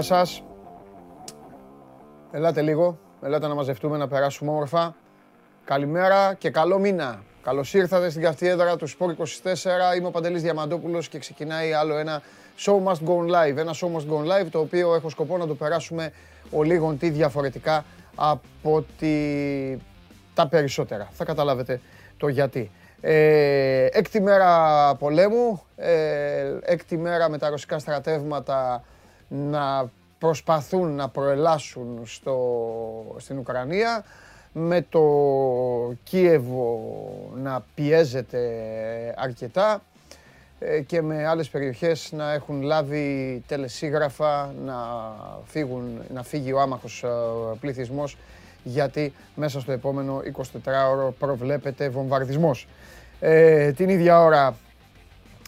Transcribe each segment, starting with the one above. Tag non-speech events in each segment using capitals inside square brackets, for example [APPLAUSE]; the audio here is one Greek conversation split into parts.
Γεια σας. Ελάτε λίγο, ελάτε να μαζευτούμε, να περάσουμε όμορφα. Καλημέρα και καλό μήνα. Καλώς ήρθατε στην καυτή έδρα του Sport 24. Είμαι ο Παντελής Διαμαντόπουλος και ξεκινάει άλλο ένα Show Must Go Live. Ένα Show Must Go Live το οποίο έχω σκοπό να το περάσουμε ο λίγον τι διαφορετικά από τη... τα περισσότερα. Θα καταλάβετε το γιατί. Ε, έκτη μέρα πολέμου, ε, έκτη μέρα με τα ρωσικά στρατεύματα να προσπαθούν να προελάσουν στο, στην Ουκρανία, με το Κίεβο να πιέζεται αρκετά ε, και με άλλες περιοχές να έχουν λάβει τελεσίγραφα να, φύγουν, να φύγει ο άμαχος ε, πληθυσμός γιατί μέσα στο επόμενο 24ωρο προβλέπεται βομβαρδισμός. Ε, την ίδια ώρα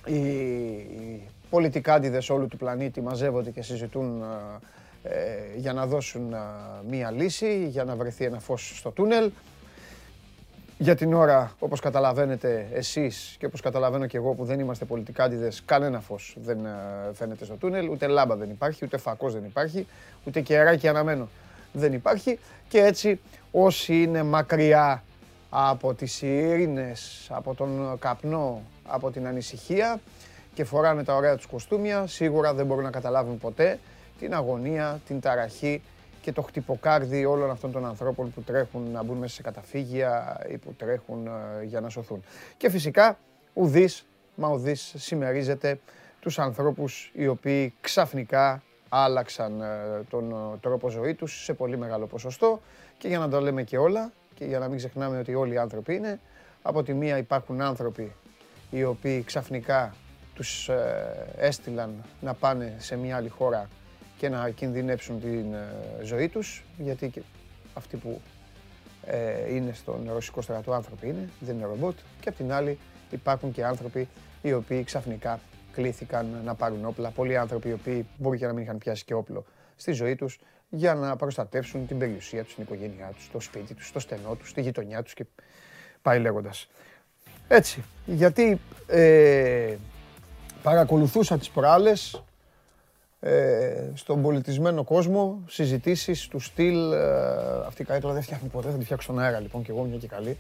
οι πολιτικάντιδες όλου του πλανήτη μαζεύονται και συζητούν ε, για να δώσουν μία λύση, για να βρεθεί ένα φως στο τούνελ. Για την ώρα, όπως καταλαβαίνετε εσείς και όπως καταλαβαίνω και εγώ που δεν είμαστε πολιτικάντιδες, κανένα φως δεν φαίνεται στο τούνελ, ούτε λάμπα δεν υπάρχει, ούτε φακός δεν υπάρχει, ούτε κεράκι αναμένο δεν υπάρχει και έτσι όσοι είναι μακριά από τις ειρήνες, από τον καπνό, από την ανησυχία και φοράνε τα ωραία τους κοστούμια, σίγουρα δεν μπορούν να καταλάβουν ποτέ την αγωνία, την ταραχή και το χτυποκάρδι όλων αυτών των ανθρώπων που τρέχουν να μπουν μέσα σε καταφύγια ή που τρέχουν ε, για να σωθούν. Και φυσικά ουδής, μα ουδής συμμερίζεται τους ανθρώπους οι οποίοι ξαφνικά άλλαξαν ε, τον ε, τρόπο ζωή τους σε πολύ μεγάλο ποσοστό και για να το λέμε και όλα και για να μην ξεχνάμε ότι όλοι οι άνθρωποι είναι, από τη μία υπάρχουν άνθρωποι οι οποίοι ξαφνικά τους έστειλαν να πάνε σε μια άλλη χώρα και να κινδυνεύσουν την ε, ζωή τους, γιατί και αυτοί που ε, είναι στον ρωσικό στρατό άνθρωποι είναι, δεν είναι ρομπότ. Και απ' την άλλη υπάρχουν και άνθρωποι οι οποίοι ξαφνικά κλήθηκαν να πάρουν όπλα. Πολλοί άνθρωποι οι οποίοι μπορεί και να μην είχαν πιάσει και όπλο στη ζωή τους για να προστατεύσουν την περιουσία τους, την οικογένειά τους, το σπίτι τους, το στενό τους, τη γειτονιά τους και πάει λέγοντας. Έτσι, γιατί ε, παρακολουθούσα τις προάλλες ε, στον πολιτισμένο κόσμο συζητήσεις του στυλ. Ε, αυτή η καλή τώρα δεν φτιάχνει ποτέ, θα τη φτιάξω στον αέρα λοιπόν και εγώ μια και καλή.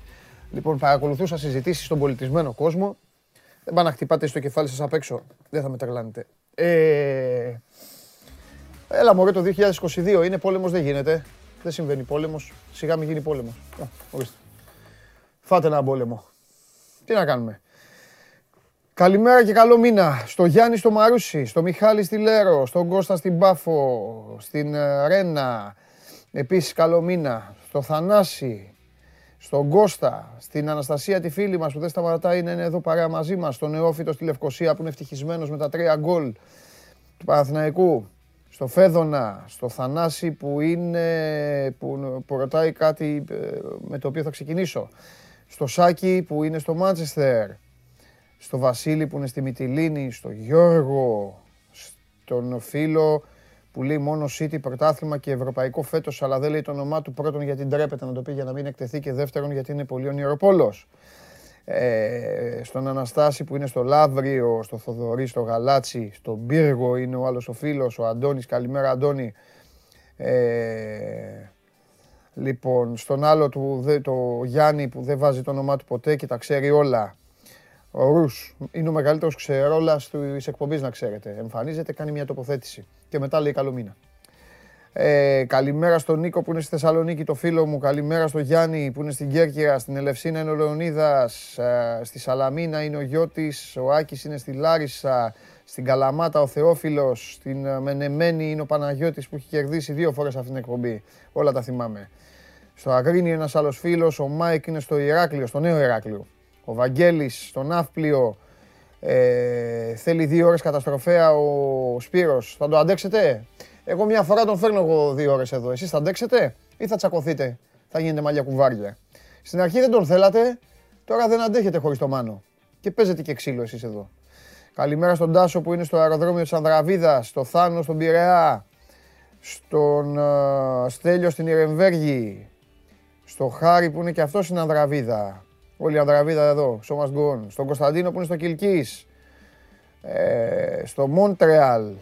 Λοιπόν, παρακολουθούσα συζητήσεις στον πολιτισμένο κόσμο. Δεν πάνε να χτυπάτε στο κεφάλι σας απ' έξω, δεν θα με τρελάνετε. Ε, έλα μωρέ το 2022, είναι πόλεμος, δεν γίνεται. Δεν συμβαίνει πόλεμος, σιγά μην γίνει πόλεμος. ορίστε. Φάτε ένα πόλεμο. Τι να κάνουμε. Καλημέρα και καλό μήνα. Στο Γιάννη στο Μαρούσι, στο Μιχάλη στη Λέρο, στον Κώστα στην Πάφο, στην ε, Ρένα. Επίσης καλό μήνα. Στο Θανάση, στον Κώστα, στην Αναστασία τη φίλη μας που δεν σταματάει είναι εδώ παρέα μαζί μας, στον Νεόφυτο στη Λευκοσία που είναι ευτυχισμένος με τα τρία γκολ του Παναθηναϊκού, στο Φέδωνα, στο Θανάση που είναι, που, που ρωτάει κάτι ε, με το οποίο θα ξεκινήσω, στο Σάκη που είναι στο Μάντσεστερ, στο Βασίλη που είναι στη Μυτιλίνη, στο Γιώργο, στον φίλο που λέει μόνο City πρωτάθλημα και ευρωπαϊκό φέτος, αλλά δεν λέει το όνομά του πρώτον γιατί ντρέπεται να το πει για να μην εκτεθεί και δεύτερον γιατί είναι πολύ ονειροπόλος. Ε, στον Αναστάση που είναι στο Λαύριο, στο Θοδωρή, στο Γαλάτσι, στον Πύργο είναι ο άλλος ο φίλος, ο Αντώνης. Καλημέρα Αντώνη. Ε, λοιπόν, στον άλλο του, το Γιάννη που δεν βάζει το όνομά του ποτέ και τα ξέρει όλα. Ο Ρους είναι ο μεγαλύτερος ξερόλας της εκπομπής, να ξέρετε. Εμφανίζεται, κάνει μια τοποθέτηση και μετά λέει καλό μήνα. Ε, καλημέρα στον Νίκο που είναι στη Θεσσαλονίκη, το φίλο μου. Καλημέρα στον Γιάννη που είναι στην Κέρκυρα. Στην Ελευσίνα είναι ο Λεωνίδας. Ε, στη Σαλαμίνα είναι ο Γιώτης. Ο Άκης είναι στη Λάρισα. Στην Καλαμάτα ο Θεόφιλος. Στην ε, Μενεμένη είναι ο Παναγιώτης που έχει κερδίσει δύο φορές αυτήν την εκπομπή. Όλα τα θυμάμαι. Στο Αγρίνι ένας άλλος φίλος. Ο Μάικ είναι στο Ηράκλειο, στο νέο Ηράκλειο. Ο Βαγγέλης στο Ναύπλιο ε, θέλει δύο ώρες καταστροφέα ο Σπύρος. Θα το αντέξετε; Εγώ μια φορά τον φέρνω εγώ δύο ώρες εδώ. Εσείς θα αντέξετε ή θα τσακωθείτε; Θα γίνετε μαλλιά κουβάρια. Στην αρχή δεν τον θέλατε, τώρα δεν αντέχετε χωρίς το μάνο. Και παίζετε και ξύλο εσείς εδώ. Καλημέρα στον Τάσο που είναι στο αεροδρόμιο της Ανδραβίδας, στο Θάνο στον Πειραιά, στον uh, Στέλιο στην Ιρεμβέργη, στο Χάρη που είναι και αυτός στην Ανδραβίδα, Όλη η Ανδραβίδα εδώ, so must go Στον Κωνσταντίνο που είναι στο Κιλκής. Ε, στο Μόντρεαλ.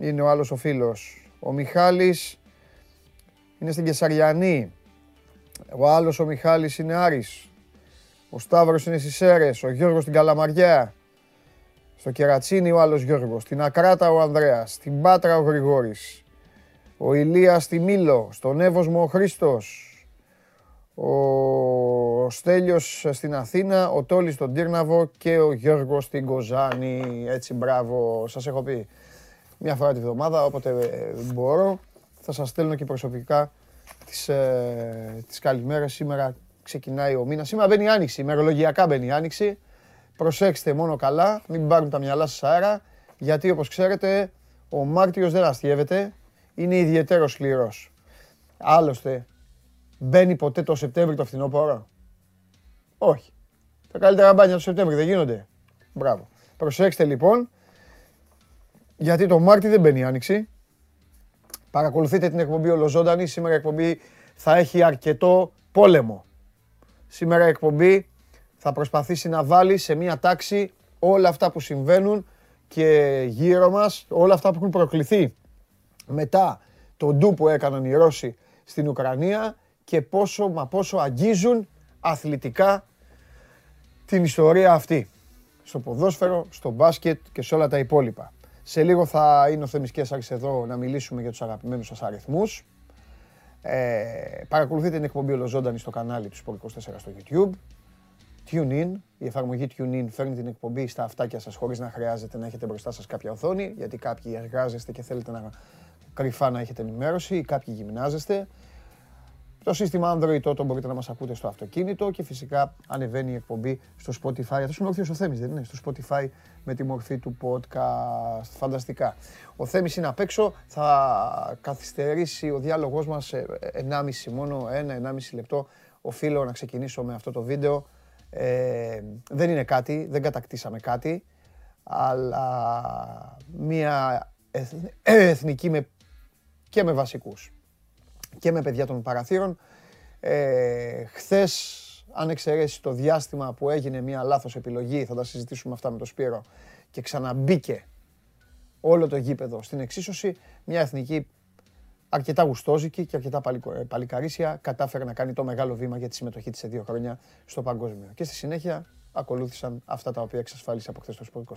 είναι ο άλλος ο φίλος. Ο Μιχάλης είναι στην Κεσαριανή. Ο άλλος ο Μιχάλης είναι Άρης. Ο Σταύρος είναι στις Σέρες. Ο Γιώργος στην Καλαμαριά. Στο Κερατσίνι ο άλλος Γιώργος. Στην Ακράτα ο Ανδρέας. Στην Πάτρα ο Γρηγόρης. Ο Ηλίας στη Μήλο. Στον Εύωσμο ο Χρήστος. Ο Στέλιος στην Αθήνα, ο Τόλης στον Τύρναβο και ο Γιώργος στην Κοζάνη. Έτσι, μπράβο. Σας έχω πει μια φορά τη βδομάδα, όποτε ε, μπορώ. Θα σας στέλνω και προσωπικά τις, ε, τις καλημέρες. Σήμερα ξεκινάει ο μήνας. Σήμερα μπαίνει η Άνοιξη, ημερολογιακά μπαίνει η Άνοιξη. Προσέξτε μόνο καλά, μην πάρουν τα μυαλά σας αέρα, γιατί όπως ξέρετε ο Μάρτιος δεν αστείευεται, είναι ιδιαίτερος σκληρός. Άλλωστε, μπαίνει ποτέ το Σεπτέμβριο το φθινόπωρο. Όχι. Τα καλύτερα μπάνια το Σεπτέμβριο δεν γίνονται. Μπράβο. Προσέξτε λοιπόν, γιατί το Μάρτι δεν μπαίνει η Άνοιξη. Παρακολουθείτε την εκπομπή ολοζώντανη. Σήμερα η εκπομπή θα έχει αρκετό πόλεμο. Σήμερα η εκπομπή θα προσπαθήσει να βάλει σε μία τάξη όλα αυτά που συμβαίνουν και γύρω μας, όλα αυτά που έχουν προκληθεί μετά το ντου που έκαναν οι Ρώσοι στην Ουκρανία και πόσο, μα πόσο αγγίζουν αθλητικά την ιστορία αυτή. Στο ποδόσφαιρο, στο μπάσκετ και σε όλα τα υπόλοιπα. Σε λίγο θα είναι ο Θέμης Κέσσαρης εδώ να μιλήσουμε για τους αγαπημένους σας αριθμούς. Ε, παρακολουθείτε την εκπομπή ολοζώντανη στο κανάλι του Sport 24 στο YouTube. TuneIn, η εφαρμογή TuneIn φέρνει την εκπομπή στα αυτάκια σας χωρίς να χρειάζεται να έχετε μπροστά σας κάποια οθόνη, γιατί κάποιοι εργάζεστε και θέλετε να κρυφά να έχετε ενημέρωση ή κάποιοι γυμνάζεστε. Το σύστημα Android τότε μπορείτε να μας ακούτε στο αυτοκίνητο και φυσικά ανεβαίνει η εκπομπή στο Spotify. Αυτό είναι ο Θείος ο Θέμης, δεν είναι, στο Spotify με τη μορφή του podcast. Φανταστικά. Ο Θέμης είναι απ' έξω, θα καθυστερήσει ο διάλογός μας 1,5 μόνο, 1-1,5 λεπτό. Οφείλω να ξεκινήσω με αυτό το βίντεο. Ε, δεν είναι κάτι, δεν κατακτήσαμε κάτι, αλλά μια εθνική με, και με βασικούς και με παιδιά των παραθύρων. Ε, χθες, αν εξαιρέσεις το διάστημα που έγινε μια λάθος επιλογή, θα τα συζητήσουμε αυτά με τον Σπύρο, και ξαναμπήκε όλο το γήπεδο στην εξίσωση, μια εθνική αρκετά γουστόζικη και αρκετά ε, παλικαρίσια κατάφερε να κάνει το μεγάλο βήμα για τη συμμετοχή της σε δύο χρόνια στο παγκόσμιο. Και στη συνέχεια ακολούθησαν αυτά τα οποία εξασφάλισε από χθες το Σπορ 24.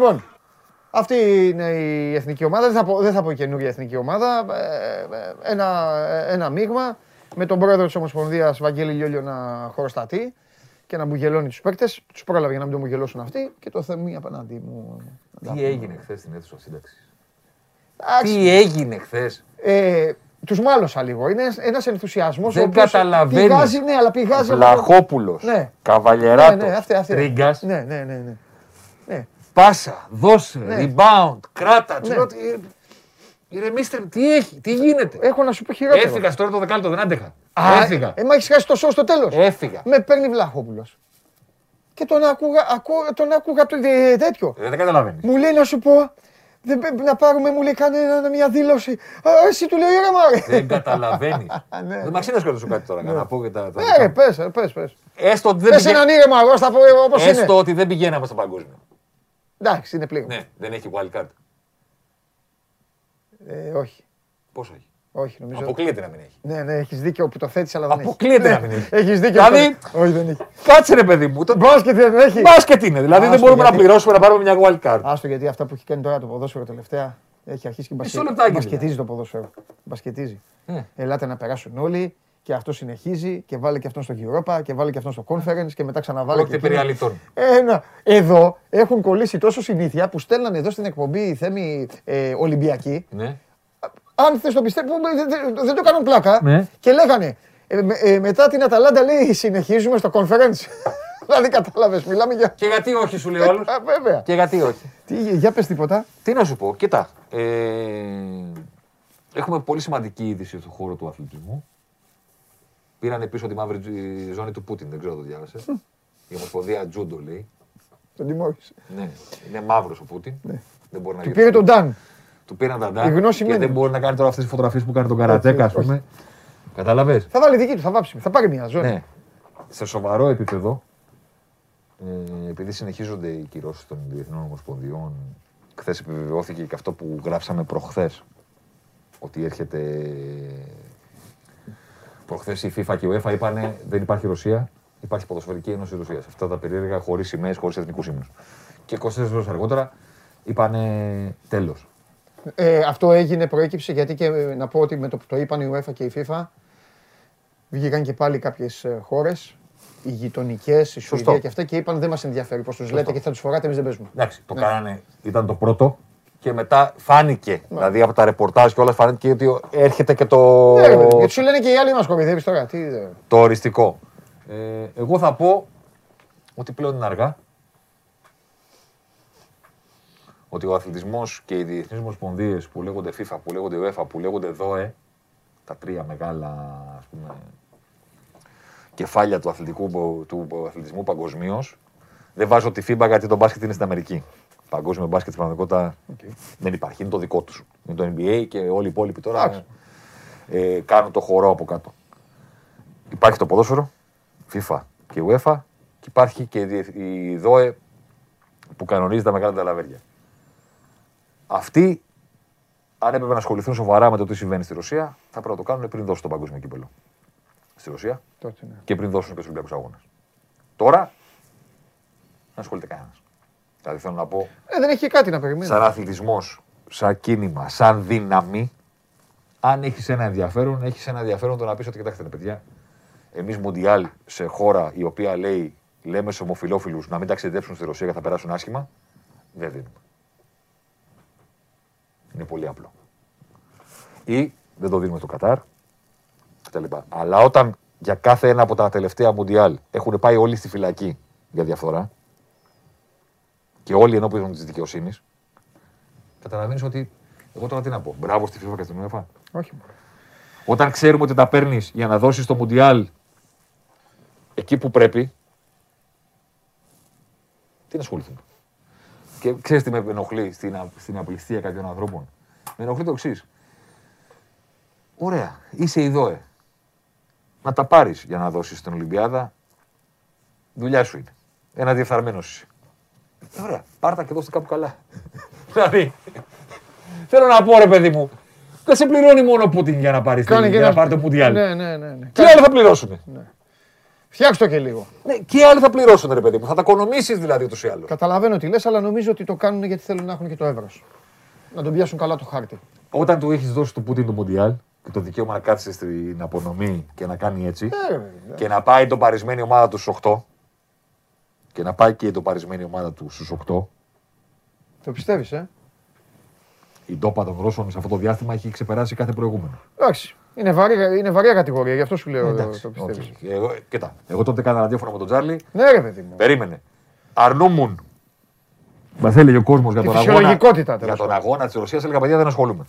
Λοιπόν, αυτή είναι η εθνική ομάδα. Δεν θα πω, δεν θα πω καινούργια εθνική ομάδα. Ε, ε, ένα, ένα μείγμα με τον πρόεδρο της Ομοσπονδίας Βαγγέλη Λιόλιο να χωροστατεί και να μπουγελώνει τους παίκτες. Τους πρόλαβε για να μην τον μπουγελώσουν αυτοί και το θέμα απέναντί μου. Τι έγινε χθες στην αίθουσα σύνταξης; Τι έγινε χθες; Ε, Τους μάλωσα λίγο. Είναι ένας ενθουσιασμός. Δεν καταλαβαίνεις. Πηγάζει, ναι, αλλά πηγάζει. από- Βλαχόπουλος. Ναι. Ναι, Καβαλιεράτος. ναι, αυτή, αυτή. Τρίγκα. Ναι, ναι, ναι. ναι. Ναι. Πάσα, δώσε, Ναι. rebound, κράτα. Του Ναι. λέω ότι. Ηρεμήστε, τι έχει, τι γίνεται; Έχω να σου πω χειρότερο. Έφυγα στο τρίτο δεκάλεπτο, δεν άντεχα. Α, Έφυγα. Ε, μα έχεις χάσει το σώο στο τέλος. Έφυγα. Με παίρνει Βλαχόπουλος. Και τον άκουγα, ακού, τον άκουγα το ε, τέτοιο. Ε, Δεν καταλαβαίνεις. Μου λέει να σου πω, δεν πρέπει να πάρουμε, μου λέει, κάνε ένα- μια δήλωση. Α, εσύ του λέω ήρεμα, ρε. Δεν καταλαβαίνεις. [LAUGHS] ναι. Δεν μας είναι να σου κάτι τώρα. Να πω και τα. τα Ναι, δικά ρε, μου. πες, ρε, πες, πες. Έστω ότι δεν Πες πηγα- έναν ήρεμα, εγώ θα πω όπως είναι. Έστω ότι δεν πηγαίναμε στο παγκόσμιο. Εντάξει, είναι πλήγμα. Ναι, δεν έχει wild card. Ε, όχι, Πώς έχει. όχι, νομίζω. Αποκλείεται να μην έχει. Ναι, ναι, έχεις δίκιο που το θέτεις, αλλά δεν έχει. Αποκλείεται Ναι, να μην έχει. Έχεις δίκιο. Δηλαδή- Όχι, δεν έχει. Κάτσε ρε παιδί μου. Το... Μπάσκετ δεν έχει. Μπάσκετ είναι. Δηλαδή δεν Άστο, μπορούμε να γιατί- πληρώσουμε να πάρουμε μια wild card. Άστο γιατί αυτά που έχει κάνει τώρα το ποδόσφαιρο τελευταία έχει αρχίσει και Μισό μπασκε... λεπτάκι, μπασκετίζει το ποδόσφαιρο. Μπασκετίζει. Ε. Ελάτε να περάσουν όλοι και αυτό συνεχίζει και βάλε και αυτόν στο Europa και βάλε και αυτόν στο conference και μετά ξαναβάλε. Πρόκειται και περί εκείνο. αλητών. Ένα. Εδώ έχουν κολλήσει τόσο συνήθεια που στέλνανε εδώ στην εκπομπή η Θέμη ε, Ολυμπιακή. Ναι. Αν θες το πιστεύω, δεν, δεν- δεν το κάνουν πλάκα. Ναι. Και λέγανε ε, με- ε, μετά την Αταλάντα λέει συνεχίζουμε στο conference. [LAUGHS] δηλαδή κατάλαβες, μιλάμε για. Και γιατί όχι, σου λέει ο άλλο. Α, βέβαια. Και γιατί όχι; Τι, για πες τίποτα. Τι να σου πω, κοίτα. Ε, έχουμε πολύ σημαντική είδηση στον χώρο του αθλητισμού. Πήρανε πίσω τη μαύρη τζ- ζώνη του Πούτιν, δεν ξέρω αν το διάβασες. Η Ομοσπονδία Τζούντο λέει. Τον τιμώρησε. Ναι, είναι μαύρος ο Πούτιν. Δεν μπορεί να Του γυρίσει. πήρε τον Νταν. Του πήραν τα Η ντά γνώση και μένει. δεν μπορεί να κάνει τώρα αυτές τις φωτογραφίες που κάνει τον Καρατζέκα, ας όχι, όχι. πούμε. Κατάλαβες; Θα βάλει δική του, θα βάψει. Θα πάρει μια ζώνη. Ναι. Σε σοβαρό επίπεδο, ε, επειδή συνεχίζονται οι κυρώσεις των διεθνών ομοσπονδιών, χθες επιβεβαιώθηκε και αυτό που γράψαμε προχθές. Ότι έρχεται. Προχθές η FIFA και η UEFA είπαν δεν υπάρχει Ρωσία, υπάρχει Ποδοσφαιρική Ένωση Ρωσίας. Αυτά τα περίεργα χωρίς σημαίες, χωρίς εθνικούς ύμνους. Και 24 ώρες αργότερα είπαν τέλος. Ε, αυτό έγινε, προέκυψε γιατί και ε, να πω ότι με το που το είπαν η UEFA και η FIFA βγήκαν και πάλι κάποιες χώρες, οι γειτονικές, η Σουηδία και αυτά και είπαν δεν μας ενδιαφέρει πώ τους λέτε και θα τους φοράτε, εμείς δεν παίζουμε. Εντάξει, το κάνανε, ήταν το πρώτο. Και μετά φάνηκε, δηλαδή από τα ρεπορτάζ και όλα φάνηκε ότι έρχεται και το, Ναι, ρε παιδί, γιατί σου λένε και οι άλλοι μα κοροϊδεύει τώρα. Τι, ε, το οριστικό. Ε, εγώ θα πω ότι πλέον είναι αργά. Ότι ο αθλητισμός και οι διεθνείς ομοσπονδίες που λέγονται FIFA, που λέγονται UEFA, που λέγονται ΔΟΕ, τα τρία μεγάλα ας πούμε, κεφάλια του, αθλητικού, του αθλητισμού παγκοσμίως, δεν βάζω τη FIBA γιατί το μπάσκετ είναι στην Αμερική. Παγκόσμιο μπάσκετ στην πραγματικότητα δεν υπάρχει. Είναι το δικό τους. Είναι το NBA και όλοι οι υπόλοιποι τώρα Εντάξει. ε, κάνουν το χορό από κάτω. Υπάρχει το ποδόσφαιρο, FIFA και UEFA και υπάρχει και η διεθ- η ΔΟΕ που κανονίζει τα μεγάλα ταλαβέρια. Αυτοί, αν έπρεπε να ασχοληθούν σοβαρά με το τι συμβαίνει στη Ρωσία, θα πρέπει να το κάνουν πριν δώσουν το παγκόσμιο κύπελο. Στη Ρωσία τότε, ναι. και πριν δώσουν και του Ολυμπιακούς Αγώνες. Τώρα δεν ασχολείται κανένας. Δηλαδή θέλω να πω, Ε, δεν έχει και κάτι να περιμένει. σαν αθλητισμός, σαν κίνημα, σαν δύναμη, αν έχεις ένα ενδιαφέρον, έχεις ένα ενδιαφέρον το να πεις ότι κοιτάξτε, ρε παιδιά, εμείς Μουντιάλ σε χώρα η οποία λέει, λέμε στους ομοφυλόφιλου να μην ταξιδέψουν στη Ρωσία και θα περάσουν άσχημα, δεν δίνουμε. Είναι πολύ απλό. Ή δεν το δίνουμε στο Κατάρ κτλ. Αλλά όταν για κάθε ένα από τα τελευταία Μουντιάλ έχουν πάει όλοι στη φυλακή για διαφθορά και όλοι ενώπιον της δικαιοσύνης, καταλαβαίνεις ότι. Εγώ τώρα τι να πω. Μπράβο στη FIFA και στην UEFA. Όχι. μωρέ. Όταν ξέρουμε ότι τα παίρνεις για να δώσεις το Μουντιάλ εκεί που πρέπει, τι να ασχοληθούμε. Και ξέρεις τι με ενοχλεί στην, α- στην απληστία κάποιων ανθρώπων; Με ενοχλεί το εξής. Ωραία, είσαι η ΔΟΕ. Να τα πάρεις για να δώσεις στην Ολυμπιάδα. Δουλειά σου είναι. Ένα διεφθαρμένος είσαι. Ε, ωραία, πάρτα και δώστε κάπου καλά. [LAUGHS] δηλαδή, θέλω να πω ρε παιδί μου, δεν σε πληρώνει μόνο ο Πούτιν για να πάρεις Κάνε και για να ένα- πάρει το Μουντιάλ. Ναι, ναι, ναι. ναι. Και άλλοι θα πληρώσουν. Φτιάξτε το και λίγο. Ναι, και άλλοι θα πληρώσουν, ρε παιδί μου. Θα τα οικονομήσεις δηλαδή ούτως ή άλλως. Καταλαβαίνω τι λες, αλλά νομίζω ότι το κάνουν γιατί θέλουν να έχουν και το εύρος. Να τον πιάσουν καλά το χάρτη. Όταν του έχεις δώσει του Πούτιν το Μουντιάλ και το δικαίωμα να κάτσει στην απονομή και να κάνει έτσι. Ε, ρε παιδί, και να πάει τον παρισμένη ομάδα τους στου 8. Και να πάει και η τον παρισμένη ομάδα του στους 8. Το πιστεύεις, ε; η ντόπα των Ρώσων σε αυτό το διάστημα έχει ξεπεράσει κάθε προηγούμενο. Εντάξει. Είναι, βαρύ, είναι βαριά κατηγορία, γι' αυτό σου λέω. Εντάξει, το πιστεύεις. οκ. Εγώ, κοίτα, εγώ τότε έκανα ραδιόφωνο με τον Τζάρλι. Ναι, ρε παιδί μου. Περίμενε. Αρνούμουν. Μα έλεγε ο κόσμος για Τη τον αγώνα. φυσιολογικότητα, Για τέλος τον πάντων. αγώνα της Ρωσίας έλεγα παιδιά δεν ασχολούμαι.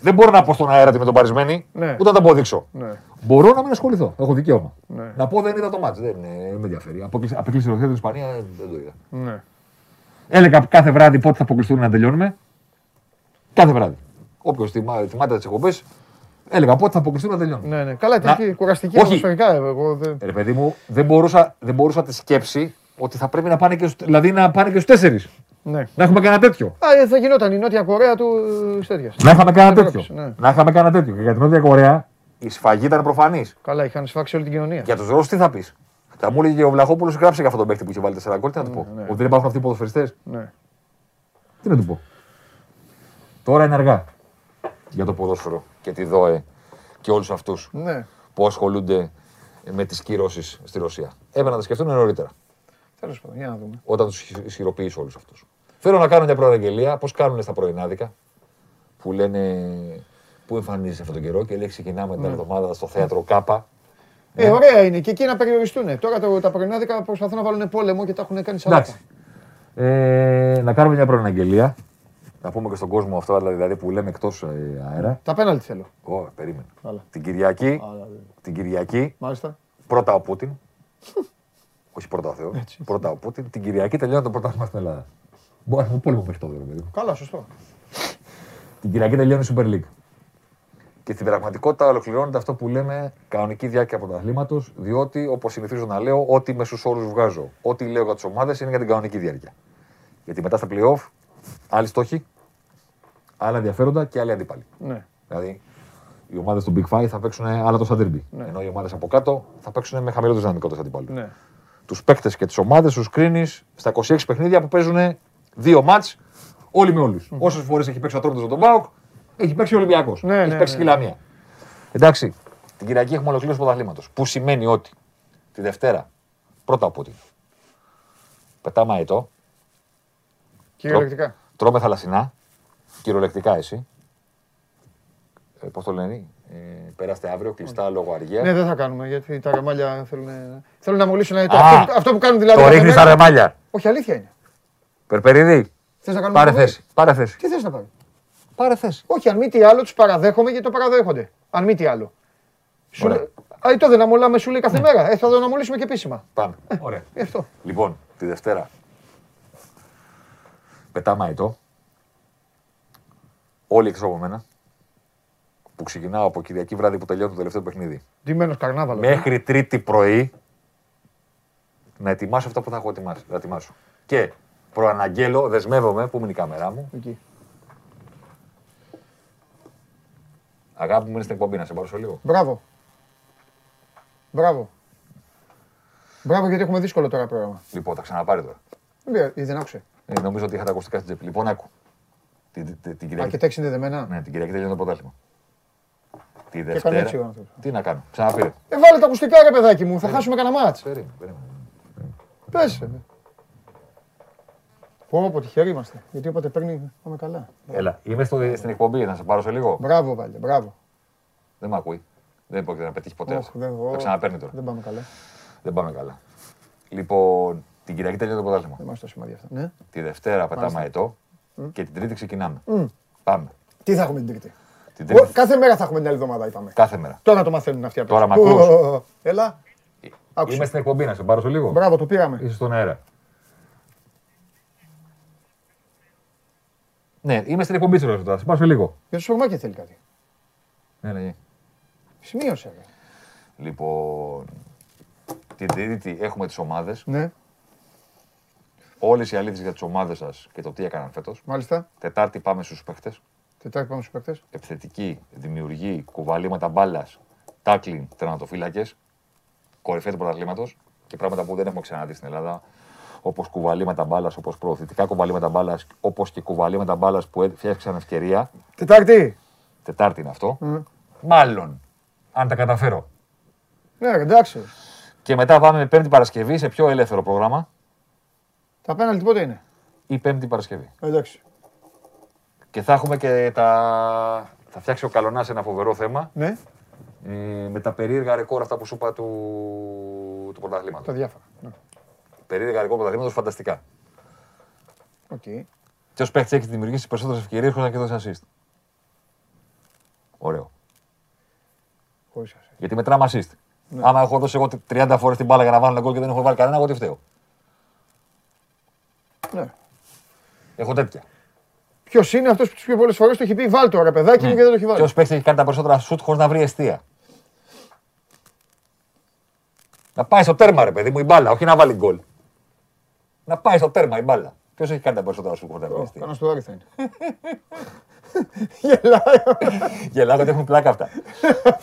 Δεν μπορώ να πω στον αέρα ότι είναι ντοπαρισμένη, Ναι. ούτε να το αποδείξω. Ναι. Μπορώ να μην ασχοληθώ. Έχω δικαίωμα. Ναι. Να πω δεν είδα το ματς. Δεν, ε, με ενδιαφέρει. Αποκλείσει αποκλείσει η Ρωσία την Ισπανία ε, δεν το είδα. Ναι. Έλεγα κάθε βράδυ πότε θα αποκλειστούν να τελειώνουμε. Κάθε βράδυ. Όποιος θυμάται τις εκπομπές, έλεγα πότε θα αποκλειστούν να τελειώνουμε. Ναι, ναι. Καλά, Να- ήταν κουραστική Όχι. ατμοσφαιρικά. Εγώ δεν... Ε, Ρε παιδί μου, δεν μπορούσα, δεν μπορούσα τη σκέψη ότι θα πρέπει να πάνε και, στους- δηλαδή να πάνε και στους τέσσερις. Ναι. Να έχουμε κανένα τέτοιο. Α, ε, θα γινόταν η Νότια Κορέα του ε, τέτοια. Να είχαμε κανένα Ευρώπης, τέτοιο. ναι. Να είχαμε κανένα τέτοιο. Και για την Νότια Κορέα η σφαγή ήταν προφανής. Καλά, είχαν σφάξει όλη την κοινωνία. Για τους Ρώσους τι θα πεις; Θα μου έλεγε και ο Βλαχόπουλος γράψε για αυτόν τον παίχτη που είχε βάλει 4 γκολ. Τι να του πω. ναι. Ότι δεν υπάρχουν αυτοί οι ποδοσφαιριστές. Ναι. Τι να του πω. Τώρα είναι αργά για το ποδόσφαιρο και τη ΔΟΕ και όλους αυτούς ναι. που ασχολούνται με τις κυρώσεις στη Ρωσία. Έπρεπε να τα σκεφτούν νωρίτερα. Τέλος πάντων, για να δούμε. όταν τους ισχυροποιήσει όλους αυτούς. Θέλω να κάνω μια προαναγγελία, πώς κάνουν στα πρωινάδικα, που λένε πού εμφανίζεσαι αυτόν τον καιρό και λέει ξεκινάμε την εβδομάδα στο θέατρο Κάπα. Ε, ωραία είναι και εκεί να περιοριστούν. Τώρα το, τα πρωινάδικα προσπαθούν να βάλουν πόλεμο και τα έχουν κάνει σαλάτα. Εντάξει. Ε, να κάνουμε μια προαναγγελία. Να πούμε και στον κόσμο αυτό δηλαδή που λέμε εκτός αέρα. Τα πέναλτι θέλω. Ω, περίμενε. Καλά. Την Κυριακή, Άλλα, δε. την Κυριακή, Μάλιστα. πρώτα ο Πούτιν. [LAUGHS] Όχι πρώτα ο Θεός. Πρώτα ο Πούτιν. Την Κυριακή τελειώνει το πρωτάθλημα στην Ελλάδα. Μπορεί να έχουμε πόλεμο μέχρι τότε, ρε παιδί μου. Καλά, σωστό. Την Κυριακή τελειώνει η Super League. Και στην πραγματικότητα ολοκληρώνεται αυτό που λέμε κανονική διάρκεια πρωταθλήματος, διότι όπως συνηθίζω να λέω, ό,τι μέσου όρους βγάζω, ό,τι λέω για τις ομάδες είναι για την κανονική διάρκεια. Γιατί μετά στα playoff, άλλοι στόχοι, άλλα ενδιαφέροντα και άλλοι αντίπαλοι. Ναι. Δηλαδή, οι ομάδες του Big Five θα παίξουν άλλα τόσα derby. Ενώ οι ομάδες από κάτω θα παίξουν με χαμηλότερες δυναμικότητες αντίπαλου. ναι. Τους παίκτες και τις ομάδες τους κρίνεις στα 26 παιχνίδια που παίζουν δύο μάτς όλοι με όλους. Όσες φορές έχει παίξει ο Ατρόμητος με τον Μπάουκ, έχει παίξει ο Ολυμπιακός. Ναι, έχει ναι, παίξει ναι. και η Λαμία. Εντάξει, την Κυριακή έχουμε ολοκλήρωση του πρωταθλήματος. Που σημαίνει ότι τη Δευτέρα, πρώτα από ό,τι. Πετάμε αετό, Κυριολεκτικά. τρώμε θαλασσινά, κυριολεκτικά εσύ. Ε, Πώς το λένε, ε, περάστε αύριο, κλειστά λόγω αργία. Ναι, δεν θα κάνουμε γιατί τα ρεμάλια θέλουν, θέλουν να μολύσουν αετό. Α, Αυτό, αυτό που κάνουν δηλαδή. το κάθε ρίχνεις μέρα- στα ρεμάλια. Όχι, αλήθεια είναι. Περπερίδη, Θες να κάνουμε πάρε εκπομπή; θέση. Πάρε θέση. Τι θες να πάρει. Πάρε θέση. Όχι, αν μη τι άλλο, τους παραδέχομαι γιατί το παραδέχονται. Αν μη τι άλλο. Σου Ωραία. λέει- Α, το δεν αμολάμε, σου λέει κάθε μέρα. Ε, θα τον αμολύσουμε και επίσημα. Πάμε. Ωραία. Γι' αυτό. Λοιπόν, τη Δευτέρα πετάμε αετό. Όλοι εκτός από μένα. Που ξεκινάω από Κυριακή βράδυ που τελειώνει το τελευταίο παιχνίδι. Ντυμένος καρνάβαλος. Μέχρι Τρίτη πρωί να ετοιμάσω αυτά που θα έχω ετοιμάσει. Να ετοιμάσω. Και προαναγγέλω, δεσμεύομαι, πού είναι η κάμερά μου. Εκεί. Αγάπη μου είναι στην εκπομπή, να σε πάρω σε λίγο. Μπράβο. Μπράβο. Μπράβο γιατί έχουμε δύσκολο τώρα πρόγραμμα. Λοιπόν, θα ξαναπάρει τώρα. Δεν πήρα- ή δεν άκουσε. Ε, νομίζω ότι είχα τα ακουστικά στην τσέπη. Λοιπόν, άκου. Την, την, την, Α, Κυριακή. και τα έχει συνδεδεμένα. Ναι, την Κυριακή τελειώνει το πρωτάθλημα. Τη έκανε Δευτέρα. έτσι ο άνθρωπος. Τι να κάνω, ξαναπήρε. Ε, βάλε τα ακουστικά ρε παιδάκι μου, θα χάσουμε κανένα μάτς. Περίμενε, περίμενε. Πες. ε. Πω, πω, τυχεροί είμαστε. Γιατί όποτε παίρνει, πάμε καλά. Έλα, είμαι στο, στην εκπομπή, να σε πάρω σε λίγο. Μπράβο, Βάλε, μπράβο. Δεν με ακούει. Δεν πρόκειται να πετύχει ποτέ. Ωχ, αυτό. δεν- Θα ω, ξαναπαίρνει τώρα. Δεν πάμε καλά. Δεν πάμε καλά. Λοιπόν, την Κυριακή τελειώνει το πρωτάθλημα. Δεν είμαστε σημαντία αυτά. Ναι. Τη Δευτέρα πετάμε Μάλιστα. αετό και την Τρίτη ξεκινάμε. Μμ. Πάμε. Τι θα έχουμε την Τρίτη; Την Ω, Τρίτη Κάθε μέρα θα έχουμε την άλλη εβδομάδα, είπαμε. κάθε μέρα. Τώρα το μαθαίνουν αυτοί απ' Τώρα έξω. μ' ακούς; Ω, ω, ω. Έλα. Άκουσα. Είμαι στην εκπομπή, να σε πάρω σε λίγο. Μπράβο, το πήραμε. Είσαι στον αέρα. Ναι, είμαι στην εκπομπή σου, τώρα. Σε πάρω σε λίγο. Για το σουρμάκι θέλει κάτι. Ναι, ναι. Σημείωσε. ρε. Λοιπόν, την Τρίτη έχουμε τις ομάδες. Ναι, Όλες οι αλήθειες για τις ομάδες σας και το τι έκαναν φέτος. μάλιστα. Τετάρτη πάμε στους παίχτες. Τετάρτη πάμε στους παίκτες. επιθετική, δημιουργή, κουβαλήματα μπάλας, τάκλιν, τερματοφύλακες, κορυφαία του πρωταθλήματος και πράγματα που δεν έχουμε ξαναδεί στην Ελλάδα. Όπως κουβαλήματα μπάλας, όπως προωθητικά κουβαλήματα μπάλας, όπως και κουβαλήματα μπάλας που φτιάξαν ευκαιρία. Τετάρτη. Τετάρτη είναι αυτό. Μάλλον, αν τα καταφέρω. Ναι, ρε, εντάξει. Και μετά πάμε με Πέμπτη Παρασκευή σε πιο ελεύθερο πρόγραμμα Τα πέναλτι πότε είναι; ή Πέμπτη Παρασκευή. Εντάξει. Και θα έχουμε και τα. Θα φτιάξει ο Καλονάς ένα φοβερό θέμα Ναι, ε, με τα περίεργα ρεκόρ αυτά που σου είπα του, του πρωταθλήματος. τα διάφορα. Ναι. Περίεργα ρεκόρ πρωταθλήματος φανταστικά. Οκ. Ποιος παίχτης έχει δημιουργήσει περισσότερες ευκαιρίες χωρίς να και δώσει assist. Ωραίο. Χωρίς ασύ. Γιατί μετράμε assist. Άμα έχω δώσει εγώ 30 φορές την μπάλα για να βάλω ένα γκολ και δεν έχω βάλει κανένα, εγώ τι φταίω. Ναι. Έχω τέτοια. Ποιος είναι αυτός που τις πιο πολλές φορές το έχει πει βάλ το ρε παιδάκι μου και δεν το έχει βάλει. Ποιο παίχτης έχει κάνει τα περισσότερα σουτ χωρίς να βρει αιστεία. Να πάει στο τέρμα, ρε παιδί μου, η μπάλα, όχι να βάλει γκολ. Να πάει στο τέρμα η μπάλα. Ποιος έχει κάνει τα περισσότερα σουτ χωρί να βρει αιστεία. Κάνα στο όρι θα είναι. Γελάει. Γελάω γιατί έχουν πλάκα αυτά.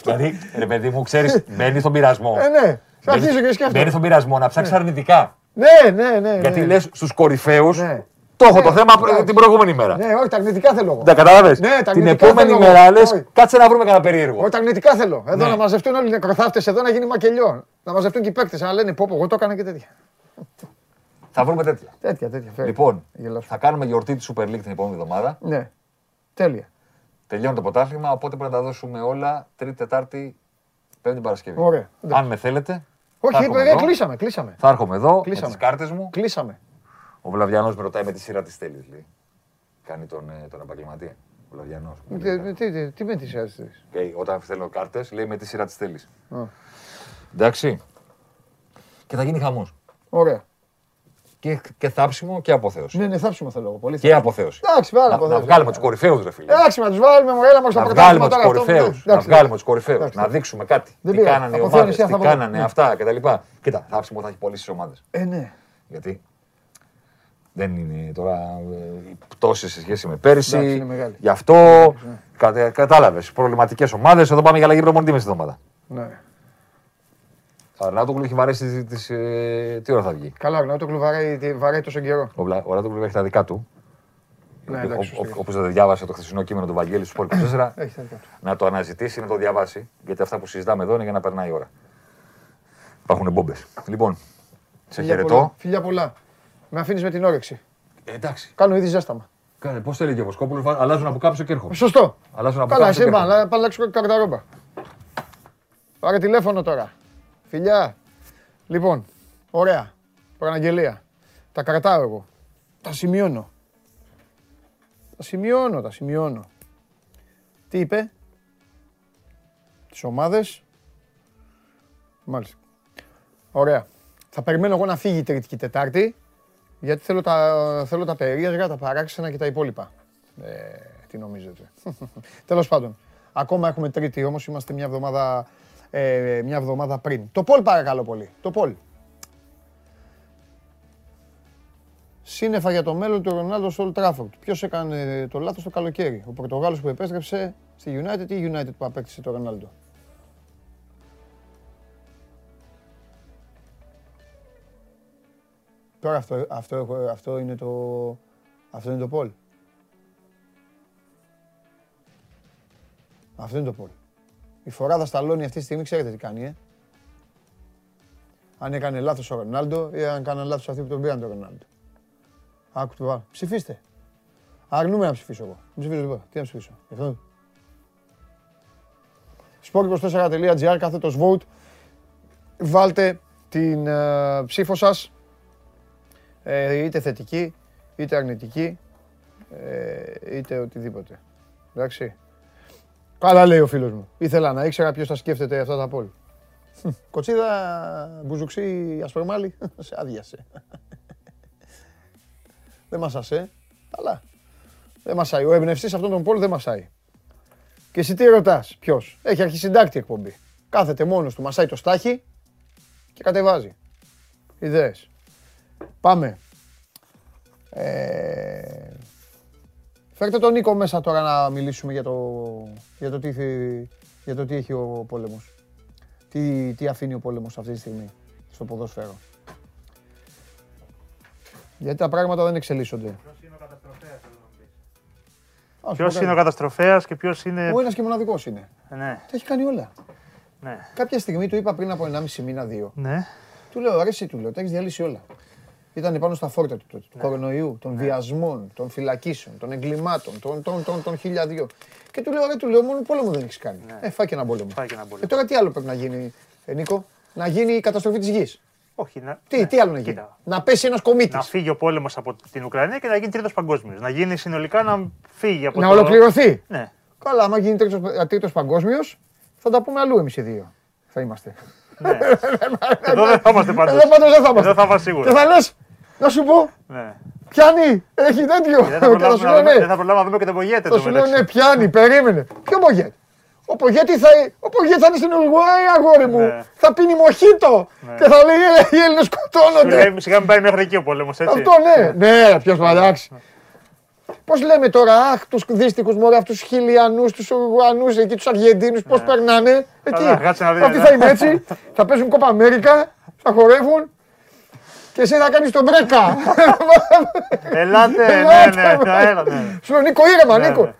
δηλαδή, ρε παιδί μου, ξέρεις, μπαίνει στον πειρασμό. Ε, ναι. Θα αρχίσω και Μπαίνει σκέφτομαι. στον πειρασμό να ψάξεις αρνητικά. Ναι, ναι, ναι. Γιατί ναι. λες στους κορυφαίους. Ναι. Το έχω το Ναι, θέμα εντάξει. την προηγούμενη μέρα. Ναι, όχι, τα αρνητικά θέλω εγώ. Τα κατάλαβες; Ναι, τα Την αρνητικά επόμενη θέλω μέρα εγώ. λες, Όχι. κάτσε να βρούμε κανένα περίεργο. Όχι, τα αρνητικά θέλω. Εδώ Ναι. να μαζευτούν όλοι οι νεκροθάφτες εδώ να γίνει μακελιό. Να μαζευτούν και οι παίκτες να λένε πω, πω, εγώ το έκανα και τέτοια. Θα βρούμε τέτοια. Τέτοια, τέτοια. φέρε. Λοιπόν, Γελάσου. θα κάνουμε γιορτή τη Super League την επόμενη εβδομάδα. Ναι. Τέλεια. Τελειώνει το πρωτάθλημα, οπότε πρέπει να τα δώσουμε όλα Τρίτη, Τετάρτη, Πέμπτη Παρασκευή. Ωραία. Εντάξει. Αν με θέλετε. θα Όχι, έρχομαι ε, εδώ. κλείσαμε, κλείσαμε. Θα έρχομαι εδώ Κλείσαμε. με τις κάρτες μου. Κλείσαμε. Ο Βλαβιανό με ρωτάει με τι σειρά της θέλεις. Λέει. Κάνει τον, ε, τον επαγγελματία. Ο Βλαβιανό. Τι, τι, τι, τι με τις αίσθησες. όταν θέλω κάρτες, λέει με τι σειρά της θέλεις. Εντάξει. Και θα γίνει χαμός. Ωραία. Και, και θάψιμο και αποθέωση. Ναι, ναι, θάψιμο θέλω εγώ. Πολύ Και αποθέωση. Εντάξει, πάρα Να, πολύ. να βγάλουμε τους κορυφαίους, ρε φίλε. Εντάξει, να τους βάλουμε μου, έλα μας στο Να πρωτάθλημα βγάλουμε τους τώρα, αυτό, κορυφαίους. εντάξει, Να εντάξει. βγάλουμε τους κορυφαίους. Εντάξει. Να δείξουμε κάτι. Δεν Τι πειράζει. κάνανε οι Από ομάδες, Θεόνησια τι θα βάλω. κάνανε Ναι. αυτά κτλ. Κοίτα, θάψιμο θα έχει πολλέ ομάδες. Ε, ναι. Γιατί; Δεν είναι τώρα ε, οι πτώσεις σε σχέση με πέρυσι. Εντάξει, είναι μεγάλη. Γι' αυτό κατάλαβες. Προβληματικές ομάδες. Εδώ πάμε για αλλαγή προμονητή μέσα στη εβδομάδα. ναι. Ο Αρνάτογλου έχει βαρέσει τις, ε, τι ώρα θα βγει; Καλά, γνώμη το κλουβαράει τι- βαράει τόσο καιρό. Ο, Βλα- ο Αρνάτογλου έχει τα δικά του. Ναι, εντάξει, σωστά. Όπω δεν διάβασε το χθεσινό κείμενο του Βαγγέλη του Σπορ 24, Έχει τα δικά του. να το αναζητήσει, να το διαβάσει. Γιατί αυτά που συζητάμε εδώ είναι για να περνάει η ώρα. Υπάρχουν μπόμπες. Λοιπόν, σε Φιλιά πολλά. χαιρετώ. Φιλιά πολλά. Με αφήνεις με την όρεξη. Ε, εντάξει. Κάνω ήδη ζέσταμα. Κάνε, πώς έλεγε ο Βοσκόπουλος, αλλάζουν από κάψω και έρχομαι. Σωστό. Αλλάζουν από Καλά, κάψω εσύ και είπα, έρχομαι. αλλά πάλι αλλάξω καρταρόμπα. Πάρε τηλέφωνο τώρα. Φιλιά. Λοιπόν, ωραία. Προαναγγελία. Τα κρατάω εγώ. Τα σημειώνω. Τα σημειώνω, τα σημειώνω. Τι είπε; Τις ομάδες; Μάλιστα. Ωραία. Θα περιμένω εγώ να φύγει η Τρίτη και η Τετάρτη, γιατί θέλω τα, θέλω τα περίεργα, τα παράξενα και τα υπόλοιπα. Ε, τι νομίζετε. [LAUGHS] Τέλος πάντων. Ακόμα έχουμε Τρίτη όμως, είμαστε μια εβδομάδα, ε, μια εβδομάδα πριν. Το Πολ παρακαλώ πολύ. Το Πολ. Σύννεφα για το μέλλον του Ρονάλντο στο Old Trafford. Ποιος έκανε το λάθος το καλοκαίρι; Ο Πορτογάλος που επέστρεψε στη United ή η United που απέκτησε το Ρονάλντο; Τώρα αυτό, αυτό, έχω- αυτό είναι το. Αυτό είναι το Πολ. Αυτό είναι το Πολ. Η φοράδα Σταλόνι αυτή τη στιγμή ξέρετε τι κάνει, ε. Αν έκανε λάθος ο Ρονάλντο ή αν κάναν λάθος αυτοί που τον πήραν τον Ρονάλντο. Άκου του βάλω. Ψηφίστε. Αρνούμε να ψηφίσω εγώ. Δεν ψηφίζω τίποτα. Τι να ψηφίσω. Γι' αυτό. sport24.gr κάθετος vote. Βάλτε την ε, ψήφο σας. Ε, είτε θετική, είτε αρνητική, ε, είτε οτιδήποτε. Εντάξει. Καλά λέει ο φίλος μου. Ήθελα να ήξερα ποιος θα σκέφτεται αυτά τα πόλ. Κοτσίδα, μπουζουξί, ασπρομάλι, [LAUGHS] σε άδειασε. [LAUGHS] Δεν μασάσε, αλλά δεν μασάει. Ο εμπνευστής αυτόν τον πόλ δεν μασάει. Και εσύ τι ρωτάς, ποιος; Έχει αρχισυντάκτη εκπομπή. Κάθεται μόνος του, μασάει το στάχι και κατεβάζει. Ιδέες. Πάμε. Ε... Φέρτε τον Νίκο μέσα τώρα να μιλήσουμε για το, για το, τι, θε- για το τι έχει ο πόλεμος. Τι, τι αφήνει ο πόλεμος αυτή τη στιγμή στο ποδόσφαιρο. Γιατί τα πράγματα δεν εξελίσσονται. Α, σου Ποιος πω είναι ο κάτι. καταστροφέας και ποιος είναι. Ο ένας και μοναδικός είναι. Ναι, Τα έχει κάνει όλα. ναι. Κάποια στιγμή του είπα πριν από 1,5 μήνα, δύο. ναι. Του λέω, αρέσει, του λέω, τα έχεις διαλύσει όλα. Ήταν πάνω στα φόρτα του τότε. Του Ναι. κορονοϊού, των βιασμών, των φυλακίσεων, των εγκλημάτων, των, των, των, των χιλιαδιών. Και του λέω, ρε, του λέω, μόνο πόλεμο δεν έχεις κάνει. Ε, φάει και ένα πόλεμο. Ναι. Φάει και έναν πόλεμο. Ε, τώρα τι άλλο πρέπει να γίνει, ε, Νίκο, να γίνει η καταστροφή της γης. Όχι, να, Τι, ναι, τι άλλο να γίνει; κοίτα, Να πέσει ένας κομίτης. να φύγει ο πόλεμος από την Ουκρανία και να γίνει τρίτος παγκόσμιος. Να γίνει συνολικά να φύγει από Να το... ολοκληρωθεί. Ναι. Καλά, άμα γίνει τρίτος παγκόσμιος, θα τα πούμε αλλού εμείς οι δύο. Θα είμαστε. ναι. [LAUGHS] Εδώ δεν θα είμαστε πάντως. Εδώ πάντως δεν θα είμαστε. Εδώ θα είμαστε Και σίγουρα. θα λες, να σου πω, Ναι. πιάνει, έχει τέτοιο. Και Δεν θα Και θα προλάβουμε σου να λέω δούμε- δεν ναι. θα προλάβουμε να δούμε και τον Πογέτε. Θα σου λέω ναι, πιάνει, περίμενε. Ποιο Πογέτ. Ο Πογέτ θα, ο Πογέτ θα είναι στην Ουρουάη, αγόρι μου. Ναι. Θα πίνει μοχίτο. Και θα λέει «Ε, οι Έλληνες σκοτώνονται. Σιγά μην πάει μέχρι εκεί ο πόλεμος, έτσι. Αυτό ναι, ναι, ποιος θα αλλάξει. Πώς λέμε τώρα, αχ, τους δύστικους μωρέ, αυτούς τους Χιλιανούς, τους Ουρουγουανούς, εκεί τους Αργεντίνους, πώς περνάνε. Εκεί. Καλά, κάτσε να δεις, Αυτοί ναι. θα είναι έτσι, θα παίζουν κόπα Αμέρικα, θα χορεύουν και εσύ θα κάνεις τον μπρέκα. [LAUGHS] Ελάτε, ναι, Ελάτε, ναι, βρε. ναι, έλα, ναι. Σου λέω Νίκο, ήρεμα, Ναι, Νίκο. ναι.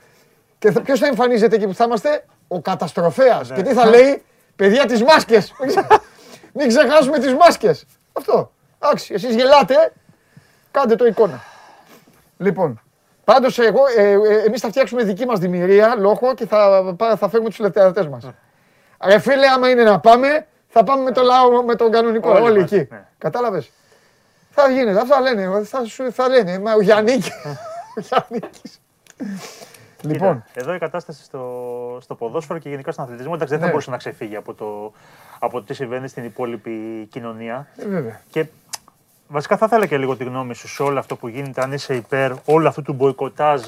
Και ποιος θα εμφανίζεται εκεί που θα είμαστε, ο καταστροφέας. Ναι. Και τι θα λέει, παιδιά τις μάσκες. [LAUGHS] Μην ξεχάσουμε τις μάσκες. Αυτό. Εντάξει, εσείς γελάτε, κάντε το εικόνα. Λοιπόν, πάντως εγώ, ε, ε, εμείς θα φτιάξουμε δική μας δημιουργία, λόγο και θα, πά- θα φέρουμε τους ελευθερωτέ μας. Ρε φίλε, άμα είναι να πάμε, θα πάμε με το λαό, με τον κανονικό. Όλοι Όλοι, μαζί, εκεί. ναι. Κατάλαβες; Θα γίνεται, αυτά λένε. Θα, σου, θα λένε. Μα ο Γιάννικη. [LAUGHS] ο Γιάννικης. Λοιπόν, Κοίτα, εδώ η κατάσταση στο, στο ποδόσφαιρο και γενικά στον αθλητισμό εντάξει, δεν θα Ναι. μπορούσε να ξεφύγει από το, από το τι συμβαίνει στην υπόλοιπη κοινωνία. ε, βέβαια. Και βασικά θα ήθελα και λίγο τη γνώμη σου σε όλο αυτό που γίνεται, αν είσαι υπέρ όλου αυτού του μποϊκοτάζ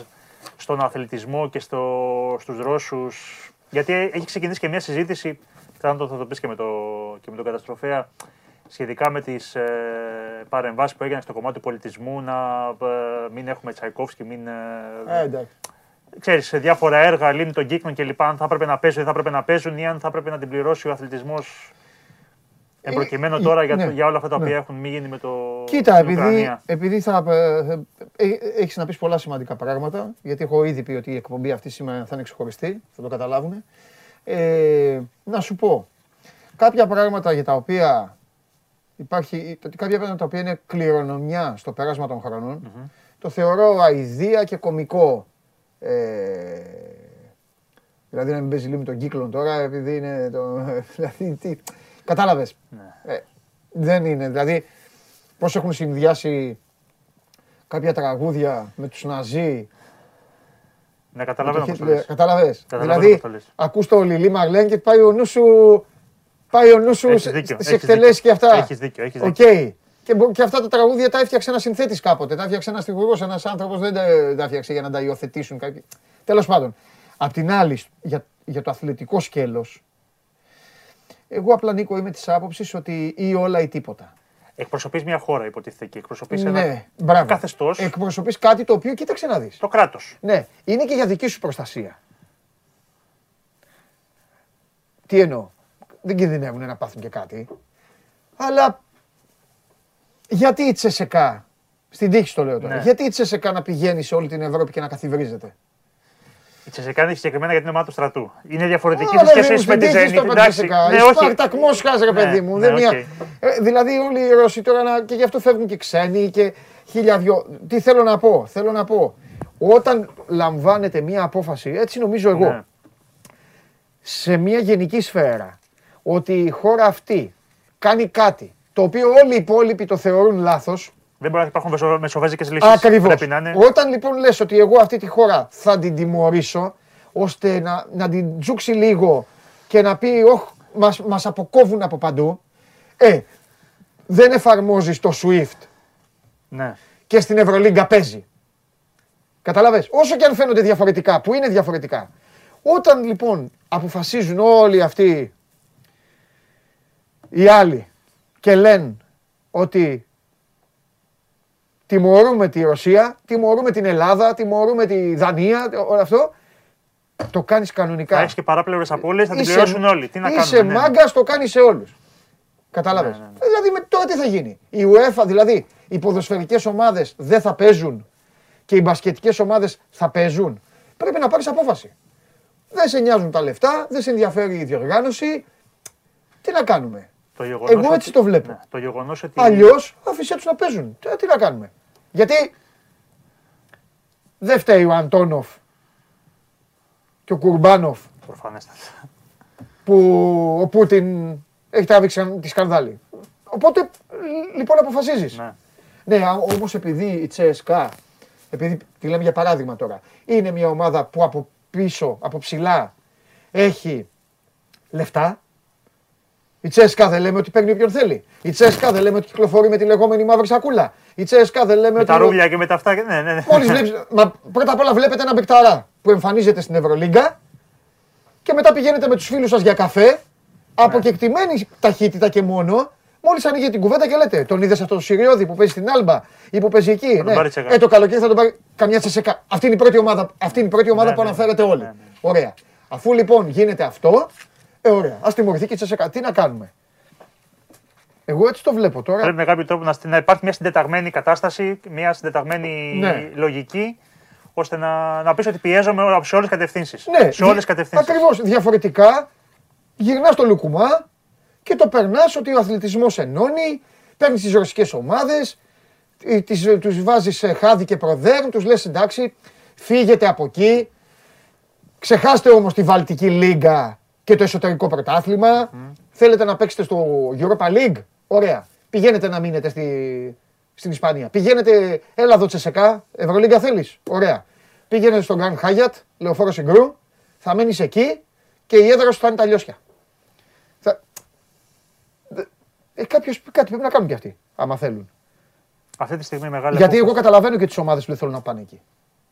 στον αθλητισμό και στο, στους Ρώσους. Γιατί έχει ξεκινήσει και μια συζήτηση, θα το, θα το πεις και με, το, και με τον καταστροφέα, σχετικά με τις ε, παρεμβάσεις που έγιναν στο κομμάτι του πολιτισμού, να ε, μην έχουμε Τσαϊκόφσκι, μην... ε, Ε, εντάξει. ξέρεις, σε διάφορα έργα, λύνει τον κύκλο κλπ. Αν θα έπρεπε να παίζουν ή θα έπρεπε να παίζουν ή αν θα έπρεπε να την πληρώσει ο αθλητισμός. Εμπροκειμένου ε, τώρα για, το- ναι, για όλα αυτά τα οποία ναι. έχουν μη γίνει με το. Κοίτα, την επειδή, Ουκρανία. επειδή θα, ε, ε, έχεις να πεις πολλά σημαντικά πράγματα, γιατί έχω ήδη πει ότι η εκπομπή αυτή σήμερα θα είναι ξεχωριστή, θα το καταλάβουν. Ε, να σου πω, κάποια πράγματα για τα οποία υπάρχει, κάποια πράγματα τα οποία είναι κληρονομιά στο πέρασμα των χρονων το θεωρώ αηδία και κομικό. Ε, δηλαδή να μην παίζει λίγο με τον κύκλο τώρα, επειδή είναι το... [LAUGHS] δηλαδή, τι, κατάλαβες. Ναι. Ε, δεν είναι. Δηλαδή, πώς έχουν συνδυάσει κάποια τραγούδια με τους Ναζί; Ναι, καταλαβαίνω με πώς το το Hitler. λες. Κατάλαβες. Καταλαβαίνω Δηλαδή, πώς το λες. ακούς το Λιλί Μαρλέν και πάει ο νους σου, πάει ο νους σου Έχεις σε- δίκιο, στις έχεις εκτελέσεις και δίκιο. αυτά. Έχεις δίκιο, έχεις Οκ. δίκιο. Και, μπο- και αυτά τα τραγούδια τα έφτιαξε ένας συνθέτης κάποτε. Τα έφτιαξε ένας στιχουργός, ένας άνθρωπος δεν τα, τα έφτιαξε για να τα υιοθετήσουν κάποιοι. Τέλος πάντων. Απ' την άλλη, για, για το αθλητικό σκέλος, εγώ απλά Νίκο είμαι της άποψης ότι ή όλα ή τίποτα. Εκπροσωπείς μια χώρα, υποτίθεται και εκπροσωπείς Ναι, ένα μπράβο. καθεστώς. Εκπροσωπείς κάτι το οποίο, κοίταξε να δεις. Το κράτος. Ναι, είναι και για δική σου προστασία. Τι εννοώ; Δεν κινδυνεύουν να πάθουν και κάτι. Αλλά γιατί η Τσεσεκά, στην τύχη στο λέω τώρα, Ναι. γιατί η Τσεσεκά να πηγαίνει σε όλη την Ευρώπη και να καθιβρίζεται; Η Τσεσεκά είναι συγκεκριμένα για την ομάδα του στρατού. Είναι διαφορετική Ωραία, σε παιδί μου, σχέση με στην τη τύχη Zenit. στο είπα τη Εντάξει, Τσεσεκά. ναι, Η όχι. Σπάρτακ Μόσχας, ρε Ναι, παιδί μου. ναι, δεν μια... οκ. Ε, δηλαδή όλοι οι Ρώσοι τώρα να... και γι' αυτό φεύγουν και ξένοι και χίλια δυο. Τι θέλω να πω, θέλω να πω. Όταν λαμβάνεται μια απόφαση, έτσι νομίζω εγώ, Ναι. σε μια γενική σφαίρα ότι η χώρα αυτή κάνει κάτι το οποίο όλοι οι υπόλοιποι το θεωρούν λάθος, Δεν μπορεί να υπάρχουν μεσοβέζικες λύσεις. Ακριβώς. Πρέπει να είναι. Όταν λοιπόν λες ότι εγώ αυτή τη χώρα θα την τιμωρήσω, ώστε να, να την τζούξει λίγο και να πει «Ωχ, μας, μας αποκόβουν από παντού», ε, δεν εφαρμόζεις το SWIFT Ναι. και στην Ευρωλίγκα παίζει. Καταλαβες, όσο και αν φαίνονται διαφορετικά, που είναι διαφορετικά. Όταν λοιπόν αποφασίζουν όλοι αυτοί οι άλλοι και λένε ότι τιμωρούμε τη Ρωσία, τιμωρούμε την Ελλάδα, τιμωρούμε τη Δανία, όλο αυτό, το κάνεις κανονικά. Θα έχεις και παράπλευρες απώλειες, θα την Είσαι- πληρώσουν όλοι. Τι να Είσαι κάνουμε. ναι. μάγκας, το κάνεις σε όλους. Κατάλαβες. Ναι, ναι, ναι. Δηλαδή με, τώρα τι θα γίνει; Η UEFA, δηλαδή οι ποδοσφαιρικές ομάδες δεν θα παίζουν και οι μπασκετικές ομάδες θα παίζουν; Πρέπει να πάρεις απόφαση. Δεν σε νοιάζουν τα λεφτά, δεν σε ενδιαφέρει η διοργάνωση. Τι να κάνουμε; Το γεγονός Εγώ έτσι ότι- το βλέπω. Ναι, το γεγονός ότι. Αλλιώς αφήστε τους να παίζουν. Τι, τι να κάνουμε. Γιατί δεν φταίει ο Αντόνοφ και ο Κουρμπάνοφ Προφανέστατα. που ο Πούτιν έχει τραβήξει τη σκανδάλη. Οπότε λοιπόν αποφασίζεις. Ναι. Ναι, όμως επειδή η Τσέσκα, επειδή τη λέμε για παράδειγμα τώρα, είναι μια ομάδα που από πίσω, από ψηλά έχει λεφτά. Η Τσέσκα δεν λέμε ότι παίρνει όποιον θέλει. Η Τσέσκα δεν λέμε ότι κυκλοφορεί με τη λεγόμενη μαύρη σακούλα. Η Τσέσκα δεν λέμε Με ότι. τα ρούβλια και με τα αυτά. και- Ναι, ναι, ναι. Μόλις [LAUGHS] βλέπεις, μα πρώτα απ' όλα βλέπετε ένα μπεκταρά που εμφανίζεται στην Ευρωλίγκα και μετά πηγαίνετε με τους φίλους σας για καφέ, από κεκτημένη ταχύτητα και μόνο, μόλις ανοίγει την κουβέντα και λέτε, τον είδες αυτό το Συριώδη που παίζει στην Άλμπα ή που παίζει εκεί; τον Ναι. πάρει τσεκά. Ε, το καλοκαίρι θα τον πάρει καμιά τσεσεκά. Αυτή είναι η πρώτη ομάδα, αυτή είναι η πρώτη ομάδα Ναι, που ναι, αναφέρετε ναι, όλοι. ναι, ναι. Ωραία. Αφού λοιπόν γίνεται αυτό, ε, ωραία. Ας τιμωρηθεί και η τσεσεκά. Τι να κάνουμε; Εγώ έτσι το βλέπω τώρα. Πρέπει με κάποιο τρόπο να, να υπάρχει μια συντεταγμένη κατάσταση, μια συντεταγμένη Ναι. λογική, ώστε να, να πεις ότι πιέζομαι σε όλες τις κατευθύνσεις. Ναι, σε όλες τις κατευθύνσεις. Ακριβώς. Διαφορετικά γυρνάς στο λουκουμά και το περνάς ότι ο αθλητισμός ενώνει, παίρνεις τις ρωσικές ομάδες, τους βάζεις χάδι και προδέρν, τους λες εντάξει, φύγετε από εκεί. Ξεχάστε όμως τη Βαλτική Λίγκα και το εσωτερικό πρωτάθλημα. Θέλετε να παίξετε στο Europa League; Ωραία. Πηγαίνετε να μείνετε στη, στην Ισπανία. Πηγαίνετε, έλα εδώ Τσεσεκά, Ευρωλίγκα θέλεις; Ωραία. Πήγαινε στον Grand Hyatt, λεωφόρο Συγκρού, θα μείνεις εκεί και η έδρα σου θα είναι τα λιώσια. Θα... Δε- Ε, κάποιος, κάτι πρέπει να κάνουν κι αυτοί, άμα θέλουν. Αυτή τη στιγμή μεγάλη. Γιατί εγώ απόφαση. καταλαβαίνω και τις ομάδες που δεν θέλουν να πάνε εκεί.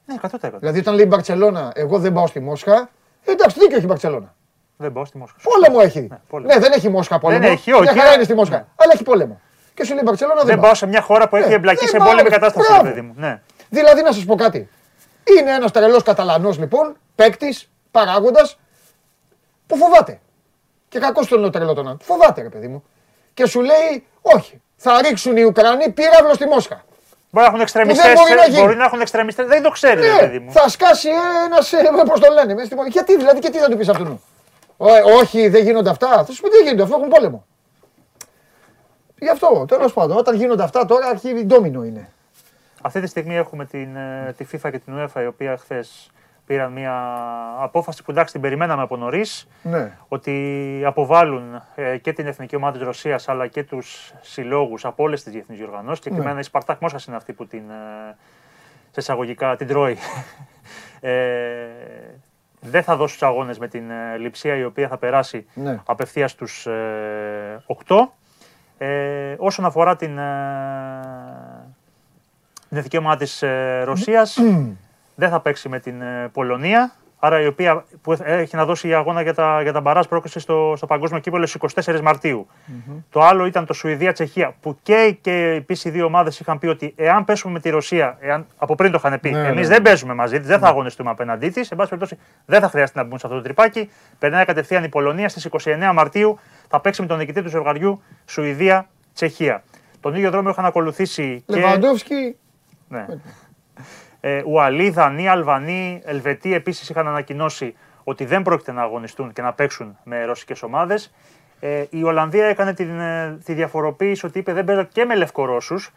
Ναι, 100%. Δηλαδή, όταν λέει η Μπαρσελόνα, εγώ δεν πάω στη Μόσχα, ε, εντάξει, δίκιο έχει η Μπαρσελόνα. Δεν πάω στη Μόσχα. Πόλεμο έχει. Ναι, πόλεμο. Ναι, δεν έχει Μόσχα πόλεμο. έχει, όχι. Μια χαρά είναι στη Μόσχα. Ναι. Αλλά έχει πόλεμο. Και σου λέει η Μπαρσελόνα δεν, Δεν πάω σε μια χώρα που έχει Ναι, εμπλακεί δεν σε πάω, πόλεμη ρε, κατάσταση, μπράβο. ρε παιδί μου. Ναι. Δηλαδή, να σας πω κάτι. Είναι ένας τρελός Καταλανός λοιπόν, παίκτης, παράγοντας, που φοβάται. Και κακός τον λέω τρελό τον άνθρωπο. Φοβάται, ρε παιδί μου. Και σου λέει, Όχι, θα ρίξουν οι Ουκρανοί πύραυλο στη Μόσχα. Μπορεί να έχουν εξτρεμιστές. μπορεί να γίνει. Μπορεί να έχουν εξτρεμιστές. Δεν το ξέρει, ρε παιδί Ναι, μου. θα σκάσει ένας, πώς το λένε, μέσα στη Μόσχα. Γιατί δηλαδή και τι θα του πεις αυτού. Όχι, δεν γίνονται αυτά. Θα σου πει τι γίνονται, αφού έχουν πόλεμο. Γι' αυτό, τέλος πάντων, όταν γίνονται αυτά τώρα αρχίζει ντόμινο είναι. Αυτή τη στιγμή έχουμε την, ε, τη FIFA και την UEFA, η οποία χθες πήραν μια απόφαση που εντάξει την περιμέναμε από νωρίς. Ναι. ότι αποβάλλουν ε, και την εθνική ομάδα της Ρωσίας αλλά και τους συλλόγους από όλες τις διεθνείς διοργανώσεις. Ναι. Συγκεκριμένα η Σπαρτάκ Μόσχας είναι αυτή που την, ε, σε εισαγωγικά την τρώει. [LAUGHS] ε, δεν θα δώσει τους αγώνες με την ε, Λειψία η οποία θα περάσει Ναι. απευθείας στους ε, 8. Ε, όσον αφορά την, ε, την εθνική ομάδα της ε, Ρωσίας, [CLEARS THROAT] δεν θα παίξει με την ε, Πολωνία. Άρα η οποία που έχει να δώσει αγώνα για τα, για τα μπαράζ πρόκριση στο, στο παγκόσμιο κύπελο στις 24 μαρτιου Το άλλο ήταν το Σουηδία-Τσεχία που και, και επίση οι δύο ομάδες είχαν πει ότι εάν πέσουμε με τη Ρωσία, εάν, από πριν το είχαν πει, Ναι, εμείς ναι. δεν παίζουμε μαζί τη, δεν θα αγωνιστούμε απέναντί της. Εν πάση περιπτώσει, δεν θα χρειάζεται να μπουν σε αυτό το τρυπάκι. Περνάει κατευθείαν η Πολωνία στις 29 Μαρτίου. Θα παίξει με τον νικητή του ζευγαριού Σουηδία-Τσεχία. Τον ίδιο δρόμο είχαν ακολουθήσει και. Λεβαντόφσκι, Ναι. Ε, Ουαλοί, Δανείοι, Αλβανοί, Ελβετοί επίσης είχαν ανακοινώσει ότι δεν πρόκειται να αγωνιστούν και να παίξουν με ρωσικέ ομάδες. Ε, η Ολλανδία έκανε την, ε, τη διαφοροποίηση ότι είπε δεν παίζω και με Λευκορώσους.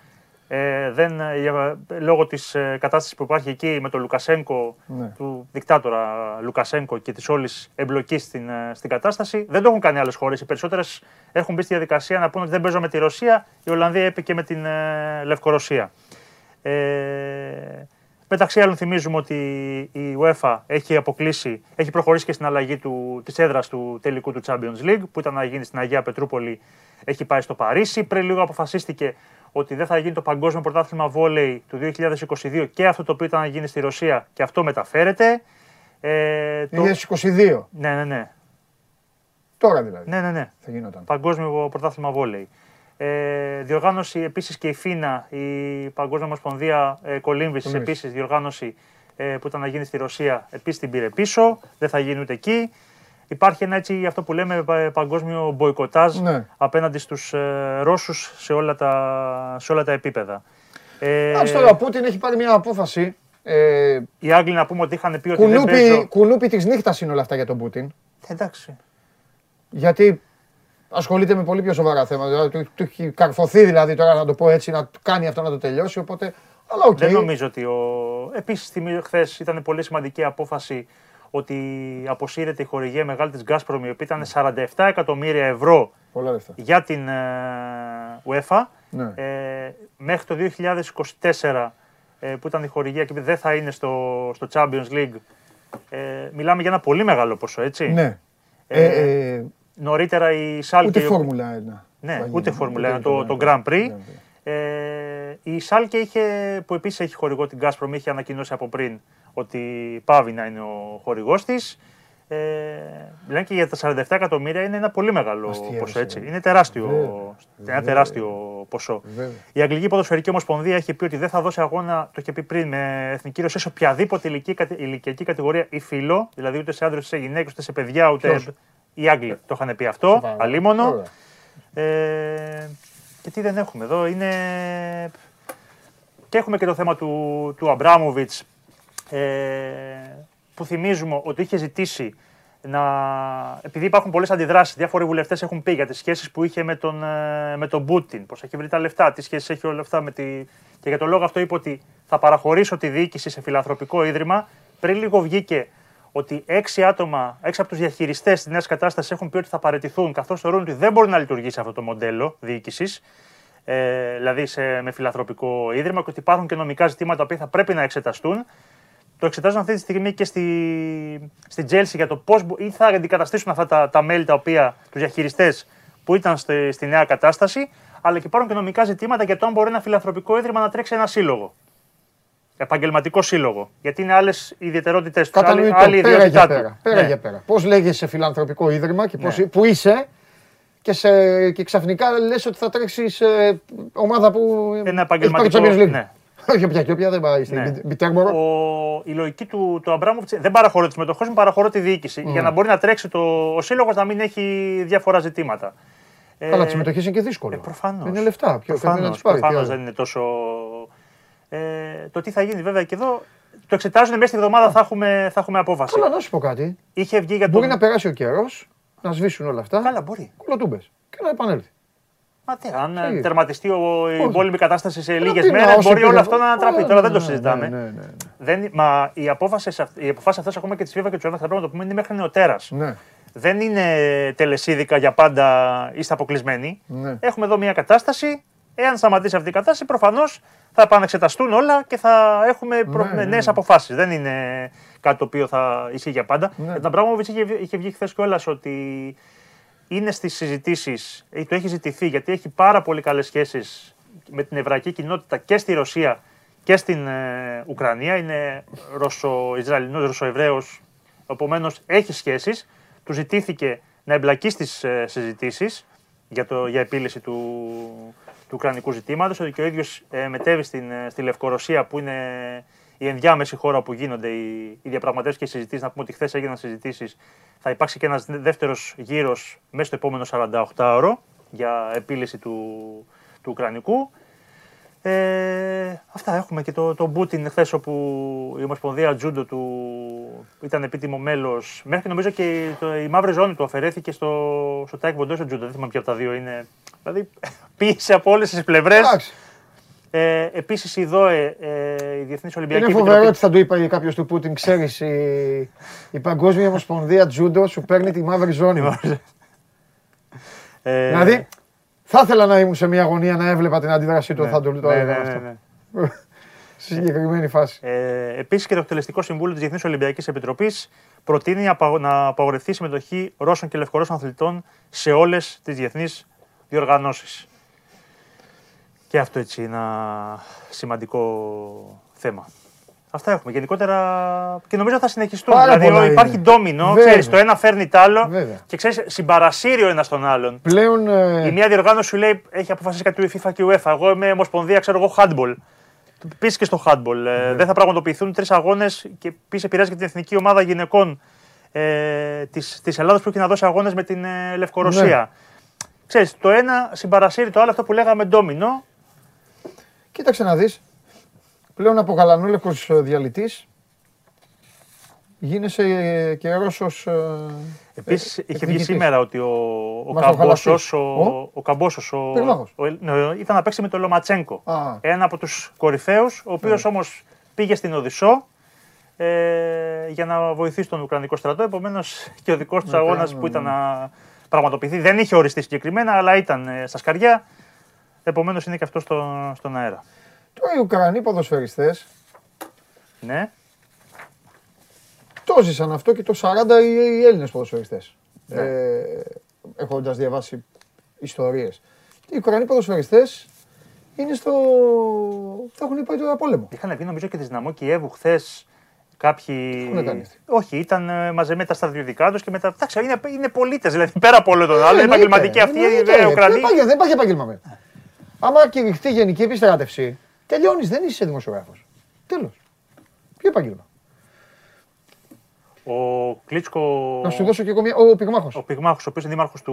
Ε, δεν, ε, για- λόγω της ε, κατάστασης που υπάρχει εκεί με τον Λουκασένκο, Ναι. του δικτάτορα Λουκασένκο και της όλης εμπλοκής στην, ε, στην κατάσταση. Δεν το έχουν κάνει άλλες χώρες. Οι περισσότερες έχουν μπει στη διαδικασία να πούνε ότι δεν παίζω με τη Ρωσία. Η Ολλανδία είπε και με την ε, Λευκορωσία. Ε, μεταξύ άλλων θυμίζουμε ότι η UEFA έχει αποκλείσει, έχει προχωρήσει και στην αλλαγή του, της έδρας του τελικού του Champions League που ήταν να γίνει στην Αγία Πετρούπολη, έχει πάει στο Παρίσι. Πριν λίγο αποφασίστηκε ότι δεν θα γίνει το Παγκόσμιο Πρωτάθλημα Βόλεϊ του 2022 και αυτό το οποίο ήταν να γίνει στη Ρωσία και αυτό μεταφέρεται. Ε, το... 2022. Ναι, ναι, ναι. Τώρα δηλαδή. ναι, ναι, ναι. Θα γινόταν. Παγκόσμιο Πρωτάθλημα Βόλεϊ. Ε, διοργάνωση επίσης και η ΦΙΝΑ, η Παγκόσμια Ομοσπονδία ε, Κολύμβησης, Κολύμβησης. επίσης διοργάνωση ε, που ήταν να γίνει στη Ρωσία, επίσης την πήρε πίσω, δεν θα γίνει ούτε εκεί. Υπάρχει ένα έτσι αυτό που λέμε πα- παγκόσμιο μποϊκοτάζ Ναι. απέναντι στους ε, Ρώσους σε όλα τα, σε όλα τα επίπεδα. Ε, Εντάξει τώρα, ο Πούτιν έχει πάρει μια απόφαση. Ε, οι Άγγλοι να πούμε ότι είχαν πει ότι δεν κουνούπι, παίζω... κουνούπι της νύχτας είναι όλα αυτά για τον Πούτιν. Εντάξει. Γιατί ασχολείται με πολύ πιο σοβαρά θέματα. Δηλαδή, του, του έχει καρφωθεί δηλαδή τώρα να το πω έτσι, να κάνει αυτό να το τελειώσει. Οπότε. Αλλά οκ. Δεν νομίζω ότι ο. Επίσης, θυμίζω χθες ήταν πολύ σημαντική απόφαση ότι αποσύρεται η χορηγία μεγάλη της Gazprom, η οποία ήταν 47 εκατομμύρια ευρώ Πολλά λεφτά. για την ε, UEFA. Ναι. Ε, μέχρι το 2024 ε, που ήταν η χορηγία και δεν θα είναι στο, στο Champions League. Ε, μιλάμε για ένα πολύ μεγάλο ποσό, έτσι. Ναι. Ε, Ε, ε, Νωρίτερα η Σάλκε. ούτε Φόρμουλα 1. Ναι, θα ούτε γίνει. Φόρμουλα 1, Ούτε το, το Grand Grand Prix. Grand Ε, η Σάλκε είχε, που επίσης έχει χορηγό την Gazprom, είχε ανακοινώσει από πριν ότι πάβει να είναι ο χορηγός της. Ε, λένε και για τα 47 εκατομμύρια είναι ένα πολύ μεγάλο Αστείευσε, ποσό. Έτσι. ε. Είναι τεράστιο, Βέβαια, ένα βέβαια. τεράστιο ποσό. Βέβαια. Η Αγγλική Ποδοσφαιρική Ομοσπονδία έχει πει ότι δεν θα δώσει αγώνα, το είχε πει πριν, με εθνική Ρωσία σε οποιαδήποτε ηλική, κατε- ηλικιακή κατηγορία ή φύλλο, δηλαδή ούτε σε άντρες, ούτε σε γυναίκες, ούτε σε παιδιά, ούτε. Ποιος; Οι Άγγλοι το είχαν πει αυτό, Σοβαρά. αλίμονο. Ωραία. Ε, και τι δεν έχουμε εδώ, είναι... Και έχουμε και το θέμα του, του Αμπράμοβιτς, ε, που θυμίζουμε ότι είχε ζητήσει να... Επειδή υπάρχουν πολλές αντιδράσεις, διάφοροι βουλευτές έχουν πει για τις σχέσεις που είχε με τον, ε, με τον Πούτιν, πώς έχει βρει τα λεφτά, τι σχέσεις έχει όλα αυτά με τη... Και για τον λόγο αυτό είπε ότι θα παραχωρήσω τη διοίκηση σε φιλανθρωπικό ίδρυμα. Πριν λίγο βγήκε ότι έξι άτομα, έξι από τους διαχειριστές της νέας κατάστασης έχουν πει ότι θα παραιτηθούν καθώς θεωρούν ότι δεν μπορεί να λειτουργήσει αυτό το μοντέλο διοίκησης, ε, δηλαδή σε, με φιλανθρωπικό ίδρυμα, και ότι υπάρχουν και νομικά ζητήματα που θα πρέπει να εξεταστούν. Το εξετάζουν αυτή τη στιγμή και στη, στην Τζέλση για το πώς ή θα αντικαταστήσουν αυτά τα, τα μέλη τα οποία, τους διαχειριστές που ήταν στη, στη νέα κατάσταση, αλλά και υπάρχουν και νομικά ζητήματα για το αν μπορεί ένα φιλανθρωπικό ίδρυμα να τρέξει ένα σύλλογο. Επαγγελματικό σύλλογο. Γιατί είναι άλλες ιδιαιτερότητες τους. Κατανοητό. Άλλη Πέρα για ιδιότητά πέρα. τους. Πέρα Ναι. για πέρα. Πώς λέγεσαι σε φιλανθρωπικό ίδρυμα και πώς, Ναι. που είσαι και, σε, και ξαφνικά λες ότι θα τρέξεις ομάδα που. Ένα έχει πάρει επαγγελματικό. Champions League. Ναι. [LAUGHS] Όχι όποια και όποια δεν πάει στην Ναι. Μπιτέρμορο. Ο, η λογική του, του Αμπράμοβιτ δεν παραχωρώ τις μετοχέ μου, παραχωρώ τη διοίκηση. Για να μπορεί να τρέξει το, ο σύλλογος να μην έχει διάφορα ζητήματα. Αλλά τι συμμετοχέ είναι και δύσκολο. Ε, προφανώς. Είναι λεφτά. Ποιο πρέπει να Προφανώς, τις πάρει. προφανώς τι άλλο. δεν είναι τόσο. Ε, το τι θα γίνει βέβαια και εδώ. Το εξετάζουν μέσα στη εβδομάδα, θα έχουμε, θα έχουμε απόφαση. Καλά, να σου πω κάτι. Είχε βγει για τον. Μπορεί να περάσει ο καιρός, να σβήσουν όλα αυτά. Καλά, μπορεί. Κολοτούμπες. Και να επανέλθει. Μα τι, αν Τι; ε, τερματιστεί ο, η Όχι. πόλεμη κατάσταση σε λίγες πει να, μέρες, όσο μπορεί πήγε- όλο αυτό να ανατραπεί. Ναι, Τώρα δεν ναι, το ναι, συζητάμε. ναι, ναι, ναι. Δεν, μα οι απόφασει αυτές ακόμα και της FIFA και του UEFA θα πρέπει να το πούμε είναι μέχρι νεοτέρας. Ναι. Δεν είναι τελεσίδικα για πάντα είστε αποκλεισμένοι. Ναι. Έχουμε εδώ μια κατάσταση. Εάν σταματήσει αυτή η κατάσταση, προφανώς θα επανεξεταστούν όλα και θα έχουμε προ... Ναι, ναι, νέες ναι. αποφάσεις. Δεν είναι κάτι το οποίο θα ισχύει για πάντα. Ναι. Για τον Αμπράμοβιτ είχε, είχε βγει χθες κιόλας ότι είναι στις συζητήσεις, το έχει ζητηθεί γιατί έχει πάρα πολύ καλές σχέσεις με την εβραϊκή κοινότητα και στη Ρωσία και στην ε, Ουκρανία. Είναι Ρωσο-Ισραηλινό, Ρωσο-Εβραίος. Επομένως έχει σχέσεις. Του ζητήθηκε να εμπλακεί στις ε, συζητήσεις για, το, για επίλυση του, του Ουκρανικού ζητήματος. Ότι και ο ίδιος ε, μετέβη στην, ε, στη Λευκορωσία, που είναι η ενδιάμεση χώρα όπου γίνονται οι, οι διαπραγματεύσεις και οι συζητήσεις. Να πούμε ότι χθες έγιναν συζητήσεις. Θα υπάρξει και ένας δεύτερος γύρος μέσα στο επόμενο 48ωρο για επίλυση του, του Ουκρανικού. Ε, αυτά έχουμε και το, το Πούτιν χθες όπου η Ομοσπονδία Τζούντο του ήταν επίτιμο μέλος. Μέχρι νομίζω και το, η μαύρη ζώνη του αφαιρέθηκε στο, στο Ταεκβοντό στο Τζούντο. Δεν θυμάμαι ποια από τα δύο είναι. Δηλαδή πίεσε από όλες τις πλευρές. Εντάξει. Ε, Επίσης η ΔΟΕ, ε, η Διεθνής Ολυμπιακή Είναι Επιτροπή. φοβερό ότι θα του είπα κάποιος του Πούτιν, ξέρεις, η, η Παγκόσμια Ομοσπονδία Τζούντο σου παίρνει τη μαύρη ζώνη. Ε, Δηλαδή, θα ήθελα να ήμουν σε μια αγωνία να έβλεπα την αντίδρασή του, ναι, θα του το ναι, έλεγα ναι, αυτό. ναι, ναι. [LAUGHS] Στη συγκεκριμένη φάση. Ε, Επίσης και το Εκτελεστικό Συμβούλιο της Διεθνής Ολυμπιακής Επιτροπής προτείνει απαγο- να απαγορευτεί η συμμετοχή Ρώσων και Λευκορώσων αθλητών σε όλες τις διεθνείς διοργανώσεις. Και αυτό έτσι είναι ένα σημαντικό θέμα. Αυτά έχουμε. Γενικότερα και νομίζω θα συνεχιστούν. Πάρα δηλαδή πολλά υπάρχει είναι. ντόμινο, Βέβαια. ξέρεις, το ένα φέρνει το άλλο Βέβαια. και ξέρεις, συμπαρασύρει ο ένας τον άλλον. Πλέον. ε, Η μία διοργάνωση σου λέει έχει αποφασίσει κάτι του FIFA και UEFA. Εγώ είμαι ομοσπονδία, ξέρω εγώ, handball. Πεις και στο handball. Ναι. Ε, δεν θα πραγματοποιηθούν τρεις αγώνες και πεις επηρεάζει και την εθνική ομάδα γυναικών ε, της Ελλάδα που έχει να δώσει αγώνες με την ε, Λευκορωσία. Ναι. Ξέρεις, το ένα συμπαρασύρει το άλλο, αυτό που λέγαμε ντόμινο. Κοίταξε να δεις. Πλέον από γαλανόλευκος διαλυτής γίνεσαι και Ρώσος... ε, Επίσης, ε, είχε βγει εκδικητής. σήμερα ότι ο, ο Μας τον Καμπόσος, χαλαστεί. ο, Ο; ο, Καμπόσος, ο, Πυρμάχος. ο- ναι, ήταν να παίξει με τον Λοματσέγκο. Α. Ένα από τους κορυφαίους, ο οποίος Ναι. όμως πήγε στην Οδυσσό ε, για να βοηθήσει τον Ουκρανικό στρατό. Επομένως και ο δικός του Ναι, αγώνας ναι, που ναι. ήταν να πραγματοποιηθεί δεν είχε οριστεί συγκεκριμένα, αλλά ήταν ε, στα σκαριά. Επομένως είναι και αυτό στο, στον αέρα. Τώρα οι Ουκρανοί ποδοσφαιριστές Ναι. το ζήσαν αυτό και το 40 οι, οι Έλληνες ποδοσφαιριστές. Ναι. Ε, έχοντας διαβάσει ιστορίες. Οι Ουκρανοί ποδοσφαιριστές είναι στο... θα έχουν πάει τώρα πόλεμο. Είχαν βγει νομίζω και τη Δυναμό Κιέβου χθες κάποιοι. έχουν κάνει αυτοί; Όχι, ήταν ε, μαζεμένα στα στρατιωτικά τους και μετά. Εντάξει, είναι, είναι πολίτες, δηλαδή πέρα από όλο τον άλλο. Εννοείται, Επαγγελματικοί αυτοί, εννοείται, οι ρε. Ουκρανοί. Δεν υπάρχει- Δεν υπάρχει επάγγελμα. με. Άμα κηρυχτεί γενική επιστράτευση, τελειώνεις, δεν είσαι δημοσιογράφος. Τέλος. Ποιο επάγγελμα. Ο Κλίτσκο. Να σου δώσω και εγώ μια. Ο πυγμάχος. Ο Πυγμάχος, ο οποίος είναι δήμαρχος του,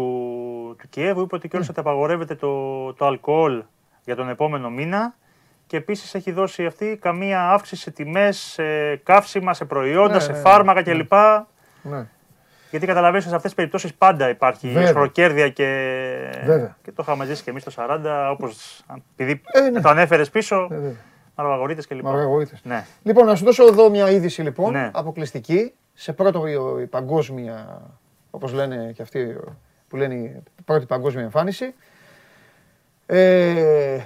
του Κιέβου, είπε ότι κιόλας ότι απαγορεύεται το, το αλκοόλ για τον επόμενο μήνα. Και επίσης έχει δώσει αυτή καμία αύξηση σε τιμές, σε καύσιμα, σε προϊόντα, Ναι, σε ναι, φάρμακα κλπ. Ναι. Γιατί καταλαβαίνεις σε αυτές τις περιπτώσεις πάντα υπάρχει Βέβαια. σχροκέρδεια και, Βέβαια. και το είχαμε ζήσει και εμείς το 40, όπως επειδή Ε, ναι. το ανέφερες πίσω, Ε, βέβαια. μαργαγωρίτε κλπ. Μαργαγωρίτες. Ναι. Λοιπόν, να σου δώσω εδώ μια είδηση λοιπόν, Ναι. αποκλειστική, σε πρώτο η παγκόσμια, όπως λένε και αυτοί που λένε η πρώτη παγκόσμια εμφάνιση. Ε,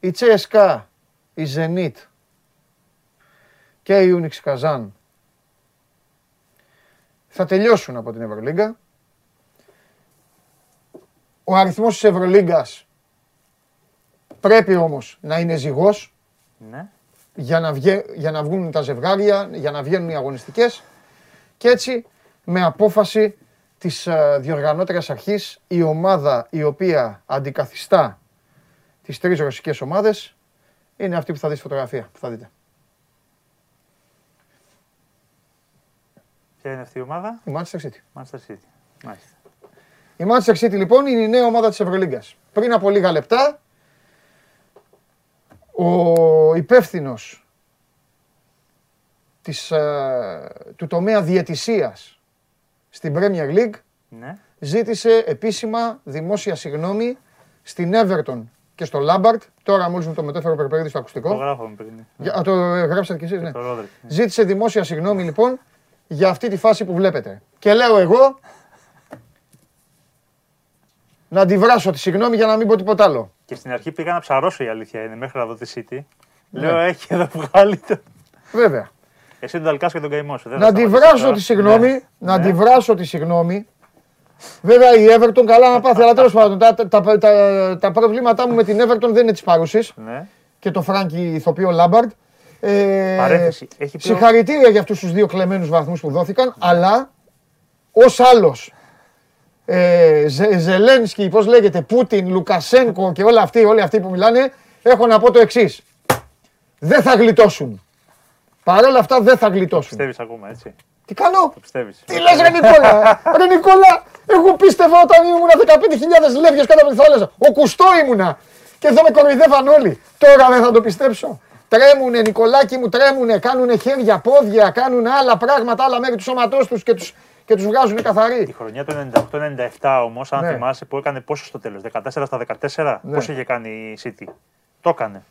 η Τσέσκα, η Zenit και η Unix Καζάν θα τελειώσουν από την Ευρωλίγκα. Ο αριθμός της Ευρωλίγκας πρέπει όμως να είναι ζυγός ναι. για να, βγε, για να βγουν τα ζευγάρια, για να βγαίνουν οι αγωνιστικές και έτσι με απόφαση της ε, διοργανώτερας αρχής η ομάδα η οποία αντικαθιστά τις τρεις ρωσικές ομάδες είναι αυτή που θα δεις στη φωτογραφία που θα δείτε. Ποια είναι αυτή η ομάδα, Η Manchester City. Manchester City. Μάλιστα. Η Manchester City λοιπόν είναι η νέα ομάδα της Ευρωλίγκας. Πριν από λίγα λεπτά ο υπεύθυνος της, ε, του τομέα διαιτησίας στην Premier League Ναι. ζήτησε επίσημα δημόσια συγγνώμη στην Everton και στο Λάμπαρτ. Τώρα μόλις μου το μετέφερε ο Περπέδης στο Το ακουστικό. γράφαμε πριν. Για- Α, το ε, γράψατε κι εσείς, ναι. Το Ρόδρικ. ναι. Ζήτησε δημόσια συγγνώμη λοιπόν για αυτή τη φάση που βλέπετε. Και λέω εγώ να αντιβράσω τη συγγνώμη για να μην πω τίποτα άλλο. Και στην αρχή πήγα να ψαρώσω η αλήθεια είναι μέχρι να δω τη City. Ναι. Λέω έχει εδώ βγάλει το. Βέβαια. Εσύ τον Ταλκάς και τον καημό σου. δεν Να θα σταματήσω αντιβράσω τώρα. τη συγγνώμη, Ναι. να Ναι. αντιβράσω τη συγγνώμη. Βέβαια η Everton καλά να πάθει, αλλά τέλος πάντων τα, τα, τα, τα, τα προβλήματά μου με την Everton δεν είναι της παρούσης Ναι. και το Φράγκη ηθοποιό Λάμπαρντ. Ε, Παρένθεση. Έχει πει ο- Συγχαρητήρια για αυτούς τους δύο κλεμμένους βαθμούς που δόθηκαν, αλλά ως άλλος ε, Ζε, Ζελένσκι, πώς λέγεται, Πούτιν, Λουκασένκο και όλα αυτοί, όλοι αυτοί που μιλάνε, έχω να πω το εξής. Δεν θα γλιτώσουν. Παρ' όλα αυτά δεν θα γλιτώσουν. Πιστεύεις ακόμα έτσι; Τι κάνω, Το πιστεύεις. τι λες ρε Νικόλα, ρε Νικόλα, εγώ πίστευα όταν ήμουνα 15.000 λεύγες κάτω από τη θάλασσα. Ο κουστό ήμουνα και εδώ με κοροϊδεύαν όλοι. Τώρα δεν θα το πιστέψω. Τρέμουνε Νικολάκι μου, τρέμουνε, κάνουνε χέρια, πόδια, κάνουν άλλα πράγματα, άλλα μέρη του σώματός τους και τους, και τους βγάζουν Η καθαροί. χρονιά του 98-97 όμως, αν Ναι. θυμάσαι, που έκανε πόσο στο τέλος, 14 στα 14, Ναι. πόσο είχε κάνει η City; Το έκανε.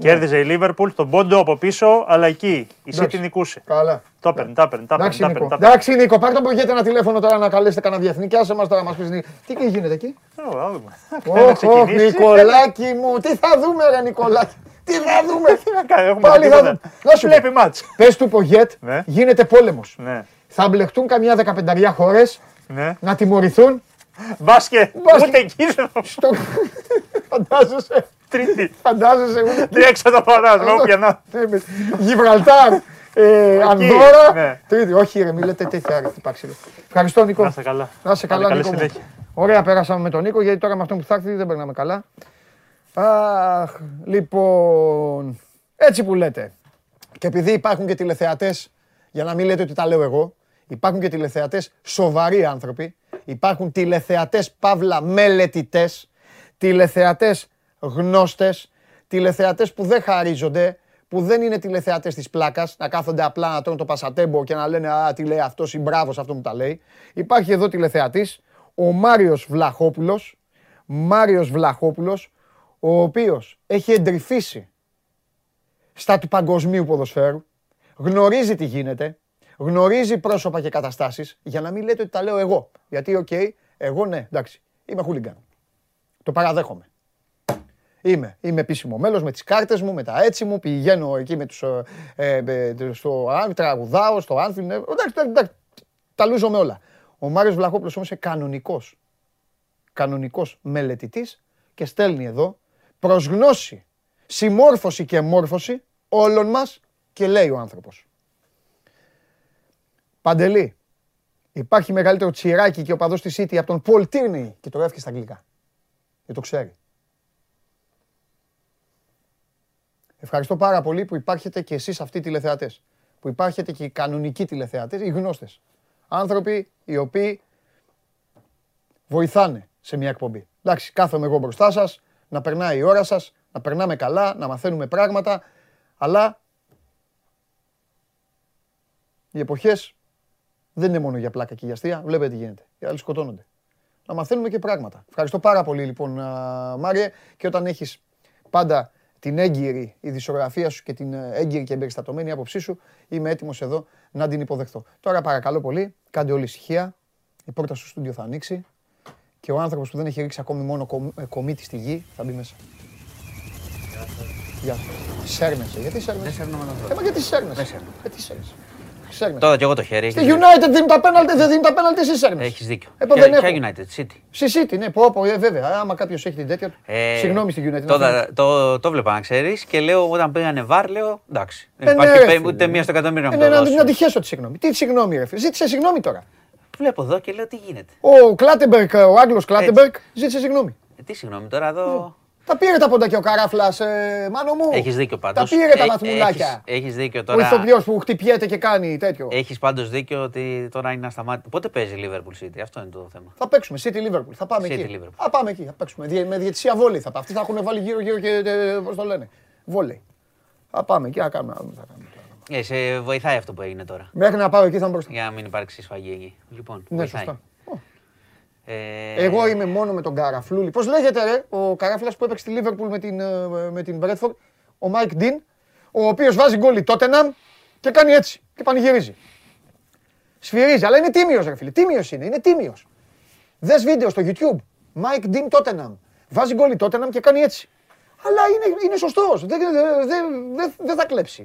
Κέρδιζε η Liverpool στον πόντο από πίσω, αλλά εκεί η City Εντάξει. νικούσε. Καλά. Το έπαιρνε, τα έπαιρνε, τα έπαιρνε. Εντάξει τα Νίκο, έπαιρνε, τα έπαιρνε. εντάξει Νίκο, πάρ' τον προγέτε ένα τηλέφωνο τώρα να καλέσετε κανένα διεθνή και άσε μας τώρα να μας πεις Νίκο. Τι γίνεται εκεί; Ε, να δούμε. Ωχ, ωχ, ξεκινήσει. Νικολάκι μου, τι θα δούμε ρε Νικολάκι. Τι θα δούμε; [LAUGHS] Τι να κάνει, έχουμε Πάλι θα τίποτα. δούμε. Να σου πω. Βλέπει μάτς. Πες του Πογέτ, Ναι. γίνεται πόλεμος. Ναι, Θα μπλεχτούν καμιά δεκαπενταριά χώρες ναι. να τιμωρηθούν. Μπάσκετ, Μπάσκετ. ούτε εκεί δεν Στο... [LAUGHS] φαντάζεσαι, Τρίτη. φαντάζεσαι. ούτε- Τι έξω το φωνάζω, όποια να. Ναι, με- Γιβραλτάρ, ε, Εκεί, Ανδόρα. ναι. Τρίτη, όχι ρε, μη λέτε τέτοια ρε, χτυπά ξύλο. Ευχαριστώ Νίκο. Να είστε καλά. Να είσαι καλά, Καλή Νίκο. μου. συνέχεια. Ωραία, πέρασαμε με τον Νίκο γιατί τώρα με αυτόν που θα έρθει δεν περνάμε καλά. Αχ, λοιπόν, έτσι που λέτε. Και επειδή υπάρχουν και τηλεθεατές, για να μην λέτε ότι τα λέω εγώ, υπάρχουν και τηλεθεατές σοβαροί άνθρωποι, υπάρχουν τηλεθεατές παύλα μελετητές, τηλεθεατές γνώστες, τηλεθεατές που δεν χαρίζονται, που δεν είναι τηλεθεατές της πλάκας, να κάθονται απλά να τρώνε το πασατέμπο και να λένε «Α, τι λέει αυτός ή μπράβος σε αυτό που τα λέει». Υπάρχει εδώ τηλεθεατής, ο Μάριος Βλαχόπουλος, Μάριος Βλαχόπουλος, ο οποίος έχει εντρυφήσει στα του παγκοσμίου ποδοσφαίρου, γνωρίζει τι γίνεται, γνωρίζει πρόσωπα και καταστάσεις, για να μην λέτε ότι τα λέω εγώ. Γιατί, οκ, εγώ ναι, εντάξει, είμαι χούλιγκαν. Το παραδέχομαι. Είμαι, είμαι επίσημο μέλος με τις κάρτες μου, με τα έτσι μου, πηγαίνω εκεί με τους, ε, ε, στο τραγουδάω, στο Άνφιλ, εντάξει, εντάξει, τα λούζω με όλα. Ο Μάριος Βλαχόπουλος όμως είναι κανονικός, κανονικός μελετητής και στέλνει εδώ προς γνώση, συμμόρφωση και μόρφωση όλων μας και λέει ο άνθρωπος. Παντελή, υπάρχει μεγαλύτερο τσιράκι και ο παδός της City από τον Πολ Τίρνεϊ και το γράφει στα αγγλικά. Και το ξέρει. Ευχαριστώ πάρα πολύ που υπάρχετε και εσείς αυτοί οι τηλεθεατές. Που υπάρχετε και οι κανονικοί τηλεθεατές, οι γνώστες. Άνθρωποι οι οποίοι βοηθάνε σε μια εκπομπή. Εντάξει, κάθομαι εγώ μπροστά σας, να περνάει η ώρα σας, να περνάμε καλά, να μαθαίνουμε πράγματα, αλλά οι εποχές δεν είναι μόνο για πλάκα και για αστεία. Βλέπετε τι γίνεται. Οι άλλοι σκοτώνονται. Να μαθαίνουμε και πράγματα. Ευχαριστώ πάρα πολύ λοιπόν, Μάριε. Και όταν έχεις πάντα την έγκυρη ειδησιογραφία σου και την ε, έγκυρη και εμπεριστατωμένη άποψή σου, είμαι έτοιμος εδώ να την υποδεχτώ. Τώρα παρακαλώ πολύ, κάντε όλη ησυχία. Η πόρτα στο στούντιο θα ανοίξει και ο άνθρωπος που δεν έχει ρίξει ακόμη μόνο ε, κομίτη στη γη θα μπει μέσα. Γεια σας. Σέρνεσαι. Γιατί σέρνεσαι; Δεν σέρνομαι να Ε, γιατί σέρνεσαι; Γιατί σέρνεσαι; Τώρα και εγώ το χέρι. Στη United δίνουν τα πέναλτι, δεν δίνουν τα πέναλτι εσύ σέρνεσαι. Έχεις δίκιο. Ε, ποια, δεν ποια έχω. United, City. Στη City, ναι, πω, πω, ε, βέβαια. Άμα κάποιος έχει την τέτοια του. Ε, Συγγνώμη στη United. Τώρα, το, το βλέπα να ξέρεις και λέω όταν πήγανε βαρ, λέω εντάξει. Δεν Ε, ναι, υπάρχει ρε, πέ- φίλε. ούτε μία στο εκατομμύριο να Ε, μου ναι, το να, δώσουν. να τη χέσω τη συγγνώμη. Τι συγγνώμη, ρε φίλε. Ζήτησε συγγνώμη τώρα. Βλέπω εδώ και λέω τι γίνεται. Ο Κλάτεμπερκ, ο Άγγλος Κλάτεμπερκ, ζήτησε συγγνώμη. Ε, τι συγγνώμη τώρα εδώ. Τα πήρε τα ποντάκια ο Καράφλας, ε, μάνο μου. Έχεις δίκιο πάντως. Τα πήρε τα βαθμουλάκια. Έχει δίκιο Ο τώρα. ηθοποιό που χτυπιέται και κάνει τέτοιο. Έχεις πάντως δίκιο ότι τώρα είναι ασταμάτητο. Πότε παίζει η Liverpool City, αυτό είναι το θέμα. Θα παίξουμε City Liverpool. Θα πάμε City εκεί. Liverpool. Θα πάμε εκεί. Θα παίξουμε. Διε- Με διαιτησία βόλεϊ θα πάμε. Αυτοί θα έχουν βάλει γύρω-γύρω και. Πώς το λένε. Βόλεϊ. Θα πάμε εκεί. Θα κάνουμε. θα κάνουμε. Ε, σε βοηθάει αυτό που έγινε τώρα. Μέχρι να πάω εκεί θα είμαι μπροστά. Για να μην υπάρξει σφαγή εκεί. Λοιπόν, Ναι, βοηθάει. σωστά. Ε, Εγώ είμαι μόνο με τον Καραφλούλη. Πώς λέγεται, ρε, ο Καράφλα που έπαιξε στη Λίβερπουλ με την, ε, με την Bradford, ο Μάικ Ντίν, ο οποίος βάζει γκολ η Τότεναμ και κάνει έτσι και πανηγυρίζει. Σφυρίζει, αλλά είναι τίμιος, ρε φίλε. Τίμιος είναι, είναι τίμιος. Δες βίντεο στο YouTube. Μάικ Ντίν Τότεναμ. Βάζει γκολ η Τότεναμ και κάνει έτσι. Αλλά είναι, είναι σωστός. Δεν, δεν, δεν, δεν, δεν θα κλέψει.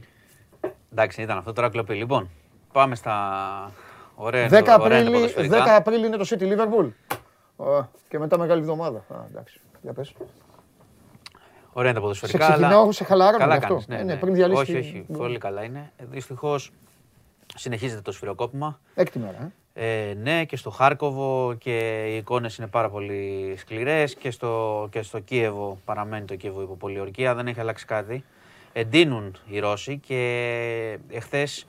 Εντάξει, ήταν αυτό τώρα κλοπή. Λοιπόν, πάμε στα ωραία, 10 ωραία είναι τα Απρίλη, 10 ποδοσφαιρικά. Απρίλη είναι το City Liverpool. Ω, Και μετά μεγάλη εβδομάδα. Α, εντάξει. Για πες. Ωραία είναι τα ποδοσφαιρικά. Σε ξεκινάω, αλλά- σε χαλάρωνε Καλά γι' αυτό. κάνεις, ναι, Ε, ναι. ναι, πριν διαλύσεις Όχι, τη- όχι, πολύ καλά είναι. Δυστυχώς συνεχίζεται το σφυροκόπημα. Έκτη μέρα. Ε. Ε, ναι, και στο Χάρκοβο και οι εικόνες είναι πάρα πολύ σκληρές και στο, και στο Κίεβο παραμένει το Κίεβο υπό πολιορκία, δεν έχει αλλάξει κάτι. Εντείνουν οι Ρώσοι και εχθές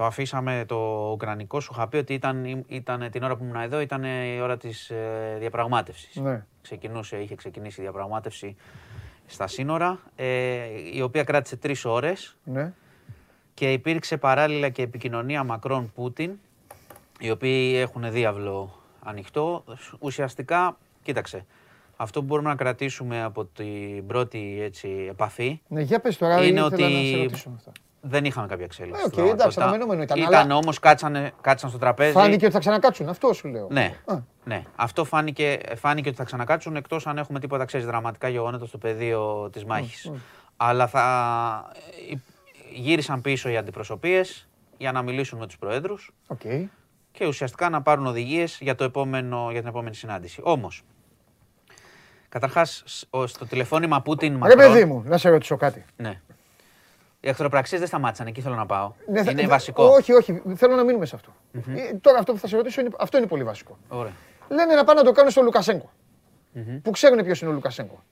το αφήσαμε το Ουκρανικό. Σου είχα πει ότι ήταν, ήταν την ώρα που ήμουν εδώ, ήταν η ώρα της ε, διαπραγμάτευσης. Ναι. Ξεκινούσε, είχε ξεκινήσει η διαπραγμάτευση στα σύνορα, ε, η οποία κράτησε τρεις ώρες Ναι. και υπήρξε παράλληλα και επικοινωνία Μακρόν-Πούτιν, οι οποίοι έχουν διάβλο ανοιχτό. Ουσιαστικά, κοίταξε, αυτό που μπορούμε να κρατήσουμε από την πρώτη έτσι, επαφή Ναι, για πες τώρα, Είναι ήθελα ότι- να σε ρωτήσω με αυτά. Δεν είχαμε κάποια εξέλιξη. Ε, οκ, στην εντάξει, πραγματικότητα. αναμενόμενο ήταν, Ήταν αλλά- όμως, κάτσανε, κάτσαν στο τραπέζι. Φάνηκε ότι θα ξανακάτσουν, αυτό σου λέω. Ναι, Α, ναι. Αυτό φάνηκε, φάνηκε ότι θα ξανακάτσουν εκτός αν έχουμε τίποτα ξέρεις, δραματικά γεγονότα στο πεδίο της μάχης. Αλλά θα ε, γύρισαν πίσω οι αντιπροσωπείες για να μιλήσουν με τους προέδρους Οκ. και ουσιαστικά να πάρουν οδηγίες για, το επόμενο, για την επόμενη συνάντηση. Όμως, καταρχάς σ- ο- στο τηλεφώνημα Πούτιν Ρε Μακρόν... παιδί μου, να σε ρωτήσω κάτι. Ναι. Οι εχθροπραξίες δεν σταμάτησαν, εκεί θέλω να πάω. Ναι, θα- είναι δε- βασικό. Όχι, όχι, θέλω να μείνουμε σε αυτό. Ε, Τώρα αυτό που θα σε ρωτήσω, είναι, αυτό είναι πολύ βασικό. Ωραία. Λένε να πάνε να το κάνουν στο λουκασενκο Που ξέρουν ποιος είναι ο Λουκασέγκο.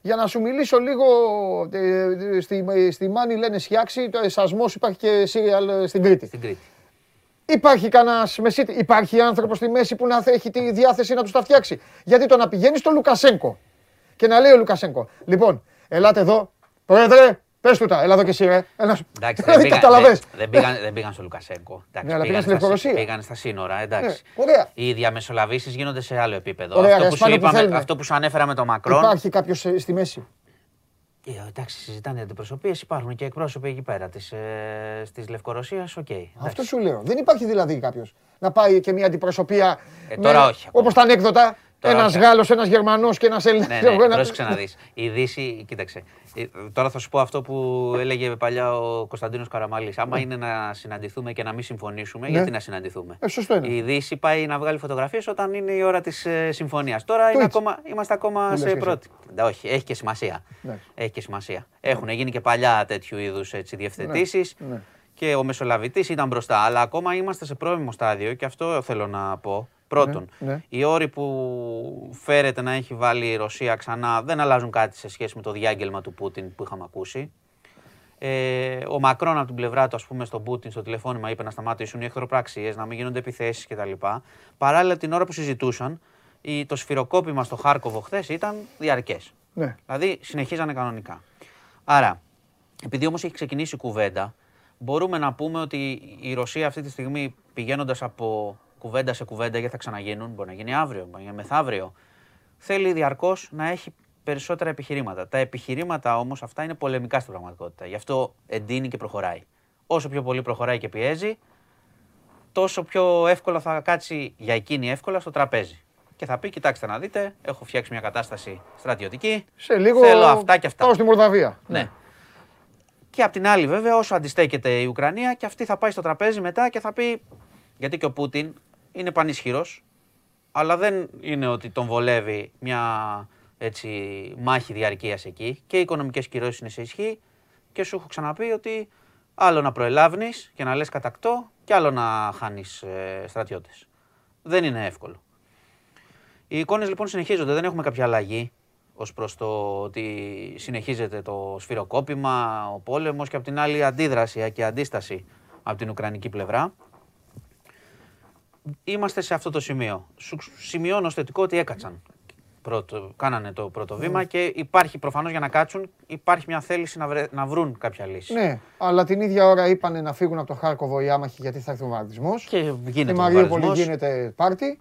Για να σου μιλήσω λίγο, ε, ε, στη, στη Μάνη λένε σιάξη, το εσασμός υπάρχει και σύριαλ ε, στην Κρήτη. Στην Κρήτη. Υπάρχει κανένας μεσίτη, υπάρχει άνθρωπος στη μέση που να έχει τη διάθεση να τους τα φτιάξει. Γιατί το να πηγαίνεις στο Λουκασένκο και να λέει ο Λουκασένκο, λοιπόν, ελάτε εδώ, πρόεδρε, Πες του τα, έλα εδώ και εσύ ρε. Έλα σου. Εντάξει, Δηλαδή, δεν, πήγαν, κατάλαβες. δεν, δεν, πήγαν, δεν πήγαν στο Λουκασένκο. Εντάξει, Ναι, αλλά πήγαν στη στα, Λευκορωσία. πήγαν στα σύνορα, εντάξει. Ναι, ωραία. Οι διαμεσολαβήσεις γίνονται σε άλλο επίπεδο. Ωραία, αυτό, ρε, που σου σπάνε που είπαμε, θέλουνε. αυτό που σου ανέφερα με τον Μακρόν. Υπάρχει κάποιος στη μέση; Ε, εντάξει, συζητάνε αντιπροσωπείες, υπάρχουν και εκπρόσωποι εκεί πέρα της ε, Λευκορωσίας. Οκ. εντάξει. Αυτό σου λέω. Δεν υπάρχει δηλαδή κάποιος να πάει και μια αντιπροσωπεία. Ε, τώρα όχι ακόμα. Όπως τα ανέκδοτα. Τώρα Ένας όχι. Γάλλος, ένας Γερμανός και ένας Έλληνας. Ναι, ναι, πρόσεξε να δεις. Η Δύση, κοίταξε. ε, Τώρα θα σου πω αυτό που έλεγε παλιά ο Κωνσταντίνος Καραμαλής. Άμα είναι να συναντηθούμε και να μην συμφωνήσουμε, Ναι. γιατί να συναντηθούμε; Ε, σωστό είναι. Η Δύση πάει να βγάλει φωτογραφίες όταν είναι η ώρα της ε, συμφωνίας. Τώρα είναι έτσι. ακόμα, είμαστε ακόμα Δεν λες σε και εσύ. πρώτη. Ντα, όχι, έχει και σημασία. Εντάξει. Έχει και σημασία. Έχουν γίνει και παλιά τέτοιου είδους έτσι, διευθετήσεις. ναι. Και ο Μεσολαβητής ήταν μπροστά. Αλλά ακόμα είμαστε σε πρώιμο στάδιο και αυτό θέλω να πω. Πρώτον, Ναι, ναι. οι όροι που φέρεται να έχει βάλει η Ρωσία ξανά δεν αλλάζουν κάτι σε σχέση με το διάγγελμα του Πούτιν που είχαμε ακούσει. Ε, ο Μακρόν από την πλευρά του, ας πούμε, στον Πούτιν στο τηλεφώνημα είπε να σταματήσουν οι εχθροπραξίες, να μην γίνονται επιθέσεις κτλ. Παράλληλα, την ώρα που συζητούσαν, η- το σφυροκόπημα στο Χάρκοβο χθες ήταν διαρκές. Ναι. Δηλαδή συνεχίζανε κανονικά. Άρα, επειδή όμως έχει ξεκινήσει η κουβέντα, μπορούμε να πούμε ότι η Ρωσία αυτή τη στιγμή πηγαίνοντας από κουβέντα σε κουβέντα, γιατί θα ξαναγίνουν, μπορεί να γίνει αύριο, μπορεί να γίνει μεθαύριο, θέλει διαρκώς να έχει περισσότερα επιχειρήματα. Τα επιχειρήματα όμως αυτά είναι πολεμικά στην πραγματικότητα. Γι' αυτό εντείνει και προχωράει. Όσο πιο πολύ προχωράει και πιέζει, τόσο πιο εύκολα θα κάτσει για εκείνη εύκολα στο τραπέζι. Και θα πει: Κοιτάξτε να δείτε, έχω φτιάξει μια κατάσταση στρατιωτική. Σε λίγο. Θέλω αυτά και αυτά. Πάω στη Μολδαβία. Ναι. Και απ' την άλλη, βέβαια, όσο αντιστέκεται η Ουκρανία, και αυτή θα πάει στο τραπέζι μετά και θα πει. Γιατί και ο Πούτιν είναι πανίσχυρος, αλλά δεν είναι ότι τον βολεύει μια έτσι, μάχη διαρκείας εκεί. Και οι οικονομικές κυρώσεις είναι σε ισχύ. Και σου έχω ξαναπεί ότι άλλο να προελάβει και να λες κατακτώ, και άλλο να χάνεις ε, στρατιώτες. Δεν είναι εύκολο. Οι εικόνες λοιπόν συνεχίζονται, δεν έχουμε κάποια αλλαγή ως προς το ότι συνεχίζεται το σφυροκόπημα, ο πόλεμος και απ' την άλλη αντίδραση και αντίσταση από την Ουκρανική πλευρά. Είμαστε σε αυτό το σημείο. Σου σημειώνω ως θετικό ότι έκατσαν. Πρώτο, κάνανε το πρώτο βήμα και υπάρχει προφανώς για να κάτσουν, υπάρχει μια θέληση να, βρε- να βρουν κάποια λύση. Ναι, αλλά την ίδια ώρα είπανε να φύγουν από το Χάρκοβο οι άμαχοι γιατί θα έρθει ο βομβαρδισμό. Και Στη γίνεται ο Μαριούπολη βομβαρδισμός. γίνεται πάρτι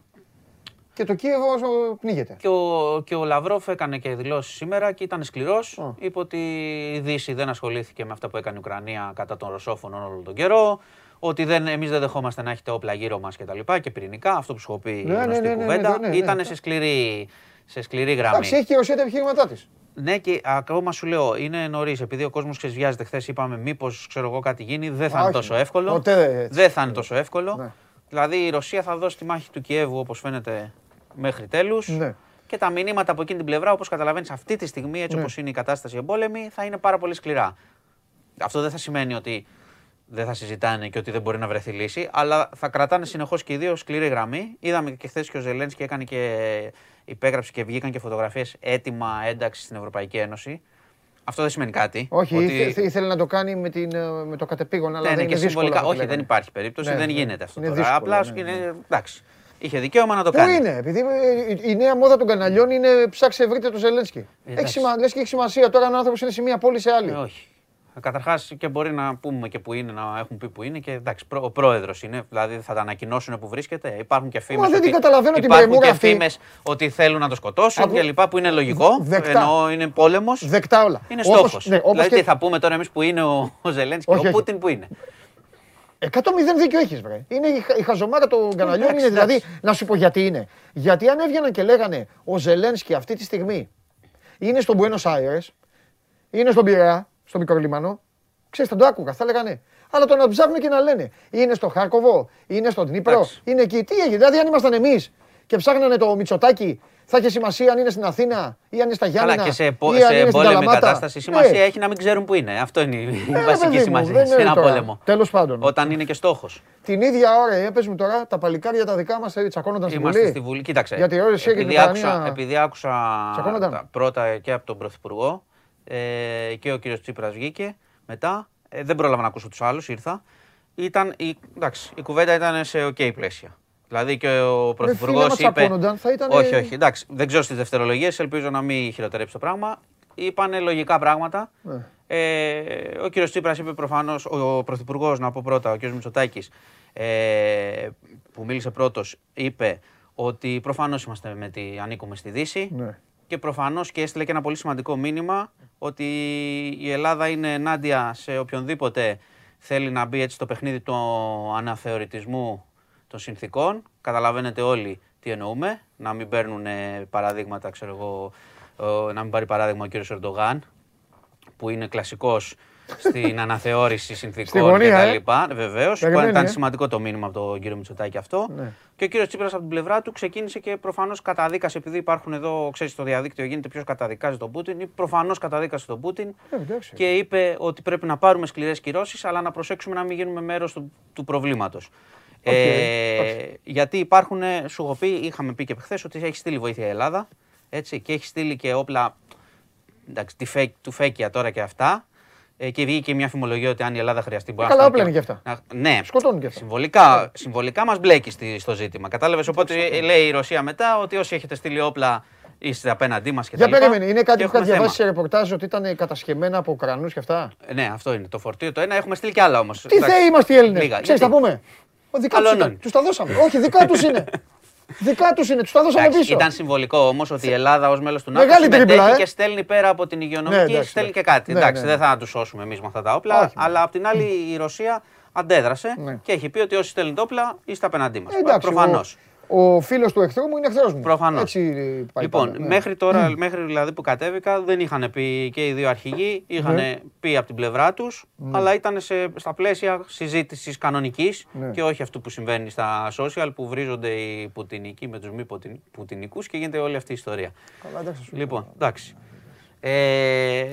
και το Κίεβο ε, πνίγεται. Και ο, και ο Λαυρόφ έκανε και δηλώσεις σήμερα και ήταν σκληρός. Α. Είπε ότι η Δύση δεν ασχολήθηκε με αυτά που έκανε η Ουκρανία κατά των Ρωσόφωνων όλο τον καιρό. Ότι δεν, εμείς δεν δεχόμαστε να έχετε όπλα γύρω μας και τα λοιπά και πυρηνικά, αυτό που σου έχω πει Ναι, ναι, γνωστή ναι, ναι, κουβέντα, ναι, ναι, ναι. ήταν σε σκληρή, σε σκληρή γραμμή. Εντάξει, έχει και η Ρωσία τα επιχειρήματά της. Ναι, και ακόμα σου λέω, είναι νωρίς. Επειδή ο κόσμος ξεσβιάζεται χθες, είπαμε μήπως ξέρω εγώ κάτι γίνει. Δεν θα Α, είναι όχι. τόσο εύκολο. Ποτέ έτσι. Δεν θα είναι τόσο εύκολο. Ναι. Δηλαδή η Ρωσία θα δώσει τη μάχη του Κιέβου όπως φαίνεται μέχρι τέλους. Ναι. Και τα μηνύματα από εκείνη την πλευρά, όπως καταλαβαίνεις αυτή τη στιγμή, έτσι Ναι. όπως είναι η κατάσταση εμπόλεμη, θα είναι πάρα πολύ σκληρά. Αυτό δεν θα σημαίνει ότι δεν θα συζητάνε και ότι δεν μπορεί να βρεθεί λύση, αλλά θα κρατάνε συνεχώς και οι δύο σκληρή γραμμή. Είδαμε και χθες και ο Ζελένσκι έκανε και υπέγραψε και βγήκαν και φωτογραφίες έτοιμα ένταξης στην Ευρωπαϊκή Ένωση. Αυτό δεν σημαίνει κάτι. Όχι, ότι... ήθε- ήθελε να το κάνει με, την, ε, με το κατεπήγον, αλλά Ναι, δεν ναι, είναι και δύσκολο. συμβολικά. αυτό Όχι, λέγανε. δεν υπάρχει περίπτωση, Ναι, δεν ναι. γίνεται αυτό Είναι τώρα. δύσκολο, Απλά ναι, σου ναι, είναι. Εντάξει. Είχε δικαίωμα να το Πού κάνει. είναι, επειδή ε, η νέα μόδα των καναλιών είναι ψάξε βρείτε το Ζελένσκι. Έχει Εντάξει. σημα... Λες και έχει σημασία τώρα αν ο άνθρωπος είναι σε μία πόλη σε άλλη. Ε, όχι. Καταρχάς και μπορεί να πούμε και που είναι, να έχουν πει που είναι και εντάξει, προ- ο πρόεδρος είναι. Δηλαδή θα τα ανακοινώσουν που βρίσκεται. Υπάρχουν και φήμες. Μα δεν την καταλαβαίνω την Υπάρχουν πρεμούρα και αυτή. φήμες ότι θέλουν να το σκοτώσουν Ακού- και λοιπά που είναι λογικό. Δεκτά. Ενώ είναι πόλεμος. Δεκτά όλα. Είναι Όπως- στόχος. Ναι, όπως δηλαδή και- τι θα πούμε τώρα εμείς που είναι ο, ο Ζελένσκι, Όχι, ο όχι. Πούτιν που είναι. 100-0 δίκιο έχεις, βρε. Είναι η, χα- η χαζομάρα των καναλιών. εντάξει, Είναι δηλαδή, εντάξει. να σου πω γιατί είναι. Γιατί αν έβγαιναν και λέγανε ο Ζελένσκι αυτή τη στιγμή είναι στον Buenos Aires, είναι στον Πειραιά, στο μικρό λίμανο, ξέρεις, θα το άκουγα, θα λέγανε. Αλλά το να ψάχνουν και να λένε είναι στο Χάρκοβο, είναι στον Δνήπρο, Εντάξει. είναι εκεί. Τι έγινε, δηλαδή αν ήμασταν εμείς και ψάχνανε το Μητσοτάκι, θα είχε σημασία αν είναι στην Αθήνα ή αν είναι στα Γιάννενα. Αλλά και σε, επο- ή αν σε είναι στην πόλεμη Καλαμάτα. κατάσταση σημασία Ναι. έχει να μην ξέρουν που είναι. Αυτό είναι η Ε, ρε, βασική παιδί μου, σημασία δεν σε είναι ένα τώρα. πόλεμο. Τέλος πάντων. Όταν είναι και στόχος. Την ίδια ώρα, ε, πες μου τώρα, τα παλικάρια τα δικά μας ε, τσακώνονταν στην Είμαστε Βουλή; στη Βουλή. Κοίταξε. Γιατί η Ρωσία και η επειδή, Ουκρανία- άκουσα, επειδή άκουσα Τσακώνονταν. τα πρώτα και από τον Πρωθυπουργό ε, και ο κύριος Τσίπρας βγήκε μετά. Ε, δεν πρόλαβα να ακούσω τους άλλους, ήρθα. Ήταν, η, εντάξει, η κουβέντα ήταν σε οκ πλαίσια. Δηλαδή και ο Πρωθυπουργός άμα είπε. τσακώνονταν, θα ήταν- Όχι, όχι. Εντάξει, δεν ξέρω στις δευτερολογίες, ελπίζω να μην χειροτερέψει το πράγμα. Είπανε λογικά πράγματα. Ναι. Ε, ο κύριος Τσίπρας είπε προφανώς, ο πρωθυπουργός, να πω πρώτα, ο κύριος Μητσοτάκης, ε, που μίλησε πρώτος, είπε ότι προφανώς είμαστε με τη, ανήκουμε στη Δύση. Ναι. Και προφανώς και έστειλε και ένα πολύ σημαντικό μήνυμα ότι η Ελλάδα είναι ενάντια σε οποιονδήποτε θέλει να μπει έτσι στο παιχνίδι του αναθεωρητισμού των συνθήκων. Καταλαβαίνετε όλοι τι εννοούμε. Να μην παίρνουν ε, παραδείγματα, ξέρω εγώ, ε, να μην πάρει παράδειγμα ο κύριος Ερντογάν, που είναι κλασικός στην αναθεώρηση συνθήκων γωνία, ε. κτλ. Βεβαίως. Περιμένει, Ήταν ε. σημαντικό το μήνυμα από τον κύριο Μητσοτάκη αυτό. Ναι. Και ο κύριος Τσίπρας από την πλευρά του ξεκίνησε και προφανώς καταδίκασε, επειδή υπάρχουν εδώ, ξέρεις, στο διαδίκτυο γίνεται ποιος καταδικάζει τον Πούτιν. Προφανώς καταδίκασε τον Πούτιν Ε, εντάξει. και είπε ότι πρέπει να πάρουμε σκληρές κυρώσεις, αλλά να προσέξουμε να μην γίνουμε μέρος του, του προβλήματος. Ε, γιατί υπάρχουν, ε, σου έχω πει, είχαμε πει και χθες ότι έχει στείλει βοήθεια η Ελλάδα έτσι, και έχει στείλει και όπλα εντάξει, τη φέ- του φέκια τώρα και αυτά. Ε, και βγήκε μια φημολογία ότι αν η Ελλάδα χρειαστεί μπορεί Καλά να όπλα στείλει είναι και αυτά. να- ναι, Σκοτώνουν και αυτά. Συμβολικά, συμβολικά μας μπλέκει στη- στο ζήτημα. Κατάλαβες. Οπότε ε, λέει η Ρωσία μετά ότι όσοι έχετε στείλει όπλα είστε απέναντί μας και Για τα λοιπά. περίμενε, είναι κάτι Και που είχα έχουμε διαβάσει σε θέμα. ρεπορτάζ ότι ήταν κατασκευμένα από Ουκρανούς και αυτά. Ε, Ναι, αυτό είναι. Το φορτίο το ένα. Έχουμε στείλει κι άλλα όμως. Τι θεοί είμαστε οι Έλληνες. Λίγα. Ξέρεις, Γιατί; τα πούμε. Ο δικά τους Καλόν ήταν. είναι. Τους τα δώσαμε. Όχι, δικά τους είναι. [LAUGHS] Δικά τους είναι. Τους τα δώσαμε Εντάξει, πίσω. ήταν συμβολικό όμως ότι η Ελλάδα ως μέλος του ΝΑΤΟ Μεγάλη συμμετέχει τρίπλα, ε. και στέλνει πέρα από την υγειονομική, Ναι, εντάξει, στέλνει και εντάξει. κάτι. Ναι, εντάξει, ναι, δεν ναι. θα τους σώσουμε εμείς με αυτά τα όπλα. Όχι, αλλά απ' την άλλη η Ρωσία αντέδρασε Ναι. και έχει πει ότι όσοι στέλνουν όπλα είστε απέναντί μας. Ε, εντάξει, Προφανώς. Ο, ο φίλος του εχθρού μου είναι εχθρός μου. Προφανώς. Έτσι πάει Λοιπόν, πάντα, ναι. μέχρι τώρα, μέχρι δηλαδή που κατέβηκα, δεν είχαν πει και οι δύο αρχηγοί, είχαν Ναι. πει από την πλευρά τους, αλλά ήταν σε, στα πλαίσια συζήτησης κανονικής Ναι. και όχι αυτού που συμβαίνει στα social που βρίζονται οι πουτινικοί με τους μη πουτιν- πουτινικούς και γίνεται όλη αυτή η ιστορία. Καλά, εντάξει, σου Λοιπόν, εντάξει. Ε,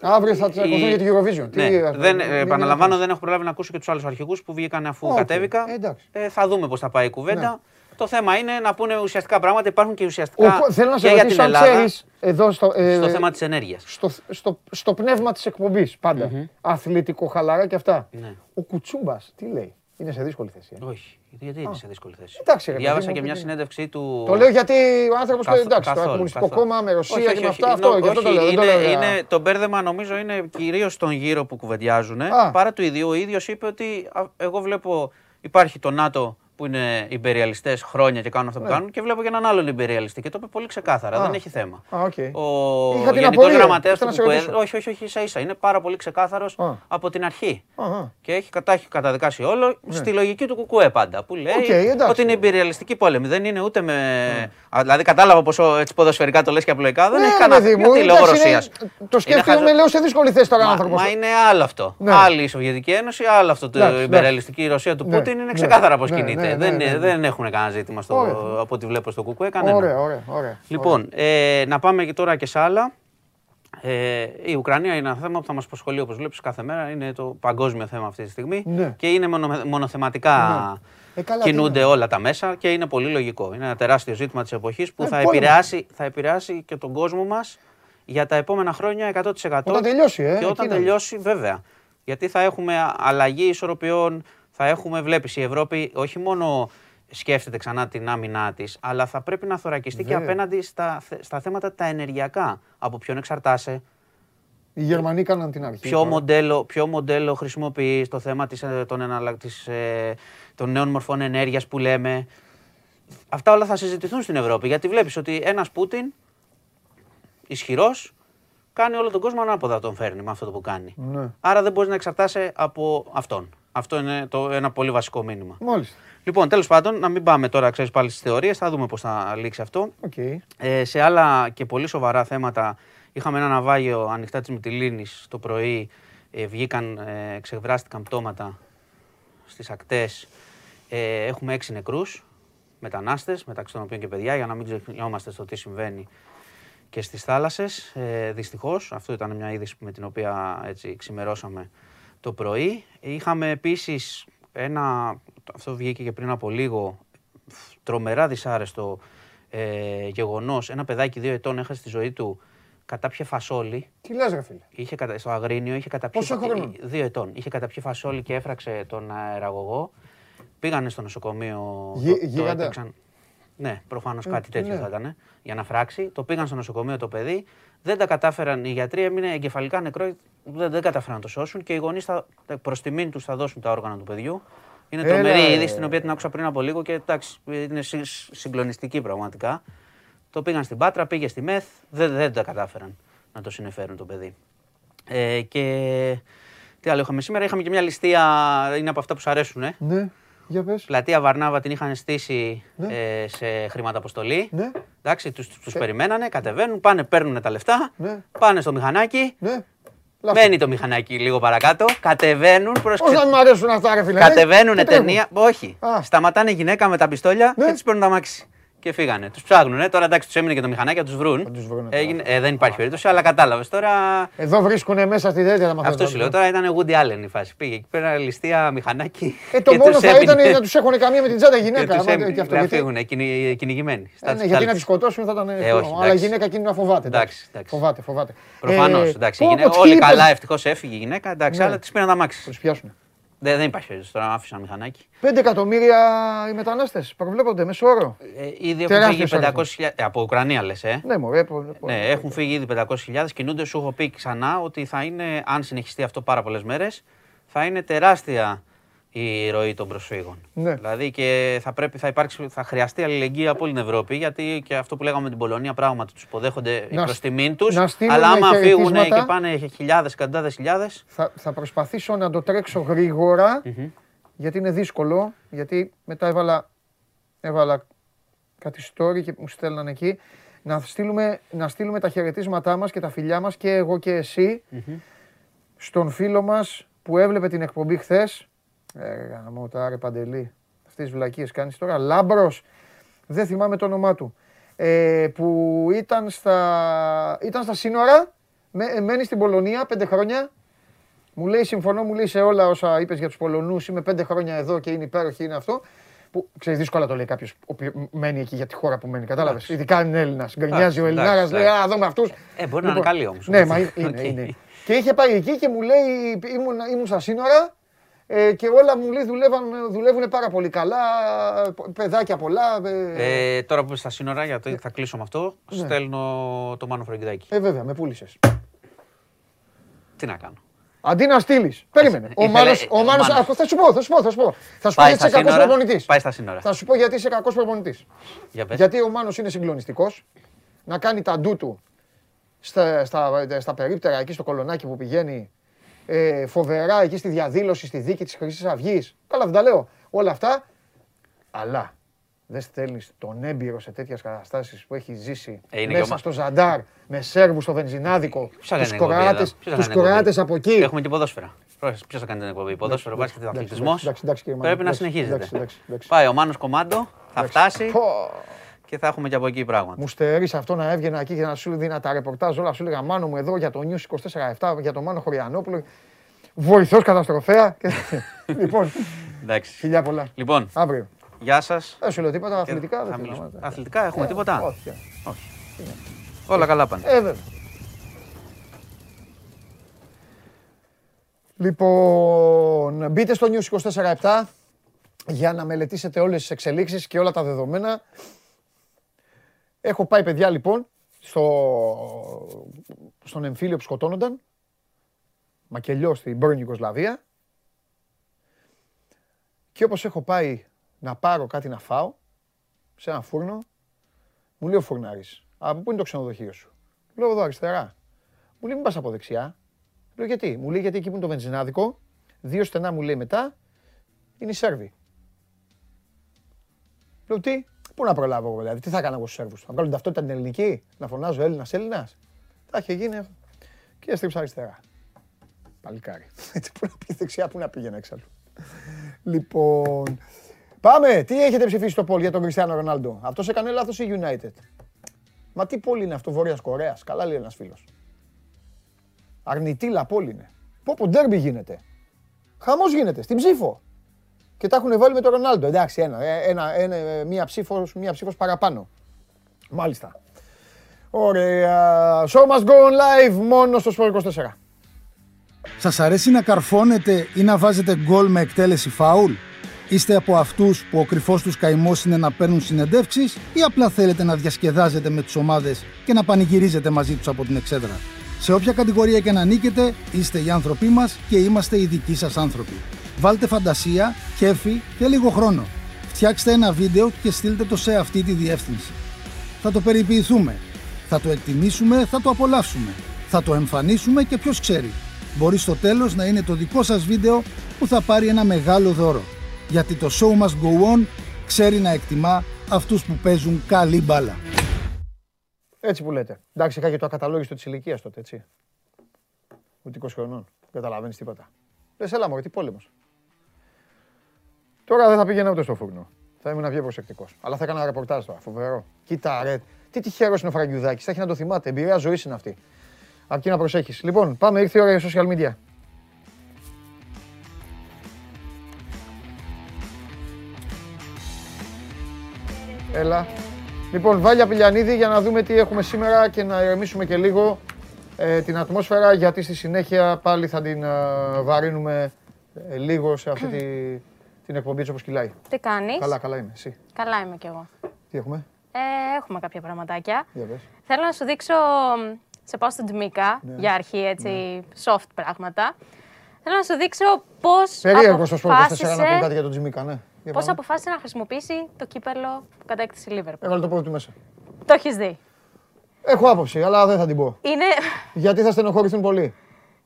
Αύριο θα τσακωθούν η- για την Eurovision. Τι, Ναι, ας- δεν, μην- ε, μην επαναλαμβάνω, είναι δεν έχω προλάβει να ακούσω και τους άλλους αρχηγούς που βγήκαν αφού Οκ, κατέβηκα. ε, εντάξει. Ε, θα δούμε πώς θα πάει η κουβέντα. Ναι. Το θέμα είναι να πούνε ουσιαστικά πράγματα. Υπάρχουν και ουσιαστικά. Ο, θέλω να σε και για ρωτήσω την αν Ελλάδα ξέρεις εδώ στο, ε, στο θέμα της ενέργειας. στο, στο, στο πνεύμα της εκπομπής πάντα. Αθλητικό, χαλαρά και αυτά. Ναι. Ο Κουτσούμπας τι λέει. Είναι σε δύσκολη θέση. ε. Όχι, γιατί είναι σε δύσκολη θέση. Εντάξει, ρε παιδί Διάβασα μου, και μια τι- συνέντευξή του. Το λέω γιατί ο άνθρωπος Καθ- εντάξει, το καθόλου, Κομμουνιστικό καθόλου. Κόμμα με Ρωσία Όχι, και όχι, με όχι. αυτά. Αυτό, Είναι- γι' αυτό το όχι, λέω. δεν το είναι- λέω για- είναι- Το μπέρδεμα νομίζω είναι κυρίως στον γύρο που κουβεντιάζουν. Α. Παρά του ίδιου. Ο ίδιος είπε ότι α, εγώ βλέπω υπάρχει το ΝΑΤΟ που είναι ιμπεριαλιστές χρόνια και κάνουν αυτό που κάνουν και βλέπω και έναν άλλον ιμπεριαλιστή. Και το είπε πολύ ξεκάθαρα. Ναι. Α. Δεν έχει θέμα. Α, οκ. Ο Είχα την Γενικός απορία, Γραμματέας ήθελα του να σε ΚΚΕ. ρωτήσω. Όχι, όχι, όχι, ίσα ίσα. Είναι πάρα πολύ ξεκάθαρος Α. από την αρχή. Α, α. Και έχει, κατά, έχει καταδικάσει όλο στη λογική του ΚΚΕ πάντα. Που λέει Ναι. Οκ, εντάξει. ότι είναι ιμπεριαλιστικοί πόλεμοι. Δεν είναι ούτε με. Α, Δηλαδή, κατάλαβα πόσο έτσι ποδοσφαιρικά το λες και απλοϊκά. Δεν Ναι, έχει ρε κανένα. παιδί μου, Γιατί λόγω εντάξει, είναι- Ρωσίας. Το σκέφτομαι, λέω σε δύσκολη θέση τώρα ο Μα, άνθρωπος. μα είναι άλλο αυτό. Ναι. Άλλη η Σοβιετική Ένωση, άλλο αυτό το Εντάξει, υπεραλιστική Ρωσία του Ναι, Πούτιν. Είναι ναι, ξεκάθαρα πώς ναι, κινείται. Ναι, ναι, δεν, ναι, ναι. δεν έχουν κανένα ζήτημα στο, Ωραία. από ό,τι βλέπω στο Κουκουέ. Κανένα. Ωραία, ωραία, ωραία. Λοιπόν, ε, να πάμε και τώρα και σε άλλα. Ε, η Ουκρανία είναι ένα θέμα που θα μας απασχολεί όπως βλέπεις κάθε μέρα. Είναι το παγκόσμιο θέμα αυτή τη στιγμή. Ναι. Και είναι μονο, μονοθεματικά. Ναι. Ε, καλά, τι κινούνται είναι. όλα τα μέσα και είναι πολύ λογικό. Είναι ένα τεράστιο ζήτημα της εποχής που Ε, θα, πόλεμος. επηρεάσει, θα επηρεάσει και τον κόσμο μας για τα επόμενα χρόνια 100%. Όταν τελειώσει, ε, Και εκεί όταν είναι. τελειώσει, βέβαια. Γιατί θα έχουμε αλλαγή ισορροπιών, θα έχουμε, βλέπεις, η Ευρώπη όχι μόνο σκέφτεται ξανά την άμυνά της, αλλά θα πρέπει να θωρακιστεί και Βέβαια. απέναντι στα, θε- στα θέματα τα ενεργειακά. Από ποιον εξαρτάσαι, Οι Γερμανοί κάναν την αρχή. ποιο τώρα. μοντέλο, ποιο μοντέλο χρησιμοποιείς, το θέμα της, ε, των, εναλλα- της, ε, των νέων μορφών ενέργειας που λέμε. Αυτά όλα θα συζητηθούν στην Ευρώπη, γιατί βλέπεις ότι ένας Πούτιν, ισχυρός, κάνει όλο τον κόσμο ανάποδα τον φέρνει με αυτό το που κάνει. Ναι. Άρα δεν μπορείς να εξαρτάσαι από αυτόν. Αυτό είναι το, ένα πολύ βασικό μήνυμα. Μάλιστα. Λοιπόν, τέλος πάντων, να μην πάμε τώρα, ξέρεις, πάλι στις θεωρίες, θα δούμε πώς θα λήξει αυτό. Οκ. Ε, σε άλλα και πολύ σοβαρά θέματα, είχαμε ένα ναυάγιο ανοιχτά της Μυτιλήνης το πρωί. Ε, βγήκαν, ε, ξεβράστηκαν πτώματα στις ακτές. Ε, έχουμε έξι νεκρούς μετανάστες, μεταξύ των οποίων και παιδιά, για να μην ξεχνιόμαστε στο τι συμβαίνει και στις θάλασσες. Ε, δυστυχώς, αυτό ήταν μια είδηση με την οποία έτσι ξημερώσαμε το πρωί. Είχαμε επίσης ένα, αυτό βγήκε και πριν από λίγο, τρομερά δυσάρεστο ε, γεγονός. Ένα παιδάκι δύο ετών έχασε τη ζωή του, κατάπιε φασόλι. Τι λες ρε φίλε; Είχε κατα... Στο Αγρίνιο είχε καταπιεί. Πόσο χρονών; Δύο ετών. Είχε καταπιεί φασόλι και έφραξε τον αεραγωγό. Πήγανε στο νοσοκομείο. Γι- το- το γίγαντα; έπαιξαν. Ναι, προφανώς Ε, κάτι τέτοιο ναι. θα ήταν. Για να φράξει. Το πήγαν στο νοσοκομείο το παιδί. Δεν τα κατάφεραν. Οι γιατροί έμεινε εγκεφαλικά νεκρό. Δεν, δεν κατάφεραν να το σώσουν και οι γονείς προς τιμήν τους θα δώσουν τα όργανα του παιδιού. Είναι Έλα, τρομερή ρε. είδηση την οποία την άκουσα πριν από λίγο και εντάξει, είναι συ- συγκλονιστική πραγματικά. Το πήγαν στην Πάτρα, πήγε στη ΜΕΘ, δεν, δεν τα κατάφεραν να το συνεφέρουν το παιδί. Ε, και τι άλλο είχαμε σήμερα, είχαμε και μια ληστεία, είναι από αυτά που σου αρέσουν. Ε. Ναι, για πες. Πλατεία Βαρνάβα την είχαν στήσει Ναι. ε, σε χρηματαποστολή. Ναι. Εντάξει, τους, τους περιμένανε, κατεβαίνουν, πάνε, παίρνουν τα λεφτά, Ναι. πάνε στο μηχανάκι, Ναι. Λάθος. μένει το μηχανάκι λίγο παρακάτω, κατεβαίνουν προς Πώς να μου αρέσουν αυτά, ρε φίλε. ε; Κατεβαίνουν Και τρέχουν. ταινία. Όχι. Α. Σταματάνε γυναίκα με τα πιστόλια Ναι. και τους παίρνουν τα μάξι. Και φύγανε. Τους ψάχνουν. Ε. Τώρα εντάξει, τους έμεινε και το μηχανάκι, θα τους βρουν. Θα τους βρούνε τώρα. Έγινε, ε, δεν υπάρχει περίπτωση, αλλά κατάλαβες. Τώρα. Εδώ βρίσκουνε μέσα στη τέτοια να μαθαίνουν. Αυτό σου λέω. Τώρα ήταν Woody Allen η φάση. Πήγε εκεί πέρα ληστεία μηχανάκι. Ε, το και μόνο τους θα έμεινε- ήταν να τους έχουν καμία με την τσάντα και γυναίκα. τους άμα- έμεινε και αυτό, να γιατί- φύγουν κυνη- κυνηγημένοι. στα Ε, ναι, γιατί να τσάλτες. τη σκοτώσουν θα ήταν. Ε, εύκολο. όχι, Αλλά η εντάξει. γυναίκα εκείνη να φοβάται. Εντάξει, εντάξει. Φοβάται, φοβάται. Προφανώς. Ε, εντάξει, η πω, γυναίκα- πω, όλοι τι είπες; καλά, ευτυχώς έφυγε η γυναίκα. Εντάξει, Ναι. αλλά τη πήραν τα μάξι. Θα τους πιάσουν. Δεν, δεν υπάρχει περίπτωση τώρα να άφησαν μηχανάκι. 5 εκατομμύρια οι μετανάστες προβλέπονται μέσω όρο. Ε, ήδη έχουν Τεράστιος φύγει 500.000. Ε, από Ουκρανία λες, ε. Ναι, μωρέ. πο- πο- Ναι, έχουν φύγει ήδη 500.000. Κινούνται, σου έχω πει ξανά ότι θα είναι, αν συνεχιστεί αυτό πάρα πολλές μέρες, θα είναι τεράστια η ροή των προσφύγων. Ναι. Δηλαδή και θα, πρέπει, θα, υπάρξει, θα χρειαστεί αλληλεγγύη από όλη την Ευρώπη, γιατί και αυτό που λέγαμε με την Πολωνία, πράγματι τους υποδέχονται Να προς σ- τιμήν τους. να στείλουμε Αλλά άμα φύγουν χαιρετίσματα. και πάνε χιλιάδες, εκατοντάδες χιλιάδες. Θα, θα προσπαθήσω να το τρέξω γρήγορα, γιατί είναι δύσκολο. Γιατί μετά έβαλα, έβαλα κάτι story και μου στέλνανε εκεί. Να στείλουμε, να στείλουμε τα χαιρετίσματά μας και τα φιλιά μας και εγώ και εσύ στον φίλο μας που έβλεπε την εκπομπή χθες. Ε, γαμώ τα ρε Παντελή. Αυτές τις βλακίες κάνεις τώρα. Λάμπρος, δεν θυμάμαι το όνομά του. Ε, που ήταν στα, ήταν στα σύνορα, με, μένει στην Πολωνία πέντε χρόνια. Μου λέει συμφωνώ, μου λέει σε όλα όσα είπες για τους Πολωνούς. Είμαι πέντε χρόνια εδώ και είναι υπέροχη, είναι αυτό. Που ξέρεις, δύσκολα το λέει κάποιος που μένει εκεί για τη χώρα που μένει. Κατάλαβες. Ειδικά αν είναι Έλληνας. Γκρινιάζει ο Εντάξει, Ελληνάρα, εντάξει, λέει Α, δω με αυτούς. Ε, μπορεί να είναι καλή όμως. Ναι, μα είναι. [LAUGHS] Οκ. είναι. Και είχε πάει εκεί και μου λέει, ήμουν, ήμουν στα σύνορα ε, και όλα μου λέει δουλεύαν, δουλεύουν πάρα πολύ καλά. Παιδάκια πολλά. Ε, Ε, τώρα που είμαι στα σύνορα, γιατί θα κλείσω με αυτό, στέλνω το Μάνο Φραγκιδάκη. ε, βέβαια, με πούλησες. Τι να κάνω. Αντί να στείλεις. Περίμενε. Ο Ήθελε- Μάνος, ο ο Μάνος, Μάνος. α, θα σου πω, θα σου πω, θα σου πω. Θα σου πω Πάει γιατί στα είσαι κακός σύνορα. προπονητής. Πάει στα σύνορα. Θα σου πω γιατί είσαι κακός προπονητής. Για πες. Γιατί ο Μάνος είναι συγκλονιστικός. Να κάνει τα ντου του στα, στα, στα περίπτερα εκεί στο κολονάκι που πηγαίνει. Ε, φοβερά εκεί στη διαδήλωση, στη δίκη της Χρυσής Αυγής. Καλά, δεν τα λέω. Όλα αυτά. Αλλά δεν στέλνεις τον έμπειρο σε τέτοιες καταστάσεις που έχει ζήσει Ε, είναι και μέσα ο Μα- στο Ζαντάρ με Σέρβους στο βενζινάδικο. Ποιος θα κάνει Του την εκπομπή Κροάτε εδώ; Ποιος θα κάνει την Κροάτες εκπομπή; από εκεί. Έχουμε και ποδόσφαιρα. Ποιος θα κάνει την εκπομπή, ποδόσφαιρο, μπάσκετ, εντάξει, αθλητισμός. εντάξει, εντάξει, κύριε Πρέπει Μάνο, να εντάξει, συνεχίζεται. εντάξει, εντάξει, εντάξει. Πάει ο Μάνος Κομάντο, θα φτάσει Πω. Και θα έχουμε και από εκεί πράγματα. Μου στερείς αυτό να έβγαινα εκεί για να σου δίνα τα ρεπορτάζ όλα. Σου έλεγα Μάνο μου εδώ για το News 24-7, για τον Μάνο Χωριανόπουλο. Βοηθός καταστροφέα. Και- [LAUGHS] λοιπόν, Εντάξει. χιλιά πολλά. Λοιπόν, Αύριο. γεια σας. Δεν σου λέω τίποτα, αθλητικά δεν θα θέλω. μιλήσουμε. να- Αθλητικά έχουμε Ε, τίποτα; Όχι. Όλα καλά πάνε. Ε, βέβαια. Λοιπόν, μπείτε στο News 24-7 για να μελετήσετε όλες τις εξελίξεις και όλα τα δεδομένα. Έχω πάει παιδιά λοιπόν στο, στον εμφύλιο που σκοτώνονταν. Μακελιό στην πρώην Ιουγκοσλαβία. Και όπως έχω πάει να πάρω κάτι να φάω σε ένα φούρνο, μου λέει ο φουρνάρης, από πού είναι το ξενοδοχείο σου; Λέω εδώ αριστερά. Μου λέει μην πας από δεξιά. Λέω γιατί; Μου λέει γιατί εκεί που είναι το βενζινάδικο, δύο στενά μου λέει μετά, είναι οι Σέρβοι. Λέω τι, πού να προλάβω εγώ δηλαδή, τι θα κάνω εγώ στους Σέρβους. Να βγάλω την ταυτότητα την ελληνική, να φωνάζω Έλληνας Έλληνας. Θα είχε γίνει αυτό. Και έστριψα αριστερά. Παλικάρι. Έτσι πού να πει δεξιά, πού να πήγαινε έξαλλου. Λοιπόν, πάμε. Τι έχετε ψηφίσει στο πόλ για τον Κριστιανό Ρονάλντο; Αυτός έκανε λάθος η United; Μα τι πόλη είναι αυτό, Βόρειας Κορέας; Καλά λέει ένας φίλος. Αρνητή πόλη είναι. Πω πω ντέρμπι γίνεται. Χαμός γίνεται, στην ψήφο. Και τα έχουν βάλει με τον Ρονάλντο. Εντάξει, ένα, ε, ένα, ένα, ε, μία, ψήφος, μία ψήφος παραπάνω. Μάλιστα. Ωραία. Show must go on live μόνο στο Sport 24. Σας αρέσει να καρφώνετε ή να βάζετε γκολ με εκτέλεση φάουλ; Είστε από αυτούς που ο κρυφός τους καημός είναι να παίρνουν συνεντεύξεις ή απλά θέλετε να διασκεδάζετε με τις ομάδες και να πανηγυρίζετε μαζί τους από την εξέδρα; Σε όποια κατηγορία και να ανήκετε, είστε οι άνθρωποι μας και είμαστε οι δικοί σας άνθρωποι. Βάλτε φαντασία, κέφι και λίγο χρόνο. Φτιάξτε ένα βίντεο και στείλτε το σε αυτή τη διεύθυνση. Θα το περιποιηθούμε. Θα το εκτιμήσουμε, θα το απολαύσουμε. Θα το εμφανίσουμε και ποιος ξέρει. Μπορεί στο τέλος να είναι το δικό σας βίντεο που θα πάρει ένα μεγάλο δώρο. Γιατί το show must go on ξέρει να εκτιμά αυτούς που παίζουν καλή μπάλα. Έτσι που λέτε. Εντάξει, είχα και το ακαταλόγιστο της ηλικίας τότε, έτσι. Ούτε 20 χρονών. Δεν καταλαβαίνεις τίποτα. Λες, έλα μου, τι πόλεμος. Τώρα δεν θα πήγαινα ούτε στο φούρνο. Θα ήμουν πιο προσεκτικός. Αλλά θα έκανα ρεπορτάζ τώρα. Φοβερό. Κοίτα, ρε. Τι τυχερός είναι ο Φραγκιουδάκης. Θα έχει να το θυμάται. Εμπειρία ζωής είναι αυτή. Αρκεί να προσέχεις. Λοιπόν, πάμε. Ήρθε η ώρα για social media. Έλα. Λοιπόν, Βάλια Πηλιανίδη για να δούμε τι έχουμε σήμερα και να ηρεμήσουμε και λίγο ε, την ατμόσφαιρα γιατί στη συνέχεια πάλι θα την ε, βαρύνουμε ε, λίγο σε αυτή τη, την εκπομπή έτσι όπως κυλάει. Τι κάνεις; Καλά, καλά είμαι. Εσύ. Καλά είμαι κι εγώ. Τι έχουμε; Ε, έχουμε κάποια πραγματάκια. Για πες. Θέλω να σου δείξω, μ, σε πάω στον Τζιμίκα, Ναι. για αρχή έτσι, soft πράγματα. Θέλω να σου δείξω πώς Περίεργος στο σπορ 24 να πούμε αποφάσισε, κάτι για τον Τζιμίκα, ναι. Για πώς πάμε. αποφάσισε να χρησιμοποιήσει το κύπελο που κατέκτησε η Liverpool. Έβαλε το πόδι του μέσα. Το έχεις δει. Έχω άποψη, αλλά δεν θα την πω. Είναι, Γιατί θα στενοχωρηθούν πολύ.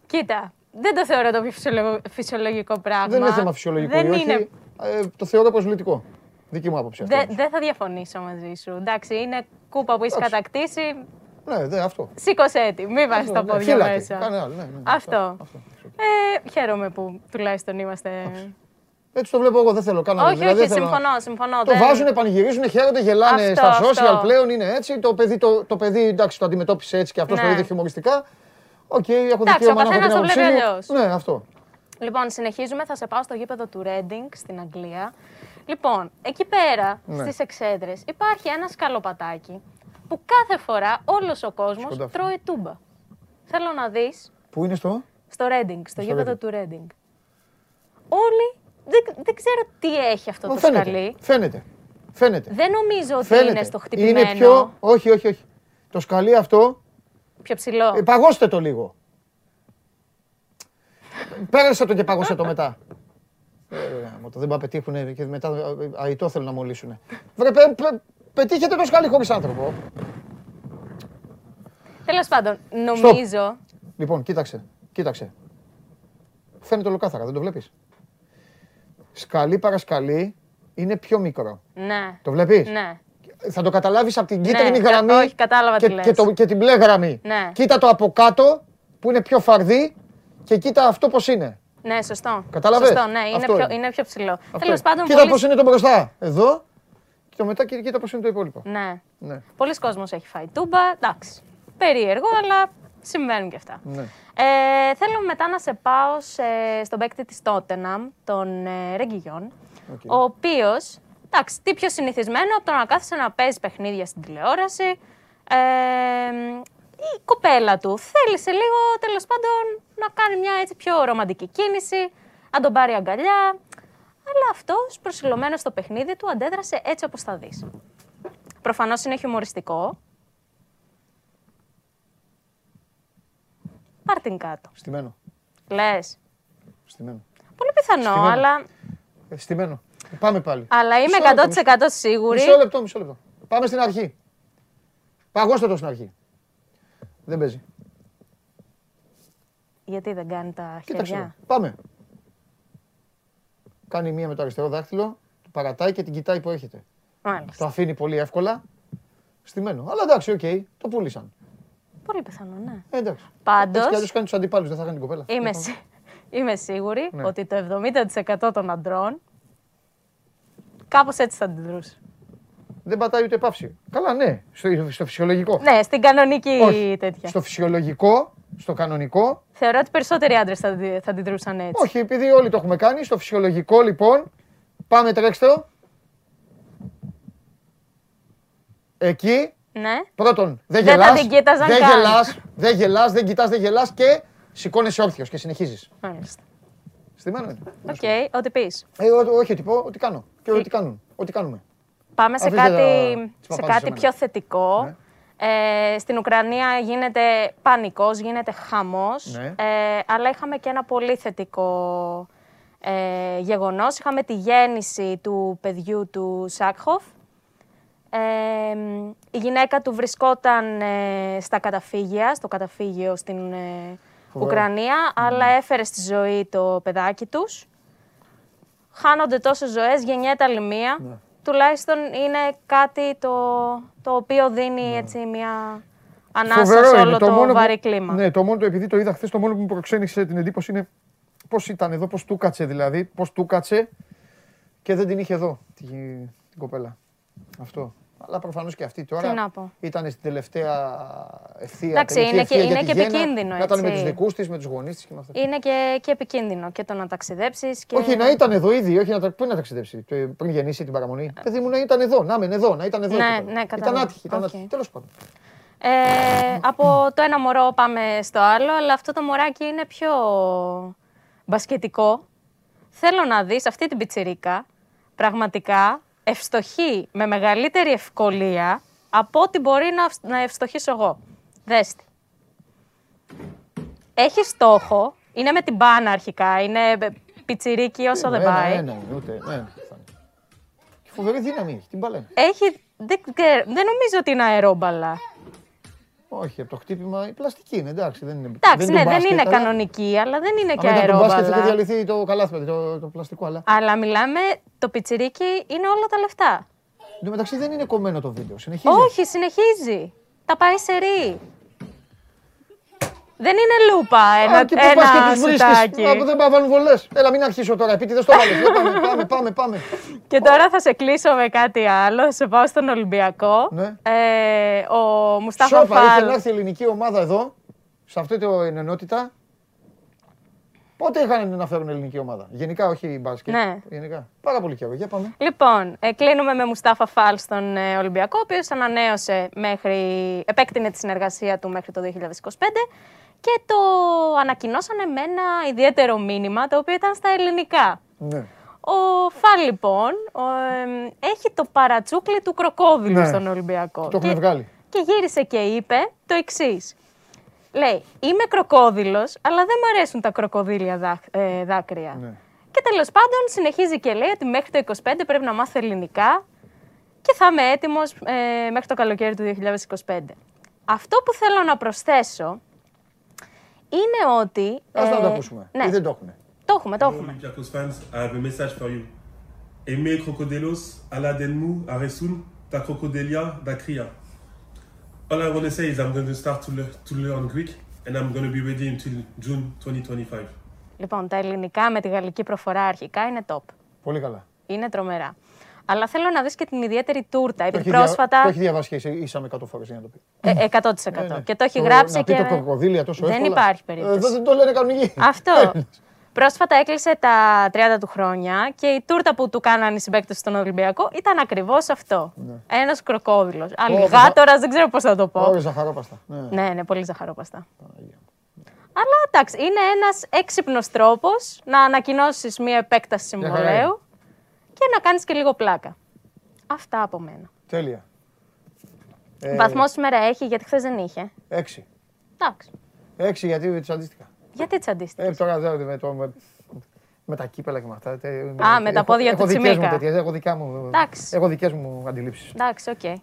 κοίτα, δεν το θεωρώ το πιο φυσιολογο- φυσιολογικό πράγμα. Δεν είναι θέμα φυσιολογικό Δεν ή όχι. είναι Ε, το θεωρώ προσβλητικό. Δική μου άποψη. αυτή Δεν όμως. δεν θα διαφωνήσω μαζί σου. Εντάξει, είναι κούπα που έχεις Εντάξει. κατακτήσει. Ναι, ναι, αυτό. Σήκωσέ τη, μην βάζεις Αυτό, τα ναι, πόδια φύλακε. μέσα. Κάνε άλλο, ναι, ναι, Αυτό. αυτό. Ε, χαίρομαι που τουλάχιστον είμαστε. Έτσι το βλέπω εγώ, δεν θέλω καν όχι, δηλαδή, όχι, δεν θέλω να- συμφωνώ, συμφωνώ. Το δεν- βάζουν, πανηγυρίζουν, χαίρονται, γελάνε Αυτό, στα social αυτό. πλέον, είναι έτσι. Το παιδί, το, το παιδί εντάξει, το αντιμετώπισε έτσι και αυτός Ναι. το είδε χιουμοριστικά. Οκ, έχω Εντάξει, δικαίωμα ο να έχω την καθένας το άποψή βλέπει μου. αλλιώς. Ναι, αυτό. Λοιπόν, συνεχίζουμε. Θα σε πάω στο γήπεδο του Reading στην Αγγλία. Λοιπόν, εκεί πέρα Ναι. στις εξέδρες υπάρχει ένα σκαλοπατάκι που κάθε φορά όλος ο κόσμος Σκοντάφτει. τρώει τούμπα. Θέλω να δεις Πού είναι στο; στο Reading, στο γήπεδο Reading. του Reading. Όλοι, δεν, δεν ξέρω τι έχει αυτό Μα το φαίνεται. σκαλί. Φαίνεται. Φαίνεται. Δεν νομίζω ότι Φαίνεται. είναι στο χτυπημένο. Είναι πιο. Όχι, όχι, όχι. Το σκαλί αυτό. Πιο ψηλό. Ε, παγώστε το λίγο. Πέρασε το και παγώστε το μετά. Ε, γάμο το, δεν πάει πετύχουν και μετά ε, αητό θέλουν να μολύσουν. Βρε, πε- πε- πετύχετε το σκάλι χωρίς άνθρωπο. Τέλος πάντων, νομίζω. Λοιπόν, κοίταξε, κοίταξε. Φαίνεται ολοκάθαρα, δεν το βλέπεις; Σκαλί παρασκαλί είναι πιο μικρό. Ναι. Το βλέπεις; Ναι. Θα το καταλάβεις από την κίτρινη κα- γραμμή όχι, κατάλαβα και, τι λες. και, το, και την μπλε γραμμή. Ναι. Κοίτα το από κάτω που είναι πιο φαρδί και κοίτα αυτό πώς είναι. Ναι, σωστό. Κατάλαβες; Σωστό, ναι, είναι Αυτό πιο, είναι. είναι πιο ψηλό. Αυτό Τέλος είναι. πάντων, Κοίτα πολλοί- πώς είναι το μπροστά. Εδώ και το μετά και κοίτα πώς είναι το υπόλοιπο. Ναι. Ναι. Πολλοί κόσμος έχει φάει τούμπα. Εντάξει. Περίεργο, αλλά συμβαίνουν και αυτά. ναι. Ε, θέλω μετά να σε πάω σε, στον παίκτη της Tottenham, τον ε, Ρεγκιγιόν, Οκ. ο οποίος, εντάξει, τι πιο συνηθισμένο από το να κάθεσαι να παίζεις παιχνίδια στην τηλεόραση. Ε, η κοπέλα του θέλησε λίγο, τέλος πάντων, να κάνει μια έτσι πιο ρομαντική κίνηση, να τον πάρει αγκαλιά. Αλλά αυτός, προσηλωμένος στο παιχνίδι του, αντέδρασε έτσι όπως θα δεις. Προφανώς είναι χιουμοριστικό. Πάρ' την κάτω. Στημένο. Λες. Στημένο. Πολύ πιθανό, Στημένο. αλλά, Ε, στημένο. Πάμε πάλι. αλλά είμαι Μισό λεπτό, 100% σίγουρη. Μισό λεπτό, μισό λεπτό. Πάμε στην αρχή. Παγώστε το στην αρχή. Δεν παίζει. Γιατί δεν κάνει τα Κοίταξε. χέρια; το. Πάμε. Κάνει μία με το αριστερό δάχτυλο, το παρατάει και την κοιτάει που έρχεται. Μάλιστα. Το αφήνει πολύ εύκολα. Στημένο. Αλλά εντάξει, οκ, το πούλησαν. Πολύ πιθανό, ναι. Ε, εντάξει. Πάντως- Έτσι κι αλλιώς κάνει τους αντιπάλους, δεν θα κάνει την κοπέλα. Είμαι, Λοιπόν. σί- [LAUGHS] είμαι σίγουρη Ναι. ότι το 70% των αντρών κάπως έτσι θα αντιδρούσε. Δεν πατάει ούτε παύση. Καλά, ναι, στο, στο φυσιολογικό. Ναι, στην κανονική Όχι. τέτοια. Στο φυσιολογικό, στο κανονικό, Θεωρώ ότι περισσότεροι άντρες θα, αντι- θα αντιδρούσαν έτσι. όχι, επειδή όλοι το έχουμε κάνει, στο φυσιολογικό λοιπόν, πάμε τρέξτε το. Εκεί, Ναι. πρώτον, δεν Δεν θα γελάς, την κοίταζαν δεν καν. γελάς, δεν γελάς, δεν κοιτάς, δεν γελάς και σηκώνεσαι όρθιος και συνεχίζεις. Μάλιστα. Στημένο είναι. Οκ, ό,τι πεις. Ε, ό, όχι, ότι πω, ότι κάνω. Και ό,τι κάνουν. Ό,τι κάνουμε. Πάμε σε Αφήστε κάτι, τα- τις σε παπάδες κάτι σε μένα. πιο θετικό. Ναι. Ε, στην Ουκρανία γίνεται πανικός, γίνεται χαμός, Ναι. ε, αλλά είχαμε και ένα πολύ θετικό ε, γεγονός. Είχαμε τη γέννηση του παιδιού του Σάκχοφ. Ε, η γυναίκα του βρισκόταν ε, στα καταφύγια, στο καταφύγιο στην ε, Ουκρανία, αλλά έφερε στη ζωή το παιδάκι τους. Χάνονται τόσες ζωές, γεννιέται άλλη μία. Τουλάχιστον είναι κάτι το, το οποίο δίνει έτσι μια ανάσα σε Φοβερό όλο είναι. το, μόνο βαρύ που, κλίμα. Ναι, το μόνο, το- επειδή το είδα χθες, το μόνο που μου προξένησε την εντύπωση είναι πώς ήταν εδώ, πώς του κάτσε δηλαδή. Πώς του κάτσε και δεν την είχε εδώ τη, την κοπέλα. Αυτό. Αλλά προφανώς και αυτή τώρα Τι να πω. ήταν στην τελευταία ευθεία. Εντάξει, τελική είναι ευθεία και- για είναι τη και γέννα, επικίνδυνο, Να ήταν με έτσι. τους δικούς της, με τους γονείς της και με αυτά. Είναι και, και επικίνδυνο και το να ταξιδέψεις. Και... Όχι, να ήταν εδώ ήδη, όχι να, τα- πού να ταξιδέψει. το- Πριν γεννήσει την παραμονή. Παιδί μου να ήταν εδώ, να μεν εδώ, να ήταν εδώ. Ναι, το παιδί. ναι, Ήταν κατάλαβα. άτυχη, ήταν Οκ. άτυχη. Τέλος πάντων. Ε, από το ένα μωρό πάμε στο άλλο, αλλά αυτό το μωράκι είναι πιο μπασκετικό. Θέλω να δεις αυτή την πιτσιρίκα πραγματικά ευστοχεί με μεγαλύτερη ευκολία από ό,τι μπορεί να, ευ- να ευστοχήσω εγώ. Δες τη. Έχει στόχο, είναι με την πάνα αρχικά, είναι πιτσιρίκι όσο δεν Ένα, πάει. Ένα, είναι, ούτε. Ένα, φτάνει. Και φοβερή δύναμη έχει, την μπάλα. είναι. Έχει, δεν, ξέρω- δεν νομίζω ότι είναι αερόμπαλα. Όχι, από το χτύπημα η πλαστική είναι, εντάξει. Δεν είναι, Εντάξει, ναι, το δεν μπάσκετ, είναι αλλά- κανονική, αλλά δεν είναι Αν και ήταν το μπάσκετ είχε αερόμπαλα. διαλυθεί το καλάθι, το, το πλαστικό, αλλά. Αλλά μιλάμε, το πιτσιρίκι είναι όλα τα λεφτά. Εν τω μεταξύ δεν είναι κομμένο το βίντεο. Συνεχίζει. Όχι, συνεχίζει. Τα πάει σε ρί. Δεν είναι λούπα ένα, Α, και πού πας και ένα τους βρίσκεις; σουτάκι. Α, Δεν πάω βάλουν βολές. Έλα, μην αρχίσω τώρα. Επίτηδες το βάλεις. Για Πάμε, πάμε, πάμε, πάμε. Και τώρα θα σε κλείσω με κάτι άλλο. Θα σε πάω στον Ολυμπιακό. Ναι. Ε, ο Μουστάφα Σόπα, είχε Φαλ. να έρθει η ελληνική ομάδα εδώ, σε αυτή την ενότητα. Πότε είχαν να φέρουν ελληνική ομάδα; Γενικά, όχι μπάσκετ. Ναι. Γενικά. Πάρα πολύ καιρό. Για πάμε. Λοιπόν, ε, κλείνουμε με Μουστάφα Φαλ στον ε, Ολυμπιακό, ο οποίος ανανέωσε μέχρι. επέκτηνε τη συνεργασία του μέχρι το 2025 και το ανακοινώσανε με ένα ιδιαίτερο μήνυμα, το οποίο ήταν στα ελληνικά. Ναι. Ο Φαλ, λοιπόν, ο, εμ, έχει το παρατσούκλι του κροκόδιλου Ναι. στον Ολυμπιακό. Το έχουν βγάλει. Και γύρισε και είπε το εξής. Λέει, είμαι κροκόδιλος, αλλά δεν μου αρέσουν τα κροκοδίλια δάκ- ε, δάκρυα. Ναι. Και τέλος πάντων συνεχίζει και λέει ότι μέχρι το 25 πρέπει να μάθω ελληνικά και θα είμαι έτοιμος μέχρι το καλοκαίρι του 2025. Αυτό που θέλω να προσθέσω είναι ότι. Ας να το ε, ακούσουμε. Ναι, Ή δεν το έχουν. το έχουμε, το Hello, έχουμε. Olympiacos fans, I have a message for you. Aimez Crocodilos, alla denmu, aresun, ta crocodilia, da cria. All I want to say is I'm going to start to, le- to learn Greek and I'm going to be ready until June 2025. Λοιπόν, τα ελληνικά με τη γαλλική προφορά αρχικά είναι top. Πολύ καλά. Είναι τρομερά. Αλλά θέλω να δεις και την ιδιαίτερη τούρτα. Το Επειδή έχει, δια... πρόσφατα. το έχει διαβάσει και ήσαμε 100 φορές για να το πει. Ε, 100%. Ναι, ναι. Και το έχει Το- γράψει να πει και. το κροκοδίλια τόσο δεν εύκολα. υπάρχει Ε, περίπτωση. δεν το λένε κανονικοί. Αυτό. Πρόσφατα έκλεισε τα 30 του χρόνια και η τούρτα που του κάνανε οι συμπαίκτες στον Ολυμπιακό ήταν ακριβώς αυτό. Ένας κροκόδηλος. Αλιγάτορα, δεν ξέρω πώς θα το πω. Ωραία, ζαχαρόπαστα. Ναι. Ναι, ναι, πολύ ζαχαρόπαστα. Αλλά εντάξει, είναι ένας έξυπνος τρόπος να ανακοινώσεις μία επέκταση Μια χαρά συμβολαίου και να κάνεις και λίγο πλάκα. Αυτά από μένα. Τέλεια. Ε, Βαθμό σήμερα έχει, γιατί χθες δεν είχε. Έξι. Εντάξει. Έξι γιατί τις αντίστοιχα. Γιατί τι αντίστοιχε. Ε, τώρα δεν με, το, με, με τα κύπελλα και με αυτά. τε- Α, με τα έχω- πόδια έχω του δικές μου Τσιμίκα. τέτοιες, έχω, δικά μου, Εντάξει. έχω δικές μου αντιλήψεις. Εντάξει, οκ.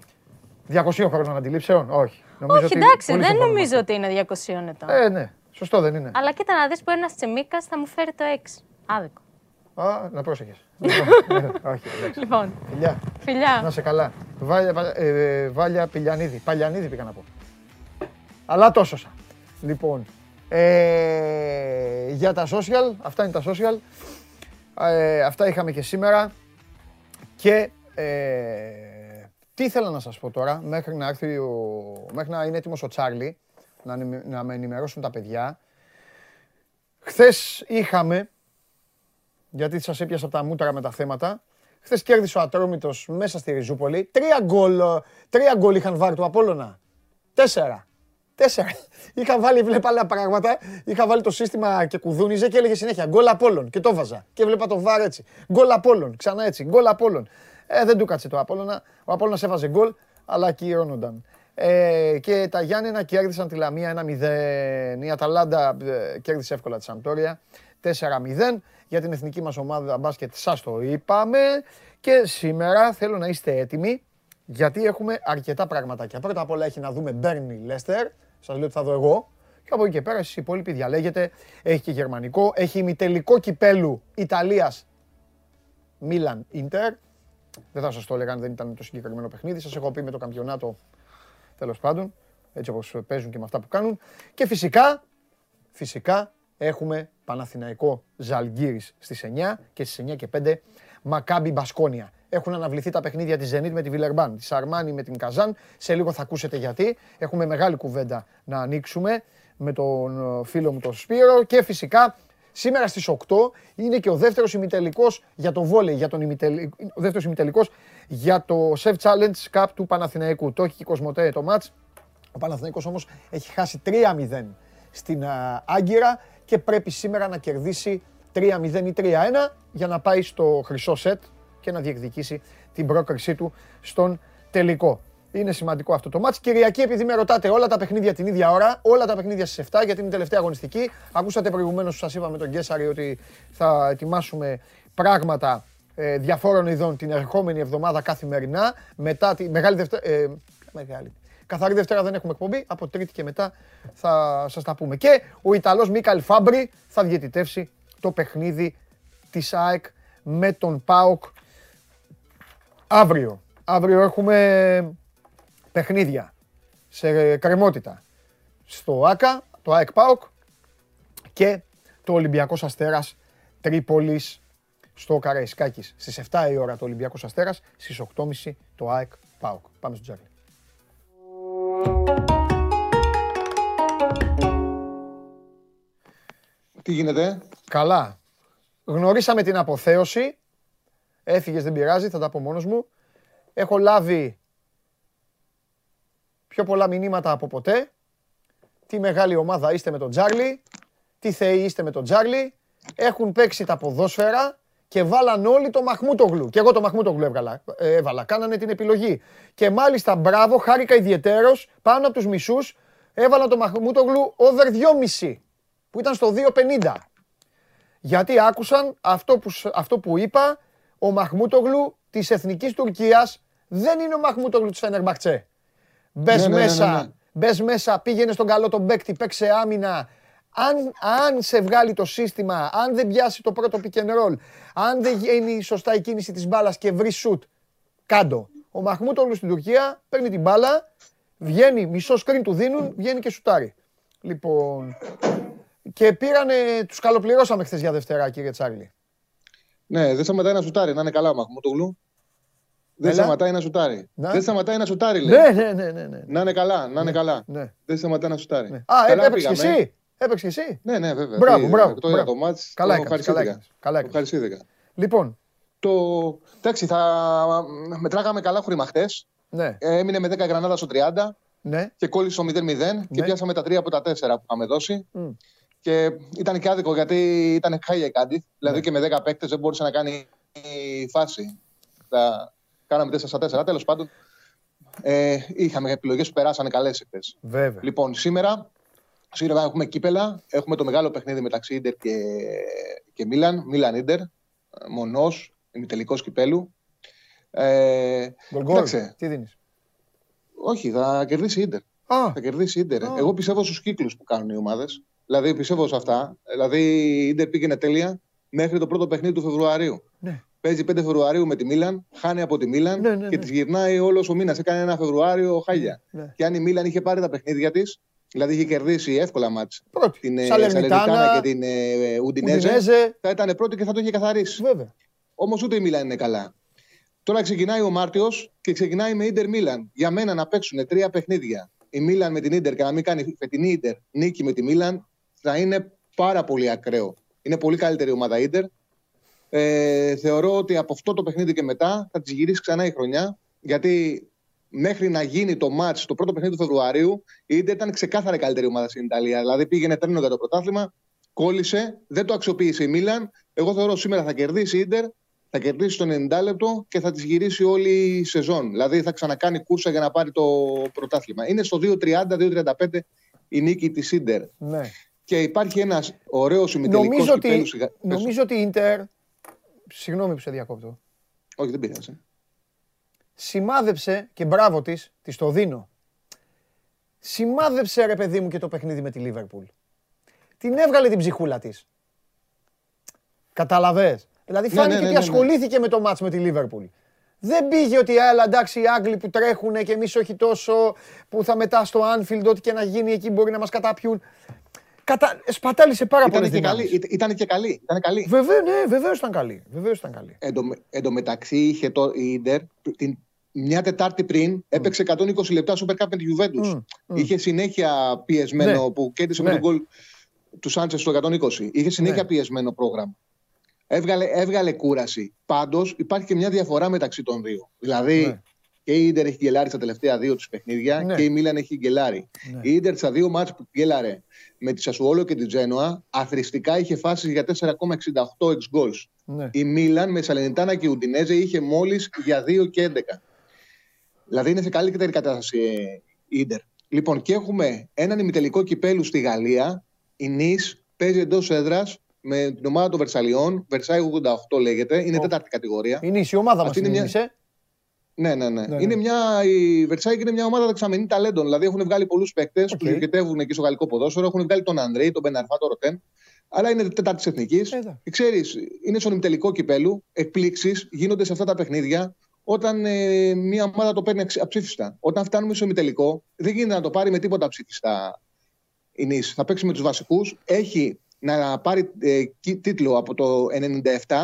200 χρόνων αντιλήψεων, όχι. Νομίζω Όχι, ότι εντάξει, πολύ δεν συμφωνώ με νομίζω αυτό. ότι είναι 200 ετών. Ε, ναι, σωστό δεν είναι. Αλλά κοίτα να δεις που ένας τσιμίκας θα μου φέρει το 6. Άδικο. Α, να πρόσεχες. Λοιπόν, [LAUGHS] ε, όχι, εντάξει. Λοιπόν, Φιλιά, να φιλιά. σε καλά. Βάλια, βα- ε, Βάλια Πηλιανίδη. Παλιανίδη πήγα να πω. Αλλά τόσο σα. Λοιπόν, ε, για τα social, αυτά είναι τα social. Ε, αυτά είχαμε και σήμερα. Και ε, τι ήθελα να σας πω τώρα, μέχρι να, έρθει ο, μέχρι να είναι έτοιμος ο Τσάρλι, να, ενημε- να με ενημερώσουν τα παιδιά. Χθες είχαμε, γιατί σας έπιασα από τα μούτρα με τα θέματα, χθες κέρδισε ο Ατρόμητος μέσα στη Ριζούπολη. Τρία γκολ, ε, τρία γκολ είχαν βάλει του Απόλλωνα. Τέσσερα. Τέσσερα. Είχα βάλει, βλέπα άλλα πράγματα. Είχα βάλει το σύστημα και κουδούνιζε και έλεγε συνέχεια γκολ Απόλλων. Και το βάζα. Και βλέπα το βάρ έτσι. Γκολ Απόλλων. Ξανά έτσι. Γκολ Απόλλων. Ε, δεν του κάτσε το Απόλλωνα. Ο Απόλλωνας έβαζε γκολ, αλλά ακυρώνονταν. Ε, και τα Γιάννενα κέρδισαν τη Λαμία 1-0. Η Αταλάντα ε, κέρδισε εύκολα τη Σαμπτόρια 4-0. Για την εθνική μας ομάδα μπάσκετ σας το είπαμε. Και σήμερα θέλω να είστε έτοιμοι γιατί έχουμε αρκετά πραγματάκια. Πρώτα απ' όλα έχει να δούμε Μπέρνι Λέστερ. Σας λέω ότι θα δω εγώ. Και από εκεί και πέρα εσείς οι υπόλοιποι διαλέγετε. Έχει και γερμανικό. Έχει ημιτελικό κυπέλου Ιταλίας Μίλαν Ίντερ. Δεν θα σας το έλεγα αν δεν ήταν το συγκεκριμένο παιχνίδι. Σας έχω πει με το καμπιονάτο τέλος πάντων. Έτσι όπως παίζουν και με αυτά που κάνουν. Και φυσικά, φυσικά έχουμε Παναθηναϊκό Ζαλγκύρης στις 9 και στις 9 και 5 Μακάμπι Μπασκόνια. Έχουν αναβληθεί τα παιχνίδια της Zenit με τη Βιλερμπάν, της Αρμάνι με την Καζάν. Σε λίγο θα ακούσετε γιατί. Έχουμε μεγάλη κουβέντα να ανοίξουμε με τον ε, φίλο μου τον Σπύρο και φυσικά Σήμερα στις 8 είναι και ο δεύτερος ημιτελικός για το βόλεϊ, για τον ημιτελικό, ο δεύτερος ημιτελικός για το Chef Challenge Cup του Παναθηναϊκού. Το έχει και η Κοσμοτέ το μάτς. Ο Παναθηναϊκός όμως έχει χάσει 3-0 στην α, Άγκυρα και πρέπει σήμερα να κερδίσει 3-0 ή 3-1 για να πάει στο χρυσό σετ και να διεκδικήσει την πρόκρισή του στον τελικό. Είναι σημαντικό αυτό το μάτς. Κυριακή, επειδή με ρωτάτε όλα τα παιχνίδια την ίδια ώρα, όλα τα παιχνίδια στις 7, γιατί είναι η τελευταία αγωνιστική. Ακούσατε προηγουμένως που σας είπα με τον Γκέσαρη ότι θα ετοιμάσουμε πράγματα ε, διαφόρων ειδών την ερχόμενη εβδομάδα καθημερινά. Μετά τη μεγάλη Δευτέρα. Ε, μεγάλη. Καθαρή Δευτέρα δεν έχουμε εκπομπή. Από Τρίτη και μετά θα σας τα πούμε. Και ο Ιταλός Μίκαλ Φάμπρι θα διαιτητεύσει το παιχνίδι της ΑΕΚ με τον ΠΑΟΚ αύριο. Αύριο έχουμε παιχνίδια σε κρεμότητα στο ΆΚΑ, το ΑΕΚ ΠΑΟΚ και το Ολυμπιακός Αστέρας Τρίπολης στο Καραϊσκάκης. Στις 7 η ώρα το Ολυμπιακός Αστέρας, στις 8.30 το ΑΕΚ ΠΑΟΚ. Πάμε στο Τζάρλι. Τι γίνεται, Καλά. Γνωρίσαμε την αποθέωση. Έφυγες, δεν πειράζει, θα τα πω μόνος μου. Έχω λάβει πιο πολλά μηνύματα από ποτέ. Τι μεγάλη ομάδα είστε με τον Τζάρλι. Τι θεοί είστε με τον Τζάρλι. Έχουν παίξει τα ποδόσφαιρα και βάλαν όλοι το Μαχμούτογλου. Και εγώ το Μαχμούτογλου έβγαλα, ε, έβαλα. Κάνανε την επιλογή. Και μάλιστα μπράβο, χάρηκα ιδιαιτέρως, πάνω από τους μισούς, έβαλαν το Μαχμούτογλου over 2,5 που ήταν στο 2,50. Γιατί άκουσαν αυτό που, σ- αυτό που είπα, ο Μαχμούτογλου της Εθνικής Τουρκίας δεν είναι ο Μαχμούτογλου της Φενερμπαχτσέ. Μπες Ναι, ναι, ναι, ναι, μέσα, ναι. μπες μέσα, πήγαινε στον καλό τον παίκτη, παίξε άμυνα. Αν, αν σε βγάλει το σύστημα, αν δεν πιάσει το πρώτο pick and roll, αν δεν γίνει σωστά η κίνηση της μπάλας και βρει σουτ, κάντο. Ο Μαχμούτογλου στην Τουρκία παίρνει την μπάλα, βγαίνει, μισό screen του δίνουν, βγαίνει και σουτάρει. Λοιπόν, και πήρανε, τους καλοπληρώσαμε χθες για Δευτέρα, κύριε Τσάρλι. Ναι, δεν σταματάει να σουτάρει. Να είναι καλά, Μαχμούτογλου. Δεν Έλα. σταματάει να σουτάρει. Να. Δεν σταματάει να σουτάρει, λέει. Ναι, ναι, ναι, ναι. ναι. Να είναι καλά, να είναι καλά. ναι. Δεν σταματάει να σουτάρει. ναι. Α, Καλά έπαιξε κι πήγαμε. εσύ. Έπαιξε κι εσύ. Ναι, ναι, βέβαια. Μπράβο, Τι, μπράβο, Το είδα μπράβο. το μάτς. Καλά το έκανες, καλά ευχαριστήθηκα. έκανες, καλά Το έκανες. ευχαριστήθηκα. Λοιπόν, Το... Εντάξει, θα... μετράγαμε καλά χρήμα χτε. ναι, Έμεινε με 10 γρανάδα στο 30 ναι. και κόλλησε στο 0-0 Ναι. και πιάσαμε τα 3 από τα 4 που είχαμε δώσει. Μμ. Και ήταν και άδικο γιατί ήταν χάλια η Κάντιθ. Δηλαδή Ναι. και με 10 παίκτες δεν μπορούσε να κάνει φάση. Τα... Κάναμε 4 στα 4. Τέλος πάντων, ε, είχαμε επιλογές που περάσανε καλές εχθές. Βέβαια. Λοιπόν, σήμερα, σήμερα έχουμε κύπελα. Έχουμε το μεγάλο παιχνίδι μεταξύ Ίντερ και, και Μίλαν. Μίλαν Ίντερ. Μονός, ημιτελικός κυπέλλου. Ε, Γκολ, γκολ. κοίταξε, Τι δίνεις; όχι, θα κερδίσει η Ίντερ. Α, Θα κερδίσει η Ίντερ. Α. Εγώ πιστεύω στους κύκλους που κάνουν οι ομάδες. Δηλαδή πιστεύω σε αυτά. Δηλαδή η Ίντερ πήγαινε τέλεια μέχρι το πρώτο παιχνίδι του Φεβρουαρίου. ναι. Παίζει 5 Φεβρουαρίου με τη Μίλαν, χάνει από τη Μίλαν Ναι, ναι, και ναι. της γυρνάει όλος ο μήνας. Έκανε ένα Φεβρουάριο χάλια. ναι. Και αν η Μίλαν είχε πάρει τα παιχνίδια της, δηλαδή είχε κερδίσει εύκολα μάτς Πρώτη. την ε, Σαλερνιτάνα, Σαλερνιτάνα και την ε, Ουντινέζε, Ουντινέζε. θα ήταν πρώτη και θα το είχε καθαρίσει. Βέβαια. Όμως ούτε η Μίλαν είναι καλά. Τώρα ξεκινάει ο Μάρτιος και ξεκινάει με Ιντερ Μίλαν. Για μένα να παίξουν τρία παιχνίδια η Μίλαν με την Ιντερ και να μην κάνει φετινή Ιντερ νίκη με τη Μίλαν θα είναι πάρα πολύ ακραίο. Είναι πολύ καλύτερη ομάδα Ιντερ. Ε, θεωρώ ότι από αυτό το παιχνίδι και μετά θα τη γυρίσει ξανά η χρονιά γιατί μέχρι να γίνει το match το πρώτο παιχνίδι του Φεβρουαρίου, η Ιντερ ήταν ξεκάθαρα η καλύτερη ομάδα στην Ιταλία. Δηλαδή πήγαινε τρένο για το πρωτάθλημα, κόλλησε, δεν το αξιοποίησε η Μίλαν. Εγώ θεωρώ σήμερα θα κερδίσει η Ιντερ, θα κερδίσει το 90 λεπτό και θα τη γυρίσει όλη η σεζόν. Δηλαδή θα ξανακάνει κούρσα για να πάρει το πρωτάθλημα. Είναι στο 2.30-2.35 η νίκη της Ιντερ. Ναι. Και υπάρχει ένας ωραίος ημιτελικός Νομίζω ότι, κυπέλου. σιγά- πες. νομίζω ότι η Ίντερ, συγγνώμη που σε διακόπτω, Όχι, δεν πειράζει. σημάδεψε και μπράβο της, της το δίνω. Σημάδεψε ρε παιδί μου και το παιχνίδι με τη Λίβερπουλ. Την έβγαλε την ψυχούλα της. Καταλαβες; Δηλαδή Ναι, φάνηκε ναι, ναι, ότι ναι, ναι. ασχολήθηκε με το μάτς με τη Λίβερπουλ. Δεν πήγε ότι άλλα εντάξει οι Άγγλοι που τρέχουν και εμείς όχι τόσο που θα μετά στο Anfield ό,τι και να γίνει εκεί μπορεί να μας καταπιούν. Κατα... Σπατάλησε πάρα Ήταν πολλές και, καλή, δυνάμεις. ήταν, ήταν και καλή. Ήταν καλή. Βεβαίως, ναι, βεβαίως ήταν καλή. Βεβαίως ήταν καλή. Εν τω, εν τω μεταξύ είχε το η Ίντερ την, μια Τετάρτη πριν έπαιξε 120 λεπτά Super Cup με τη Juventus. Μμ, μμ. Είχε συνέχεια πιεσμένο Ναι. που κέρδισε Ναι. με τον γκολ του Σάντσες στο 120. Είχε συνέχεια Ναι. πιεσμένο πρόγραμμα. Έβγαλε, έβγαλε κούραση. Πάντως υπάρχει και μια διαφορά μεταξύ των δύο. Δηλαδή Ναι. Και η Ίντερ έχει γκελάρει στα τελευταία δύο της παιχνίδια Ναι. και η Μίλαν έχει γκελάρει. Ναι. Η Ίντερ στα δύο μάτς που γκέλαρε με τη Σασουόλο και την Τζένοα αθροιστικά είχε φάσεις για 4,68 x goals. Ναι. Η Μίλαν με Σαλενιτάνα και Ουντινέζε είχε μόλις για 2 και 11. Δηλαδή είναι σε καλύτερη κατάσταση ε, η Ίντερ. Λοιπόν, και έχουμε έναν ημιτελικό κυπέλλου στη Γαλλία. Η Νις παίζει εντός έδρας με την ομάδα των Βερσαλιών. Βερσάι 88 λέγεται. Είναι Ω. τέταρτη κατηγορία. Είναι η ομάδα μας Αυτή είναι είναι μια- η Νις, ε. Ναι, ναι, ναι. Ναι, είναι ναι. μια, η Versailles είναι μια ομάδα δεξαμενή ταλέντων. Δηλαδή έχουν βγάλει πολλούς παίκτες Οκ. που διοχετεύουν εκεί στο γαλλικό ποδόσφαιρο. Έχουν βγάλει τον Ανδρέη, τον Μπεναρφά, τον Ροτέν. Αλλά είναι τέταρτη εθνικής. Ε, εντάξει. Και ξέρεις, είναι στον ημιτελικό κυπέλου. Εκπλήξεις γίνονται σε αυτά τα παιχνίδια όταν ε, μια ομάδα το παίρνει αξι- αψήφιστα. Όταν φτάνουμε στο ημιτελικό, δεν γίνεται να το πάρει με τίποτα αψήφιστα η Νης. Θα παίξει με τους βασικούς. Έχει να πάρει ε, κύ- τίτλο από το 97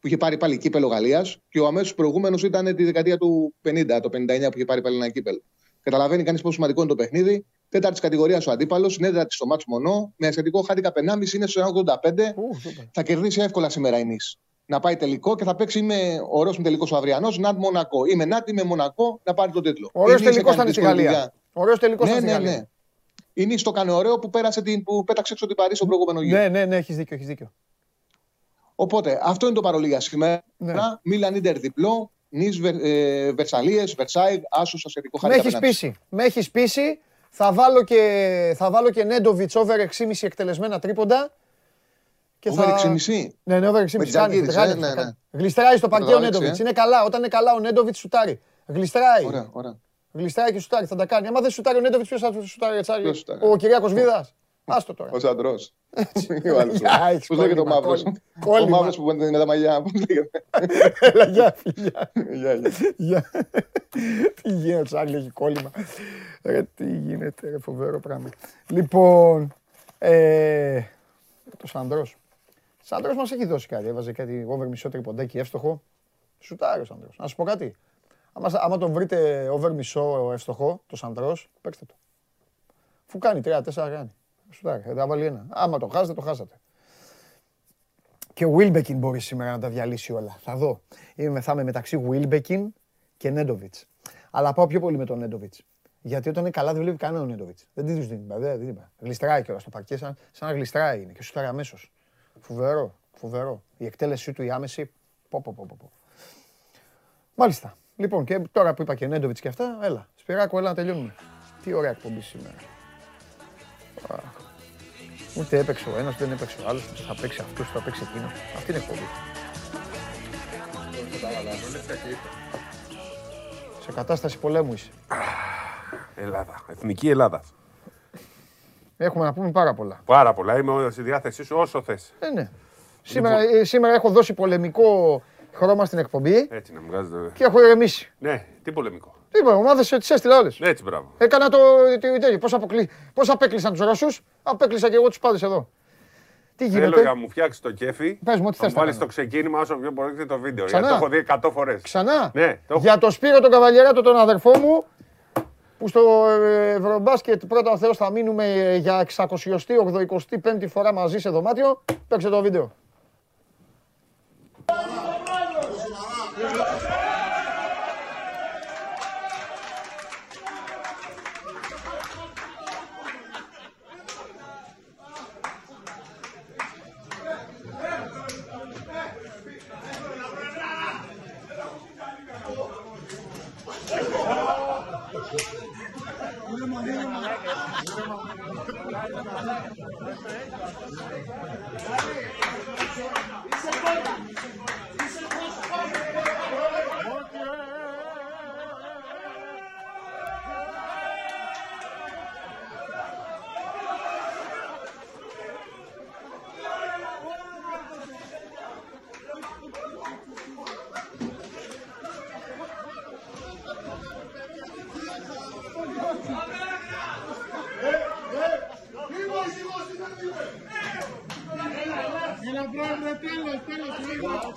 που είχε πάρει πάλι κύπελο Γαλλίας και ο αμέσως προηγούμενος ήταν τη δεκαετία του 50, το 59 που είχε πάρει πάλι ένα κύπελο. Καταλαβαίνει κανείς πόσο σημαντικό είναι το παιχνίδι. Τέταρτη κατηγορίας ο αντίπαλος, συνέδρατη στο μάτς μονό, με ασιατικό χάντικα 1,5 είναι στο 1,85. Ου, σούπερ. Θα κερδίσει εύκολα σήμερα η Νης. Να πάει τελικό και θα παίξει με ωραίος τελικός ο Αυριανός, Νατ Μονακό. Είμαι Νατ, είμαι Μονακό να πάρει τον τίτλο. Ωραίος Η Nice τελικός έκανε ήταν στη δύσκολη Γαλλία. δουλειά. Ωραίος τελικός Ναι, ήταν στη ναι, Γαλλία. ναι. Η Νης το έκανε ωραίο που, πέρασε την, που πέταξε έξω την Παρίσι στον προηγούμενο γύρο. Ναι, ναι, ναι, έχεις δίκιο, έχεις δίκιο. Οπότε αυτό είναι το παρολί για σήμερα. Ναι. Μίλαν Ιντερ διπλό, Νη ε, Βερσαλίες, Βερσάιγ, Άσο Ασιατικό Με χάρτη. έχεις πείσει, με έχεις πείσει. Θα βάλω και, θα βάλω και Νέντοβιτς over 6,5 εκτελεσμένα τρίποντα. Και Over 6,5. Ναι, ναι, over 6,5. Με κάνει, Τζαγκίδης, κάνει, ε, ναι, κάνει. ναι. Γλιστράει στο παρκέ ο βάλω έξι, Νέντοβιτς. ε. Είναι καλά. Όταν είναι καλά ο Νέντοβιτς σουτάρει. Γλιστράει. Ωραία, ωραία. Γλιστράει και σουτάρει. Θα τα κάνει. Άμα δεν σουτάρει ο Νέντοβιτς, ποιος θα του σουτάρει, Τσάρλι; Ποιος σουτάρει; Ο Κυριάκος Βίδας. Άστο τώρα. Ο Ζαντρό. Γεια, [LAUGHS] έχεις Πώς λέγεται ο κόλλημα, μαύρος; κόλλημα. Ο Κόλλημα. μαύρο που είναι με τα μαλλιά. Πώς λέγεται; [LAUGHS] Έλα, γεια, φιλιά. Γεια, γεια. Γεια. Τι γίνεται, Τσάρλι, έχει κόλλημα. Ρε, τι γίνεται, ρε, φοβερό πράγμα. Λοιπόν, ε, το Σαντρός. Σαντρός μας έχει δώσει κάτι, έβαζε κάτι over μισό τριποντάκι εύστοχο. Σουτάρει ο Σαντρός. Να σου πω κάτι. Άμα, άμα τον βρείτε over μισό εύστοχο, το Σαντρός, παίξτε το. Φου κάνει, τρία, τέσσερα κάνει. Σουτάρει, θα βάλει ένα. Άμα το χάσετε, το χάσατε. Και ο Wilbekin μπορεί σήμερα να τα διαλύσει όλα. Θα δω. Είμαι, θα είμαι μεταξύ Wilbekin και Νέντοβιτ. Αλλά πάω πιο πολύ με τον Νέντοβιτ. Γιατί όταν είναι καλά δεν βλέπει κανένα ο Νέντοβιτ. Δεν τη δίνει. Δεν, δεν είπα. Γλιστράει κιόλας στο παρκέ, σαν, σαν να γλιστράει είναι και σου τώρα αμέσως. Φοβερό, φοβερό. Η εκτέλεσή του η άμεση. Πω, πω, πω, πω, πω. Μάλιστα. Λοιπόν, και τώρα που είπα και Νέντοβιτ και αυτά, έλα. Σπυράκο, έλα να τελειώνουμε. Τι ωραία εκπομπή σήμερα. Αχ. Ούτε έπαιξε ο ένας, δεν έπαιξε ο άλλος. Θα παίξει αυτό, θα παίξει εκείνος. Αυτή είναι η εκπομπή. Σε κατάσταση πολέμου είσαι. Ελλάδα. Εθνική Ελλάδα. Έχουμε να πούμε πάρα πολλά. Πάρα πολλά. Είμαι στη διάθεσή σου όσο θες. Ε, ναι. Σήμερα, ε, σήμερα έχω δώσει πολεμικό χρώμα στην εκπομπή Έτσι να μου βγάζετε. και έχω ηρεμήσει. Ναι, τι πολεμικό. Τι είπα, ομάδε τι έστειλα όλε. Έτσι, μπράβο. Έκανα το τέτοιο. Πώς αποκλεί... πώς απέκλεισαν τους Ρώσους, απέκλεισα και εγώ τους πάντες εδώ. Τι Θέλω γίνεται. για να μου φτιάξει το κέφι. Πες μου, ό,τι θα θες μου να βάλεις κάνω. το ξεκίνημα όσο πιο πολύ το βίντεο. Ξανά; Γιατί το έχω δει 100 φορές. Ξανά. Ναι, το έχω. Για το Σπύρο τον Καβαλιεράτο, τον αδερφό μου, που στο ε, Ευρωμπάσκετ πρώτα ο Θεός θα μείνουμε ε, για 685η φορά μαζί σε δωμάτιο. Παίξε το βίντεο.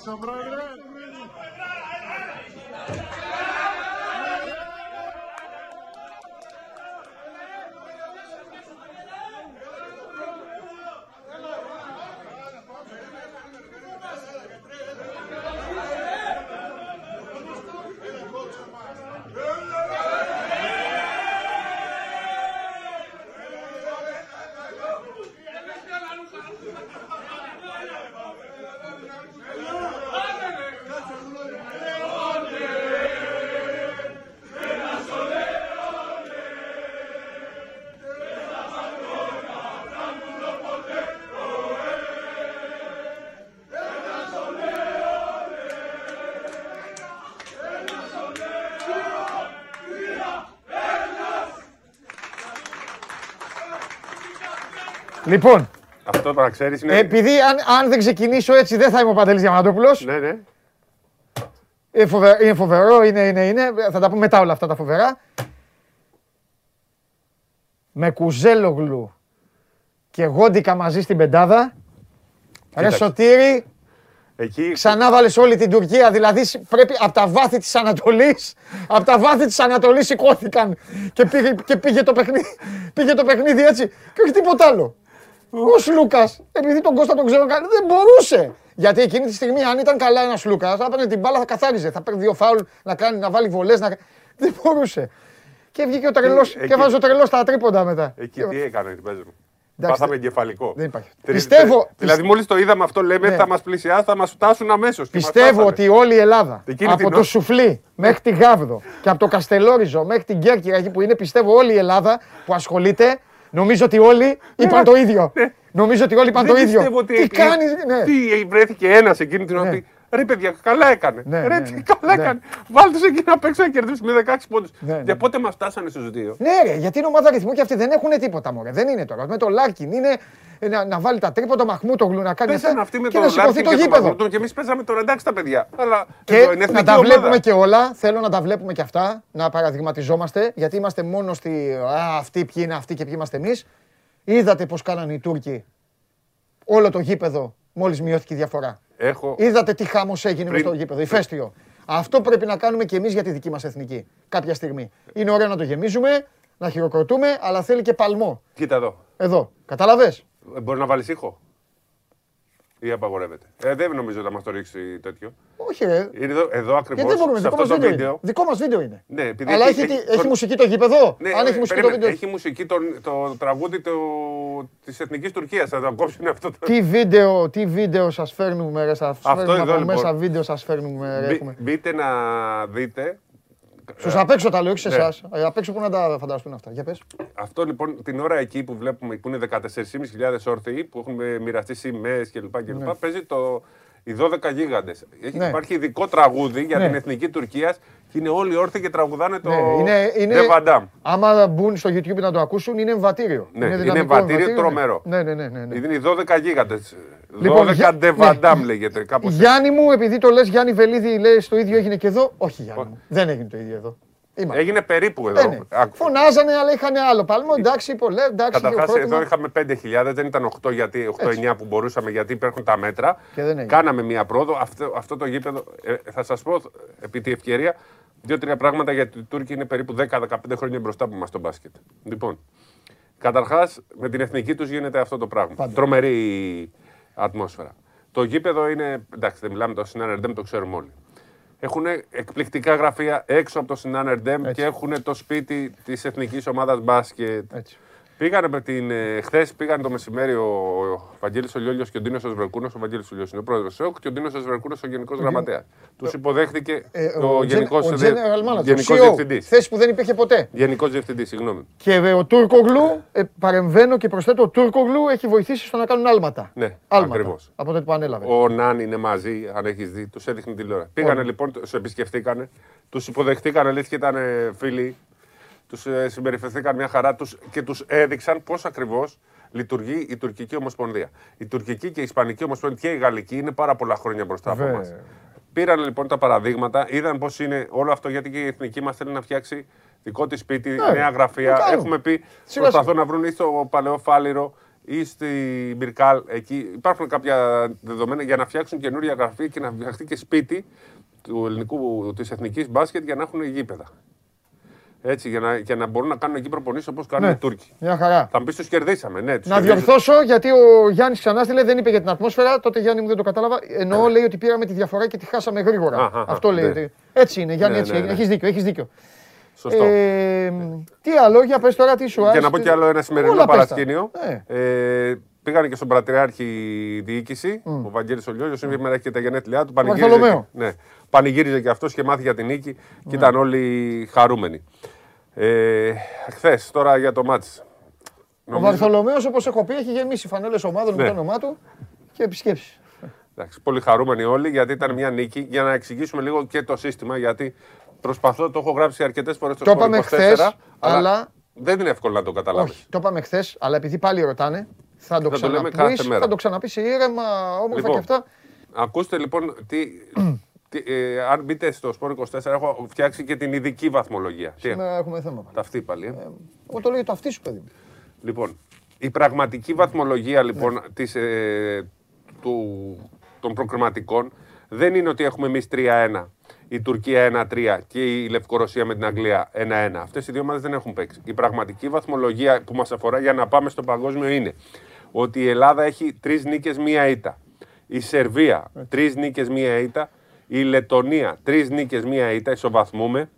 собрались. Λοιπόν, Αυτό να ξέρεις είναι. επειδή αν, αν δεν ξεκινήσω έτσι δεν θα είμαι ο Παντελής Διαμαντόπουλος. Ναι, ναι. Είναι, φοβε- είναι φοβερό, είναι, είναι, είναι. Θα τα πούμε μετά όλα αυτά τα φοβερά. Με Κουζέλογλου και Γόντικα μαζί στην πεντάδα. Ρε Κοίταξε. Σωτήρη, Εκεί ξανά βάλες όλη την Τουρκία. Δηλαδή σ- πρέπει από τα βάθη της Ανατολής, από τα βάθη της Ανατολής σηκώθηκαν και πήγε, και πήγε, το, παιχνίδι, πήγε το παιχνίδι έτσι. Και όχι τίποτα άλλο. Ο Σλούκας, επειδή τον Κώστα τον ξέρω καλά, δεν μπορούσε. Γιατί εκείνη τη στιγμή, αν ήταν καλά ένας Λούκα, θα έπαιρνε την μπάλα, θα καθάριζε. Θα παίρνει δύο φάουλ να, κάνει, να βάλει βολές. Να... Δεν μπορούσε. Και βγήκε ο τρελός Εκεί- και βάζει ο τρελός τα τρίποντα μετά. Εκεί τι έκανε, την παίζουμε. Εντάξει, Πάθαμε δεν- εγκεφαλικό. δεν υπάρχει. Τρι- Πιστεύω- Δηλαδή, μόλις το είδαμε αυτό, λέμε Ναι. θα μας πλησιάσει, θα μας φτάσουν αμέσως. Πιστεύω ότι όλη η Ελλάδα, Εκείνη από την το ώρα. Σουφλί μέχρι τη Γάβδο και από το Καστελόριζο μέχρι την Κέρκυρα, εκεί που είναι, πιστεύω όλη η Ελλάδα που ασχολείται, νομίζω ότι όλοι είπαν το ίδιο. Ναι. Νομίζω ότι όλοι είπαν το Δεν ίδιο. πιστεύω ότι Τι κάνεις, ναι. Τι βρέθηκε ένας εκείνη την ώρα. Ναι. ότι, Ρε παιδιά, καλά έκανε. Ναι, Ρε, ναι, τι ναι. καλά Ναι. έκανε. Βάλτε σε εκεί να παίξει να κερδίσει με 16 πόντους. Ναι, ναι. Για πότε μας φτάσανε στους δύο; Ναι, ρε, γιατί είναι ομάδα ρυθμού και αυτοί δεν έχουν τίποτα μωρέ. Δεν είναι τώρα. Με το Λάρκιν είναι ε, να, να βάλει τα τρίποντα, Μαχμούτογλου να κάνει Πέσανε αυτά αυτοί με και τον να σηκωθεί Λάρκιν το και τον γήπεδο. Μαγνούτο και εμείς παίζαμε τώρα εντάξει τα παιδιά. Αλλά Και εδώ είναι να εθνική τα ομάδα. βλέπουμε και όλα. Θέλω να τα βλέπουμε και αυτά. Να παραδειγματιζόμαστε. Γιατί είμαστε μόνο στη. Α, αυτοί ποιοι είναι αυτοί και ποιοι είμαστε εμείς. Είδατε πώς κάνανε οι Τούρκοι όλο το γήπεδο μόλις μειώθηκε η διαφορά. Έχω, Είδατε τι χάμος έγινε Πριν- με στο γήπεδο. Ηφαίστειο. Αυτό πρέπει να κάνουμε και εμείς για τη δική μας εθνική. Κάποια στιγμή. Είναι ωραίο να το γεμίζουμε, να χειροκροτούμε, αλλά θέλει και παλμό. κοίτα εδώ. Εδώ. Κατάλαβες; Ε, Μπορεί να βάλεις ήχο; Ή απαγορεύεται. Ε, δεν νομίζω ότι θα μας το ρίξει τέτοιο. Όχι, ρε. Είναι εδώ, εδώ ακριβώς. Γιατί δεν μπορούμε, σε δικό αυτό μας το βίντεο, βίντεο. είναι. Δικό μας βίντεο είναι. Ναι, επειδή Αλλά έχει- έχει, έχει- έχει, τον- μουσική το γήπεδο. Ναι, Αν ε, έχει μουσική το περίμενε, βίντεο. Έχει μουσική το, το τραγούδι το, της Εθνικής Τουρκίας. Θα το κόψουν αυτό. Το... Τι βίντεο, τι βίντεο σας φέρνουμε ρε, σας Αυτό φέρνουμε εδώ, από λοιπόν. μέσα βίντεο σας φέρνουμε ρε, Μπη- έχουμε. μπείτε να δείτε. Στους απ' έξω τα λέω, όχι σε ναι. εσάς. Ε, Απ' έξω που να τα φανταστούν αυτά. Για πες. Αυτό λοιπόν την ώρα εκεί που βλέπουμε που είναι 14.500 όρθιοι που έχουν μοιραστεί σημαίες κλπ. κλπ Ναι. παίζει το, οι 12 γίγαντες. Έχει, Ναι. Υπάρχει ειδικό τραγούδι για Ναι. την εθνική Τουρκίας και είναι όλοι όρθιοι και τραγουδάνε το Ναι, είναι, είναι, The Van Damme. άμα μπουν στο YouTube να το ακούσουν, είναι εμβατήριο. Ναι, είναι δυναμικό εμβατήριο τρομερό. Ναι, ναι, ναι. ναι, ναι. Είναι οι 12 γίγαντες. Λοιπόν, 12 για- The ναι. Van Damme λέγεται κάπως. Γιάννη μου, επειδή το λες Γιάννη Βελίδη, λες το ίδιο έγινε και εδώ. Όχι Γιάννη μου, δεν έγινε το ίδιο εδώ. Είμαστε. Έγινε περίπου Ε, εδώ. ναι. Άκου. Φωνάζανε, αλλά είχαν άλλο παλμό. Εντάξει, πολλέ, εντάξει. Καταρχάς, χειροκρότημα. εδώ είχαμε 5.000, δεν ήταν 8 γιατί 8-9 που μπορούσαμε γιατί υπάρχουν τα μέτρα. Και δεν έγινε. Κάναμε μία πρόοδο. Αυτό, αυτό το γήπεδο, ε, θα σας πω επί τη ευκαιρία δύο-τρία πράγματα γιατί οι Τούρκοι είναι περίπου 10-15 χρόνια μπροστά από εμάς στο μπάσκετ. Λοιπόν, καταρχάς με την εθνική τους γίνεται αυτό το πράγμα. Πάντα. Τρομερή ατμόσφαιρα. Το γήπεδο είναι. Εντάξει, δεν μιλάμε το Σινάν Ερντέμ, το ξέρουμε όλοι. Έχουν εκπληκτικά γραφεία έξω από το Σινάν Ερντέμ Έτσι. και έχουν το σπίτι της εθνικής ομάδας μπάσκετ. Έτσι. Πήγανε με την. Ε, Χθες πήγαν το μεσημέρι ο, ο Βαγγέλης Ολιόλιος και ο Ντίνος Ασβερκούνος. Ο Βαγγέλης Ολιόλιος είναι ο πρόεδρος του ΣΕΟΚ και ο Ντίνος Ασβερκούνος ο γενικός γραμματέας. Τους υποδέχτηκε Ε, ο γενικός gen- ο general manager, γενικός CEO, διευθυντής. Θέση που δεν υπήρχε ποτέ. Γενικός διευθυντής, συγγνώμη. Και ε, ο Τούρκογλου, ε, παρεμβαίνω και προσθέτω, ο Τούρκογλου έχει βοηθήσει στο να κάνουν άλματα. Ναι, άλματα. ακριβώς. Από τότε που ανέλαβε. Ο Νάν είναι μαζί, αν έχεις δει, τους έδειχνε τηλεόραση. Πήγανε λοιπόν, τους επισκεφτήκανε, τους υποδεχτήκαν, αλήθεια ήταν ε, φίλοι, τους συμπεριφερθήκαν μια χαρά τους και τους έδειξαν πώς ακριβώς λειτουργεί η τουρκική ομοσπονδία. Η τουρκική και η ισπανική ομοσπονδία και η γαλλική είναι πάρα πολλά χρόνια μπροστά από Βέβαια. εμά. Πήραν λοιπόν τα παραδείγματα, είδαν πώς είναι όλο αυτό γιατί και η εθνική μας θέλει να φτιάξει δικό της σπίτι, νέα το γραφεία. κάνουν. Έχουμε πει, Σιγά προσπαθούν να βρουν ή στο παλαιό Φάληρο ή στη Μπυρκάλ. Εκεί υπάρχουν κάποια δεδομένα για να φτιάξουν καινούρια γραφεία και να φτιαχτεί και σπίτι του ελληνικού, της εθνικής μπάσκετ για να έχουν γήπεδα. Έτσι, για να, για να μπορούν να κάνουν εκεί προπονήσεις όπως κάνουν Ναι. οι Τούρκοι. Μια χαρά. Θα μου πεις τους κερδίσαμε, ναι. Τους Να κερδίσαμε. διορθώσω γιατί ο Γιάννης ξανά στείλε, δεν είπε για την ατμόσφαιρα. Τότε Γιάννη μου δεν το κατάλαβα. Εννοώ λέει ότι πήραμε τη διαφορά και τη χάσαμε γρήγορα. Α, α, α, Αυτό λέει. ναι. ότι- Έτσι είναι, Γιάννη, Ναι, έτσι. ναι, είναι. ναι. Έχεις δίκιο, έχεις δίκιο. Σωστό. Ε, τι άλλο, για πες τώρα τι σου άρεσε. Και να πω κι άλλο ένα σημερινό Όλα πες τα. παρασκήνιο. Ε. Ε, πήγανε και στον Πρατριάρχη διοίκηση, ο Βαγγέλης Ολιόλιος, σήμερα έχει και τα γενέθλιά του. Πανηγύριζε, Βαρθολομαίο. και, ναι, πανηγύριζε και αυτός και μάθη για την νίκη και ήταν όλοι χαρούμενοι. Ε, Χθες, τώρα για το μάτς. Ο Βαρθολομέος, όπως έχω πει, έχει γεμίσει φανέλες ομάδων με Ναι. το όνομά του και επισκέψεις. Εντάξει, πολύ χαρούμενοι όλοι γιατί ήταν μια νίκη. Για να εξηγήσουμε λίγο και το σύστημα, γιατί προσπαθώ, το έχω γράψει αρκετές φορές στο Το Sport είπαμε 24, χθες, αλλά αλλά- δεν είναι εύκολο να το καταλάβεις. Όχι, το είπαμε χθες, αλλά επειδή πάλι ρωτάνε, θα το Θα το λέμε ξαναπείς, κάθε μέρα. θα το ξαναπείς ήρεμα, όμορφα Λοιπόν, και αυτά. Ακούστε λοιπόν τι. Τι ε, αν μπείτε στο Sport 24, έχω φτιάξει και την ειδική βαθμολογία. Τι έχω, Σήμερα έχουμε θέμα. πάλι. ταυτή πάλι. ε. Εγώ το λέω για το αυτί σου, παιδί μου. Λοιπόν, η πραγματική βαθμολογία λοιπόν της, ε, του, των προκριματικών δεν είναι ότι έχουμε εμείς 3-1, η Τουρκία 1-3 και η Λευκορωσία με την Αγγλία 1-1. Αυτές οι δύο ομάδες δεν έχουν παίξει. Η πραγματική βαθμολογία που μας αφορά για να πάμε στο παγκόσμιο είναι ότι η Ελλάδα έχει τρεις νίκες, μία ήττα. Η Σερβία τρεις νίκες, μία ήττα. Η Λετωνία τρεις νίκες, μία ήττα, ισοβαθμούμε.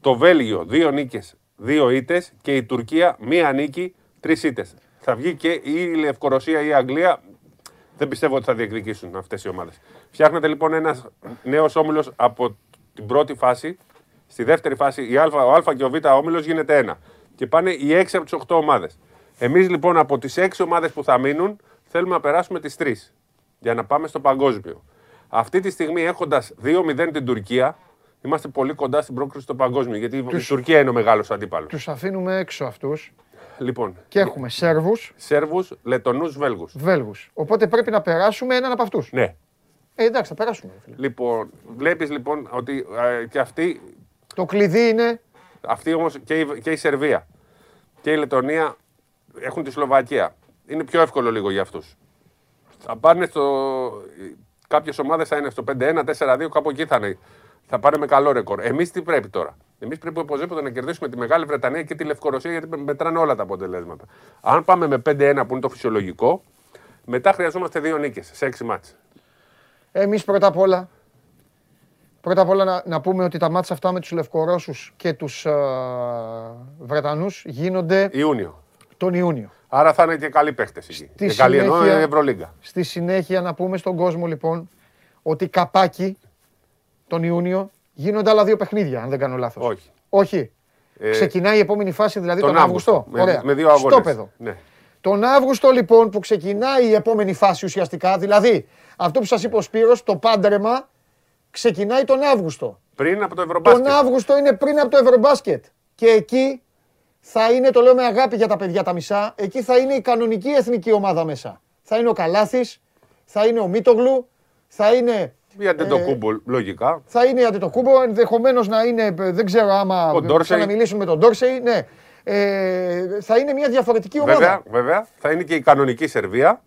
Το Βέλγιο δύο νίκες, δύο ήττες και η Τουρκία μία νίκη, τρεις ήττες. Θα βγει και η Λευκορωσία ή η Αγγλία. Δεν πιστεύω ότι θα διεκδικήσουν αυτές οι ομάδες. Φτιάχνεται λοιπόν ένας νέος όμιλος από την πρώτη φάση. Στη δεύτερη φάση η α, ο Α και ο Β όμιλος γίνεται ένα. Και πάνε οι 6 από τις 8 ομάδες. Εμείς λοιπόν από τις 6 ομάδες που θα μείνουν θέλουμε να περάσουμε τις 3 για να πάμε στο παγκόσμιο. Αυτή τη στιγμή έχοντας 2-0 την Τουρκία, είμαστε πολύ κοντά στην πρόκριση στο παγκόσμιο. Γιατί η Τουρκία είναι ο μεγάλος αντίπαλος. Τους αφήνουμε έξω αυτούς Λοιπόν, και έχουμε Σέρβους, Σέρβους, Λετονού, Βέλγους. Βέλγους. Οπότε πρέπει να περάσουμε έναν από αυτούς. Ναι. Ε, εντάξει, θα περάσουμε. ρε φίλε. Λοιπόν, βλέπεις λοιπόν ότι ε, και αυτή, Το κλειδί είναι αυτή όμως και, η- και η Σερβία και η Λετωνία έχουν τη Σλοβακία. Είναι πιο εύκολο λίγο για αυτούς. Θα πάνε στο. Κάποιες ομάδες θα είναι στο 5-1, 4-2, κάπου εκεί θα είναι. Θα πάνε με καλό ρεκόρ. Εμείς τι πρέπει τώρα; Εμείς πρέπει οπωσδήποτε να κερδίσουμε τη Μεγάλη Βρετανία και τη Λευκορωσία γιατί μετράνε όλα τα αποτελέσματα. Αν πάμε με 5-1 που είναι το φυσιολογικό, μετά χρειαζόμαστε δύο νίκες σε 6 μάτς. Εμείς πρώτα απ' όλα, πρώτα απ' όλα να, να πούμε ότι τα μάτια αυτά με τους Λευκορώσους και τους α, Βρετανούς γίνονται Ιούνιο. τον Ιούνιο. Άρα θα είναι και καλοί παίχτες εκεί. Στη Και καλοί εννοώ συνέχεια- η Ευρωλίγκα. Στη συνέχεια να πούμε στον κόσμο λοιπόν ότι καπάκι τον Ιούνιο γίνονται άλλα δύο παιχνίδια, αν δεν κάνω λάθος. Όχι. Όχι. Ε, Ξεκινάει η επόμενη φάση, δηλαδή τον, τον Αύγουστο. Με, Ωραία. με δύο αγώνες. Στόπεδο. Ναι. Τον Αύγουστο λοιπόν που ξεκινάει η επόμενη φάση ουσιαστικά, δηλαδή αυτό που σας είπε ο Σπύρος, το πάντρεμα ξεκινάει τον Αύγουστο. Πριν από το Ευρωμπάσκετ. Τον Αύγουστο είναι πριν από το Ευρωμπάσκετ. Και εκεί θα είναι, το λέω με αγάπη για τα παιδιά τα μισά, εκεί θα είναι η κανονική εθνική ομάδα μέσα. Θα είναι ο Καλάθης, θα είναι ο Μίτογλου, θα είναι, Η Αντετοκούμπο, λογικά. θα είναι η Αντετοκούμπο, ενδεχομένως να είναι, ε, δεν ξέρω άμα Ο Ντόρσεϊ. ξαναμιλήσουν με τον Ντόρσεϊ, ναι. Ε, θα είναι μια διαφορετική ομάδα. Βέβαια, βέβαια. Θα είναι και η κανονική Σερβία.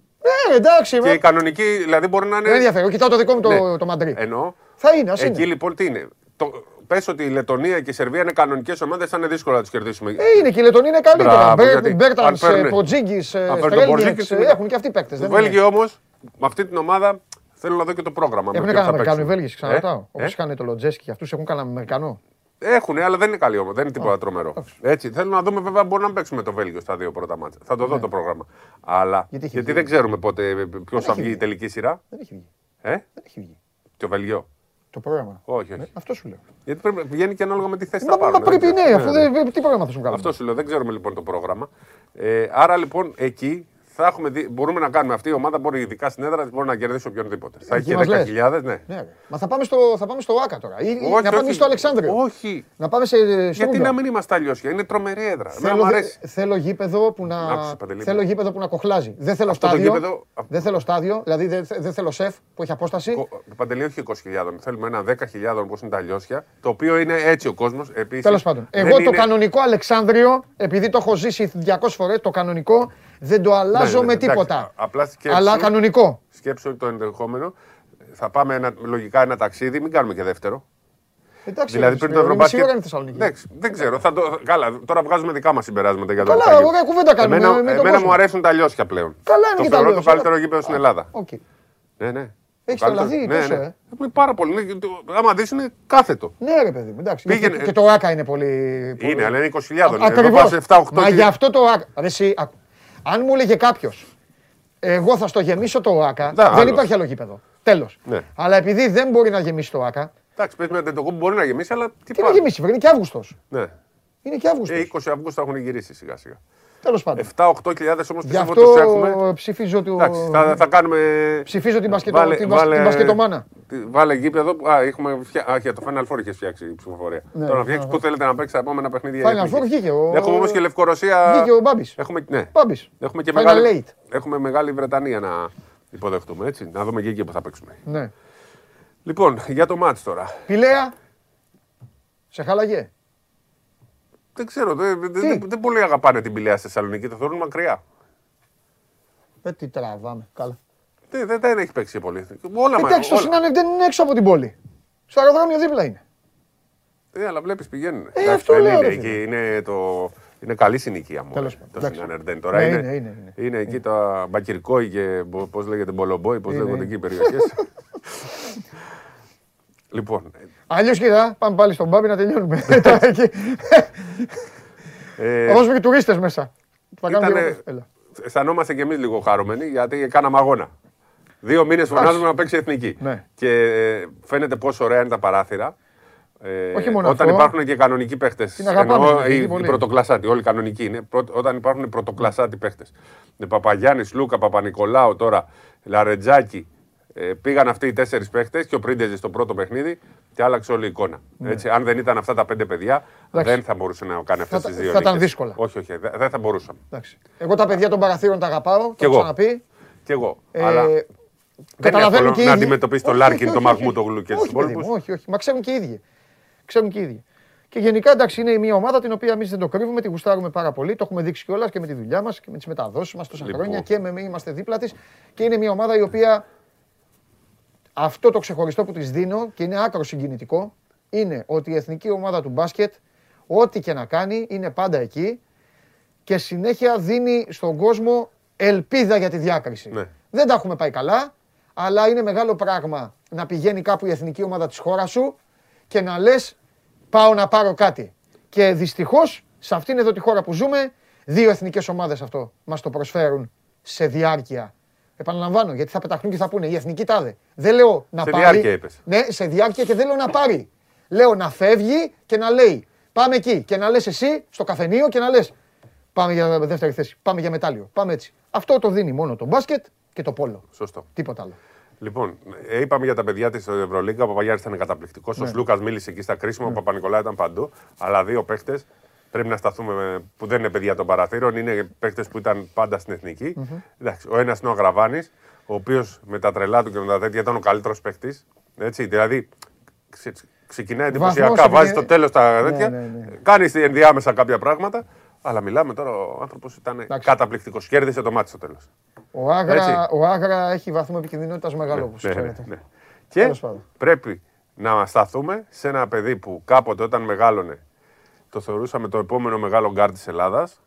Ναι, εντάξει, Και με... η κανονική, δηλαδή μπορεί να είναι. δεν ενδιαφέρει. Εγώ Κοιτάω το δικό μου το, Ναι. το μαντρί. Εννοώ. Θα είναι, ας Εκεί είναι. λοιπόν τι είναι; Το, πες ότι η Λετωνία και η Σερβία είναι κανονικές ομάδες, θα είναι δύσκολο να του κερδίσουμε. Ε, είναι και η Λετωνία είναι καλύτερα. Μπράβο, Μπέρ- γιατί Μπέρτανς, αν φέρουν- ε, Πορζίνγκης, ε, αν φέρουν τον Στρέλνιεξ, Πορζίνγκης, ε, είναι- έχουν και αυτοί παίκτες. Το δεν είναι. Βέλγιο όμως, με αυτή την ομάδα θέλω να δω και το πρόγραμμα. με Έχουν ποιον κανένα θα Αμερικανό οι παίξουν. Βέλγοι, ξαναρωτάω. Ε, Όπως ε, είχαν το Λοτζέσκι και αυτούς έχουν κανένα Αμερικανό; Έχουν, αλλά δεν είναι καλή όμω. Δεν είναι τίποτα τρομερό. Έτσι, θέλω να δούμε, βέβαια, μπορεί να παίξουμε το Βέλγιο στα δύο πρώτα μάτσα. Θα το δω το πρόγραμμα. Αλλά Ναι. Γιατί γιατί, έχει βγει; δεν ξέρουμε πότε ποιος θα έχει βγει η βγει. τελική σειρά. Δεν έχει βγει. Ε, Δεν έχει βγει. το Βέλγιο. Το πρόγραμμα. Όχι, όχι. Ε, Αυτό σου λέω. Γιατί πρέπει, βγαίνει και ανάλογα με τη θέση Μα, θα μα πάρουν. πρέπει δεν ναι, ξέρω. αφού δεν. Τι πρόγραμμα θα σου κάνουν. Αυτό σου λέω. Δεν ξέρουμε λοιπόν το πρόγραμμα. Ε, άρα λοιπόν εκεί θα έχουμε δει, μπορούμε να κάνουμε αυτή η ομάδα, μπορεί ειδικά στην έδρα της, μπορεί να κερδίσει οποιονδήποτε. Θα έχει Εκεί μας λες; 10.000, ναι. Ναι, ρε. Μα θα πάμε στο, θα πάμε στο ΆΚΑ τώρα. Ή, ή Όχι, να πάμε όχι. στο Αλεξάνδριο. Όχι. Να πάμε σε Γιατί Στρούγκα. να μην είμαστε αλλιώσια. Είναι τρομερή έδρα. Εμένα Θέλω, μου δε- αρέσει. θέλω γήπεδο που να, Άκουσες, Παντελή μου. θέλω γήπεδο που να κοχλάζει. Δεν θέλω Αυτό το στάδιο. γήπεδο- Δεν θέλω στάδιο, δηλαδή δεν, δεν θέλω σεφ που έχει απόσταση. Κο- Παντελή, όχι 20.000. Θέλουμε ένα 10.000 όπως είναι τα αλλιώσια. Το οποίο είναι έτσι ο κόσμος. Τέλος πάντων. Εγώ το κανονικό Αλεξάνδριο, επειδή το έχω ζήσει 200 φορές, το κανονικό δεν το αλλάζω Ναι, με τίποτα. Απλά σκέψου, Αλλά κανονικό. σκέψου το ενδεχόμενο. Θα πάμε ένα, λογικά ένα ταξίδι, μην κάνουμε και δεύτερο. Εντάξει, δηλαδή ρε, πριν μισή το Ευρωμπάσκετ. ώρα είναι η Θεσσαλονίκη. Εντάξει, δεν ξέρω. Θα το, καλά, τώρα βγάζουμε δικά μας συμπεράσματα για το Καλά, τι θα γίνει. ωραία κουβέντα κάνουμε, Εμένα, με τον εμένα κόσμο. μου αρέσουν τα Λιόσια πλέον. Καλά είναι το και τα θεωρώ το Λιόσια, καλύτερο αλλά- γήπεδο στην Ελλάδα. Οκ. Ναι, ναι. Έχεις Το καλύτερο- τρελαθεί ναι, τόσο, ναι. ε. Είναι πάρα πολύ. Είναι- το- Άμα δεις είναι κάθετο. Ναι, ρε παιδί μου, εντάξει. Πήγαινε- Και, και το ΟΑΚΑ είναι πολύ. πολύ- Είναι, αλλά είναι 20.000. Εδώ Ακριβώς. πας 7-8 Μα και- γι' αυτό το ΆΚΑ. Ρε, εσύ, άκου. Αν μου έλεγε κάποιος, εγώ θα στο γεμίσω το ΆΚΑ, Ναι, δεν άλλος. υπάρχει άλλο γήπεδο. Τέλος. Ναι. Αλλά επειδή δεν μπορεί να γεμίσει το ΆΚΑ, Εντάξει, πες με το κόμπο μπορεί να γεμίσει, αλλά τι, τι να πάλι. γεμίσει, είναι και Αύγουστος. Ναι. Είναι και Αύγουστος. Ε, 20 Αυγούστου θα έχουν γυρίσει σιγά σιγά. Τέλος πάντων. 7-8 όμως Γι' πιστεύω ότι τους έχουμε. αυτό ψηφίζω, το... Εντάξει, θα, θα κάνουμε. ψηφίζω την, μπασκετο... Βάλε- την, μπασ- βάλε- την μπασκετομάνα. τι- Βάλε γήπεδο. που- Α, έχουμε φτια... Α, για το Final Four είχες φτιάξει η ψηφοφορία. Ναι, Τώρα να φτιάξεις Final πού θέλετε να παίξει τα επόμενα παιχνίδια. Final η Εθνική. Four βγήκε ο- Έχουμε όμως και Λευκορωσία. Βγήκε ο Μπάμπης. Έχουμε, ναι. Μπάμπης. Έχουμε και Final μεγάλη... eight. Έχουμε μεγάλη Βρετανία να υποδεχτούμε. Έτσι. Να δούμε και εκεί που θα παίξουμε. Ναι. Λοιπόν, για το μάτς τώρα. Πηλαία, σε χάλαγε. Δεν ξέρω, δεν, δεν, δεν, δεν πολύ αγαπάνε την Πηλαία στη Θεσσαλονίκη, το θεωρούν μακριά. Ε, τι τραβάμε. Καλά. Δεν, δεν, δεν έχει παίξει πολύ. Όλα μα- Εντάξει, το όλα. Συνάνευ δεν είναι έξω από την πόλη. Στο αεροδρόμιο δίπλα είναι. Ε, αλλά βλέπεις πηγαίνουν. Ε, αυτό δεν λέω, είναι, ρε εκεί, φίλε. είναι, το, είναι καλή συνοικία μου. Τέλος ρε, πάντων, Το εντάξει. Σινάνερντεν τώρα. Ναι, είναι, είναι, είναι, είναι. εκεί τα Μπακυρκόη και πώς λέγεται Μπολομπόη, πώς Είναι, λέγονται είναι. εκεί οι περιοχές. [LAUGHS] λοιπόν, Αλλιώς κοίτα, πάμε πάλι στον Μπάμπη να τελειώνουμε. [LAUGHS] Τώρα εκεί. ε, Θα δώσουμε και τουρίστες μέσα. Θα κάνουμε ήτανε- και- Έλα. αισθανόμαστε κι εμείς λίγο χαρούμενοι γιατί κάναμε αγώνα. Δύο μήνες φωνάζουμε να παίξει εθνική. Ναι. Και ε, φαίνεται πόσο ωραία είναι τα παράθυρα. Ε, Όχι μόνο όταν αυτό. υπάρχουν και κανονικοί παίχτες. Την αγαπάμε την εθνική οι, οι πολύ. πρωτοκλασσάτοι, όλοι κανονικοί είναι. Πρώτο- όταν υπάρχουν πρωτοκλασσάτοι παίχτες. Παπαγιάννης, Λούκα, Παπα-Νικολάου τώρα, Λαρετζάκη. Ε, πήγαν αυτοί οι τέσσερις παίχτες και ο Πρίντεζη στο πρώτο παιχνίδι και άλλαξε όλη η εικόνα. Έτσι, αν δεν ήταν αυτά τα πέντε παιδιά, Ναι. Εντάξει. δεν θα μπορούσε να κάνει αυτές Θα τις τα- δύο θα ήταν νίκες. δύσκολα. Όχι, όχι, δεν δεν θα μπορούσαμε. Εντάξει. Εγώ τα παιδιά των παραθύρων τα αγαπάω. Το Κι έχω εγώ. ξαναπεί. Κι εγώ. Ε, αλλά δεν είναι Καταλαβαίνουν εύκολο και οι να ίδιοι. αντιμετωπίσει τον Όχι, Λάρκιν, όχι, τον όχι, Μαχμούτογλου και τους όχι, παιδί υπόλοιπους. μου, Όχι, όχι. Μα ξέρουν και οι ίδιοι. Ξέρουν και οι ίδιοι. Και γενικά εντάξει είναι μια ομάδα την οποία εμείς δεν το κρύβουμε, τη γουστάρουμε πάρα πολύ. Το έχουμε δείξει κιόλας και με τη δουλειά μας και με τις μεταδόσεις μας τόσα Λοιπόν. χρόνια και με, με είμαστε δίπλα της. Και είναι μια ομάδα η οποία αυτό το ξεχωριστό που της δίνω και είναι άκρο συγκινητικό είναι ότι η εθνική ομάδα του μπάσκετ, ό,τι και να κάνει, είναι πάντα εκεί και συνέχεια δίνει στον κόσμο ελπίδα για τη διάκριση. Ναι. Δεν τα έχουμε πάει καλά, αλλά είναι μεγάλο πράγμα να πηγαίνει κάπου η εθνική ομάδα της χώρας σου και να λες πάω να πάρω κάτι. Και δυστυχώς σε αυτήν εδώ τη χώρα που ζούμε, δύο εθνικές ομάδες αυτό μας το προσφέρουν σε διάρκεια. Επαναλαμβάνω, γιατί θα πεταχτούν και θα πούνε η εθνική τάδε. Δεν λέω να Σε πάρει. διάρκεια είπες. Ναι, σε διάρκεια και δεν λέω να πάρει. Λέω να φεύγει και να λέει πάμε εκεί και να λες εσύ στο καφενείο και να λες πάμε για δεύτερη θέση, πάμε για μετάλλιο, πάμε έτσι. Αυτό το δίνει μόνο το μπάσκετ και το πόλο. Σωστό. Τίποτα άλλο. Λοιπόν, ε, είπαμε για τα παιδιά της Ευρωλίγκα. Ο Παπαγιάννης ήταν καταπληκτικός. Ναι. Ο Λούκα μίλησε εκεί στα κρίσιμα. Ο Παπα-Νικολάου ήταν παντού. Αλλά δύο παίχτες πρέπει να σταθούμε με- που δεν είναι παιδιά των παραθύρων. Είναι παίχτε που ήταν πάντα στην εθνική. Εντάξει, ο ένας είναι ο Αγραβάνη, ο οποίος με τα τρελά του και με τα τέτοια ήταν ο καλύτερος παίχτη. Έτσι, δηλαδή ξε- ξεκινάει Βαθμός εντυπωσιακά, επειδή- βάζει στο τέλος τα τέτοια. ναι, ναι. Κάνει ενδιάμεσα κάποια πράγματα. Αλλά μιλάμε τώρα, ο άνθρωπος ήταν Εντάξει. καταπληκτικός. Κέρδισε το μάτι στο τέλος. Ο Άγρα, Έτσι. ο Άγρα έχει βαθμό επικινδυνότητας μεγάλο, όπως Ναι, ναι, ξέρετε. ναι. Και Τέλος πάντων. πρέπει να σταθούμε σε ένα παιδί που κάποτε όταν μεγάλωνε το θεωρούσαμε το επόμενο μεγάλο γκάρ της Ελλάδας,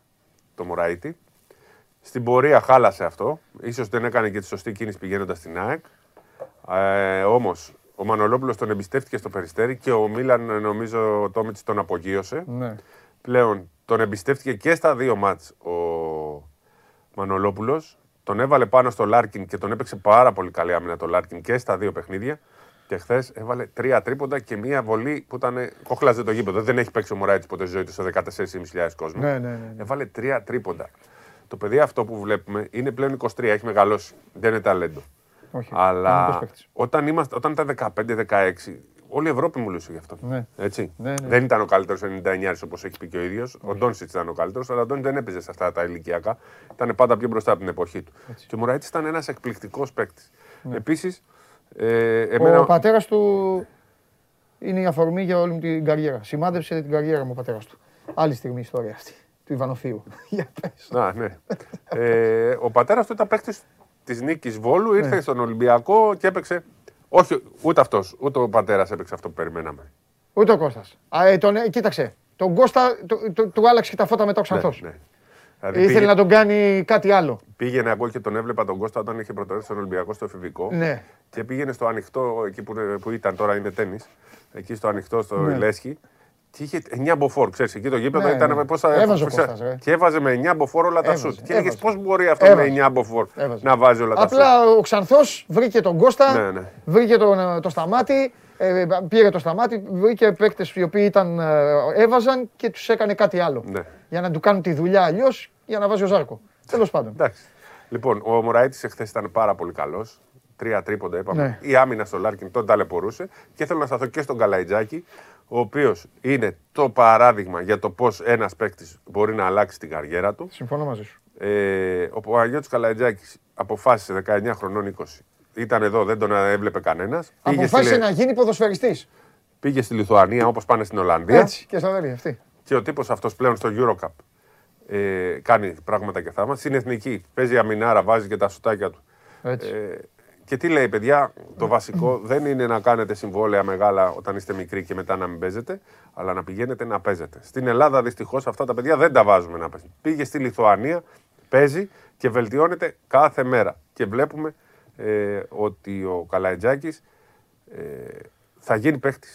το Μωραήτη. Στην πορεία χάλασε αυτό. Ίσως δεν έκανε και τη σωστή κίνηση πηγαίνοντας στην ΑΕΚ. Ε, όμως Ο Μανολόπουλος τον εμπιστεύτηκε στο Περιστέρι και ο Μίλαν, νομίζω, ο Τόμιτς τον απογείωσε. Ναι. Πλέον τον εμπιστεύτηκε και στα δύο ματς ο Μανολόπουλος. Τον έβαλε πάνω στο Λάρκιν και τον έπαιξε πάρα πολύ καλή άμυνα το Λάρκιν και στα δύο παιχνίδια. Και χθες έβαλε τρία τρίποντα και μία βολή που ήταν. Κόχλαζε το γήπεδο. Δεν έχει παίξει ο Μωραΐτης ποτέ στη ζωή του σε 14.500 κόσμο. Ναι, ναι, ναι, ναι. Έβαλε τρία τρίποντα. Το παιδί αυτό που βλέπουμε είναι πλέον 23, έχει μεγαλώσει. Δεν είναι ταλέντο. Όχι. Αλλά κανονικός παίκτης. όταν, είμαστε, όταν ήταν 15-16, όλη η Ευρώπη μιλούσε γι' αυτό. Ναι. Έτσι. Ναι, ναι. Δεν ήταν ο καλύτερος 99 όπως έχει πει και ο ίδιος. Ο Ντόνσιτς ήταν ο καλύτερος, αλλά ο Ντόνσιτ δεν έπαιζε σε αυτά τα ηλικιακά. Ήταν πάντα πιο μπροστά από την εποχή του. Και ο Μουράιτ ήταν ένας εκπληκτικός παίκτης. Επίσης, ε, εμένα. Ναι. Ο πατέρας του είναι η αφορμή για όλη μου την καριέρα. Σημάδεψε την καριέρα μου ο πατέρας του. Άλλη στιγμή η ιστορία αυτή. Του Ιβανοφίου. [LAUGHS] Για πες. Να, ναι. ε, ο πατέρας του ήταν παίκτης της νίκης Βόλου, ήρθε στον Ολυμπιακό και έπαιξε. Όχι, ούτε αυτός, ούτε ο πατέρας έπαιξε αυτό που περιμέναμε. Ούτε ο Κώστας. Α, ε, τον, ε, κοίταξε. Τον Κώστα του, του, του άλλαξε και τα φώτα μετά ο Ξανθός. Ναι, ναι. Δηλαδή Ήθελε πήγε- να τον κάνει κάτι άλλο. Πήγαινε εγώ και τον έβλεπα τον Κώστα όταν είχε πρωτοέρθει στον Ολυμπιακό στο εφηβικό. Ναι. Και πήγαινε στο ανοιχτό, εκεί που, που ήταν τώρα είναι τέννη, εκεί στο ανοιχτό στο Ναι. Λέσχη. Και είχε 9 μποφόρ, ξέρεις, εκεί το γήπεδο Ναι, ήταν ναι. με πόσα. Έβαζε ο πόσα- Κώστας, ρε. Και έβαζε με 9 μποφόρ όλα τα Έβαζε, σουτ. Και έλεγες έβαζε. πώς μπορεί αυτό Έβαζε. με 9 μποφόρ Έβαζε. να βάζει όλα τα σουτ; Απλά ο Ξανθός βρήκε τον Κώστα, Ναι, ναι. βρήκε τον, το σταμάτη, ε, πήρε το σταμάτη, βρήκε παίκτες οι οποίοι ήταν, ε, έβαζαν και τους έκανε κάτι άλλο. Ναι. Για να του κάνουν τη δουλειά αλλιώς για να βάζει ο Ζάρκο. Τέλος πάντων. Εντάξει. Λοιπόν, ο Μωράητη εχθές ήταν πάρα πολύ καλός. Τρία τρίποντα είπαμε. Ναι. Η άμυνα στο Λάρκιν τον ταλαιπωρούσε. Και θέλω να σταθώ και στον Καλαϊτζάκη, ο οποίος είναι το παράδειγμα για το πώς ένας παίκτης μπορεί να αλλάξει την καριέρα του. Συμφωνώ μαζί σου. Ε, ο Παναγιώτης Καλαϊτζάκης αποφάσισε 19 χρονών 20. Ήταν εδώ, δεν τον έβλεπε κανένας. Πήγε, Αποφάσισε στη, να γίνει ποδοσφαιριστής. πήγε στη Λιθουανία όπως πάνε στην Ολλανδία. Έτσι και στα δέλη αυτή. Και ο τύπος αυτός πλέον στο Eurocup ε, κάνει πράγματα και θαύματα. Στην εθνική παίζει αμινάρα, βάζει και τα σουτάκια του. Έτσι. Ε, και τι λέει, παιδιά, το βασικό δεν είναι να κάνετε συμβόλαια μεγάλα όταν είστε μικροί και μετά να μην παίζετε, αλλά να πηγαίνετε να παίζετε. Στην Ελλάδα δυστυχώς αυτά τα παιδιά δεν τα βάζουμε να παίζουν. Πήγε στη Λιθουανία, παίζει και βελτιώνεται κάθε μέρα. Και βλέπουμε ε, ότι ο Καλαϊτζάκης ε, θα γίνει παίχτη.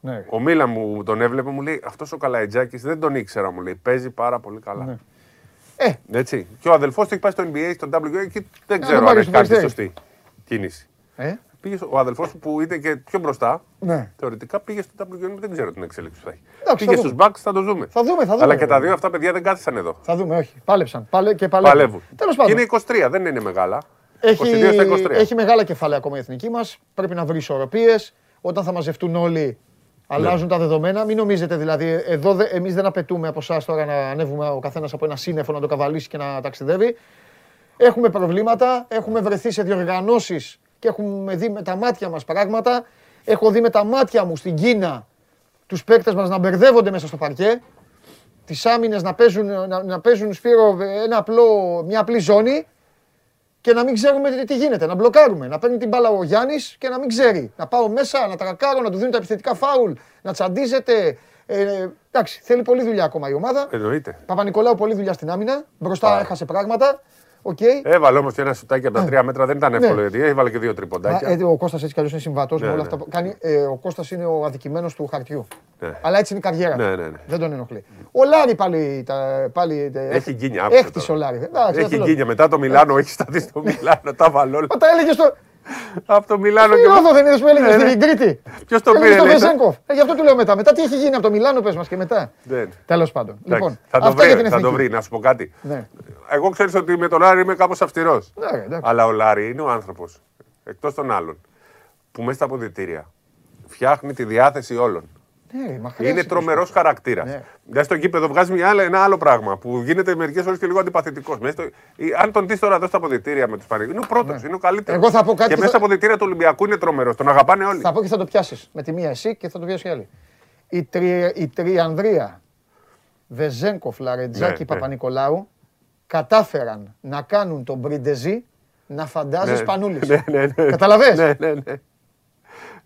Ναι. Ο Μίλα μου τον έβλεπε, μου λέει Αυτός ο Καλαϊτζάκης δεν τον ήξερα, μου λέει. Παίζει πάρα πολύ καλά. Ναι. Ε. Έτσι. Και ο αδελφός του έχει πάει στο NBA, στο WA και δεν Να ξέρω τον αν πάρεις έχει στο κάνει τη Περιστέρι. σωστή κίνηση. Ε, Πήγε στο- ο αδελφός του που είναι και πιο μπροστά, ναι. θεωρητικά πήγε στο WA, δεν ξέρω την εξέλιξη που θα έχει. Εντάξει, πήγε θα στους δούμε. Bucks, θα το δούμε. Θα δούμε, θα δούμε. Αλλά και τα δύο αυτά παιδιά δεν κάθισαν εδώ. Θα δούμε, όχι. Πάλεψαν. Πάλε, και παλεύουν. Παλεύουν. Τέλος Και πάντων. είναι 23, δεν είναι μεγάλα. Έχει, 22 στα 23. έχει μεγάλα κεφάλαια ακόμα η εθνική μας. Πρέπει να βρει ισορροπίες. Όταν θα μαζευτούν όλοι, αλλάζουν τα δεδομένα. Μην νομίζετε δηλαδή, εδώ εμείς δεν απαιτούμε από εσάς τώρα να ανέβουμε ο καθένας από ένα σύννεφο να το καβαλήσει και να ταξιδεύει. Έχουμε προβλήματα, έχουμε βρεθεί σε διοργανώσεις και έχουμε δει με τα μάτια μας πράγματα. Έχω δει με τα μάτια μου στην Κίνα τους παίκτες μας να μπερδεύονται μέσα στο παρκέ. Τις άμυνες να παίζουν, να, να παίζουν Σπύρο, ένα απλό, μια απλή ζώνη και να μην ξέρουμε τι- τι γίνεται. Να μπλοκάρουμε. Να παίρνει την μπάλα ο Γιάννης και να μην ξέρει. Να πάω μέσα, να τρακάρω, να του δίνουν τα επιθετικά φάουλ, να τσαντίζεται. Ε, εντάξει, θέλει πολλή δουλειά ακόμα η ομάδα. Εννοείται. Παπα-Νικολάου πολλή δουλειά στην άμυνα. Μπροστά Πάρα. έχασε πράγματα. Οκ. Έβαλε όμως και ένα σουτάκι από τα τρία μέτρα, δεν ήταν εύκολο Ναι. γιατί έβαλε και δύο Α, τριποντάκια. ε, ο Κώστας έτσι κι αλλιώς είναι συμβατός Ναι, με όλα ναι. αυτά που κάνει. Ε, ο Κώστας είναι ο αδικημένος του χαρτιού. Ναι. Αλλά έτσι είναι η καριέρα. Ναι, του. ναι, ναι. Δεν τον ενοχλεί. Ο Λάρη πάλι. Τα, πάλι ε, Έχει γκίνια, άκουσε Έχτισε τώρα. ο Λάρη. Εντάξει, Έχει θέλω- γκίνια. Μετά το Μιλάνο, έχει σταθεί στο Μιλάνο. Τα βάλω όλα. Όταν έλεγες στο. Από το Μιλάνο και. Φιλόδο δεν είδε που έλεγε Ναι, ναι. στην Κρήτη. Ποιος το Έλεγε πήρε, στο λέει, Βεζέγκοφ. Ε, γι' αυτό του λέω μετά. Μετά τι έχει γίνει από το Μιλάνο, πες μας και μετά. Δεν. Τέλος πάντων. Εντάξει, Λοιπόν, θα το αυτά για την βρει, θα το εθνική. βρει, να σου πω κάτι. Ναι. Εγώ ξέρεις ότι με τον Λάρη είμαι κάπως αυστηρός. Ναι, ρε, εντάξει. Αλλά ο Λάρη είναι ο άνθρωπος, εκτός των άλλων, που μέσα στα αποδητήρια φτιάχνει τη διάθεση όλων. Ναι, μα χρειάζεται Είναι τρομερός χαρακτήρας. Ναι. Ναι. στο κήπεδο βγάζει μια άλλα, ένα άλλο πράγμα που γίνεται μερικές φορέ και λίγο αντιπαθητικός. Αν τον δεις τώρα εδώ στα αποδητήρια με τους Παναγιώτε, είναι ο πρώτος, είναι ο καλύτερος. Ναι. Εγώ θα πω κάτι Και που μέσα θα- στα αποδητήρια του Ολυμπιακού είναι τρομερός. Τον αγαπάνε όλοι. Θα πω και θα το πιάσεις. Με τη μία εσύ και θα το πιάσει η άλλη. Η, τρι, η Τριανδρία, Βεζέγκοφ, Λαρετζάκη, Ναι, ναι. Παπα-Νικολάου κατάφεραν να κάνουν τον Μπριντεζή να φαντάζεις Ναι, Σπανούλη. [LAUGHS] Ναι, ναι, ναι. Καταλαβες; Ναι, ναι, ναι.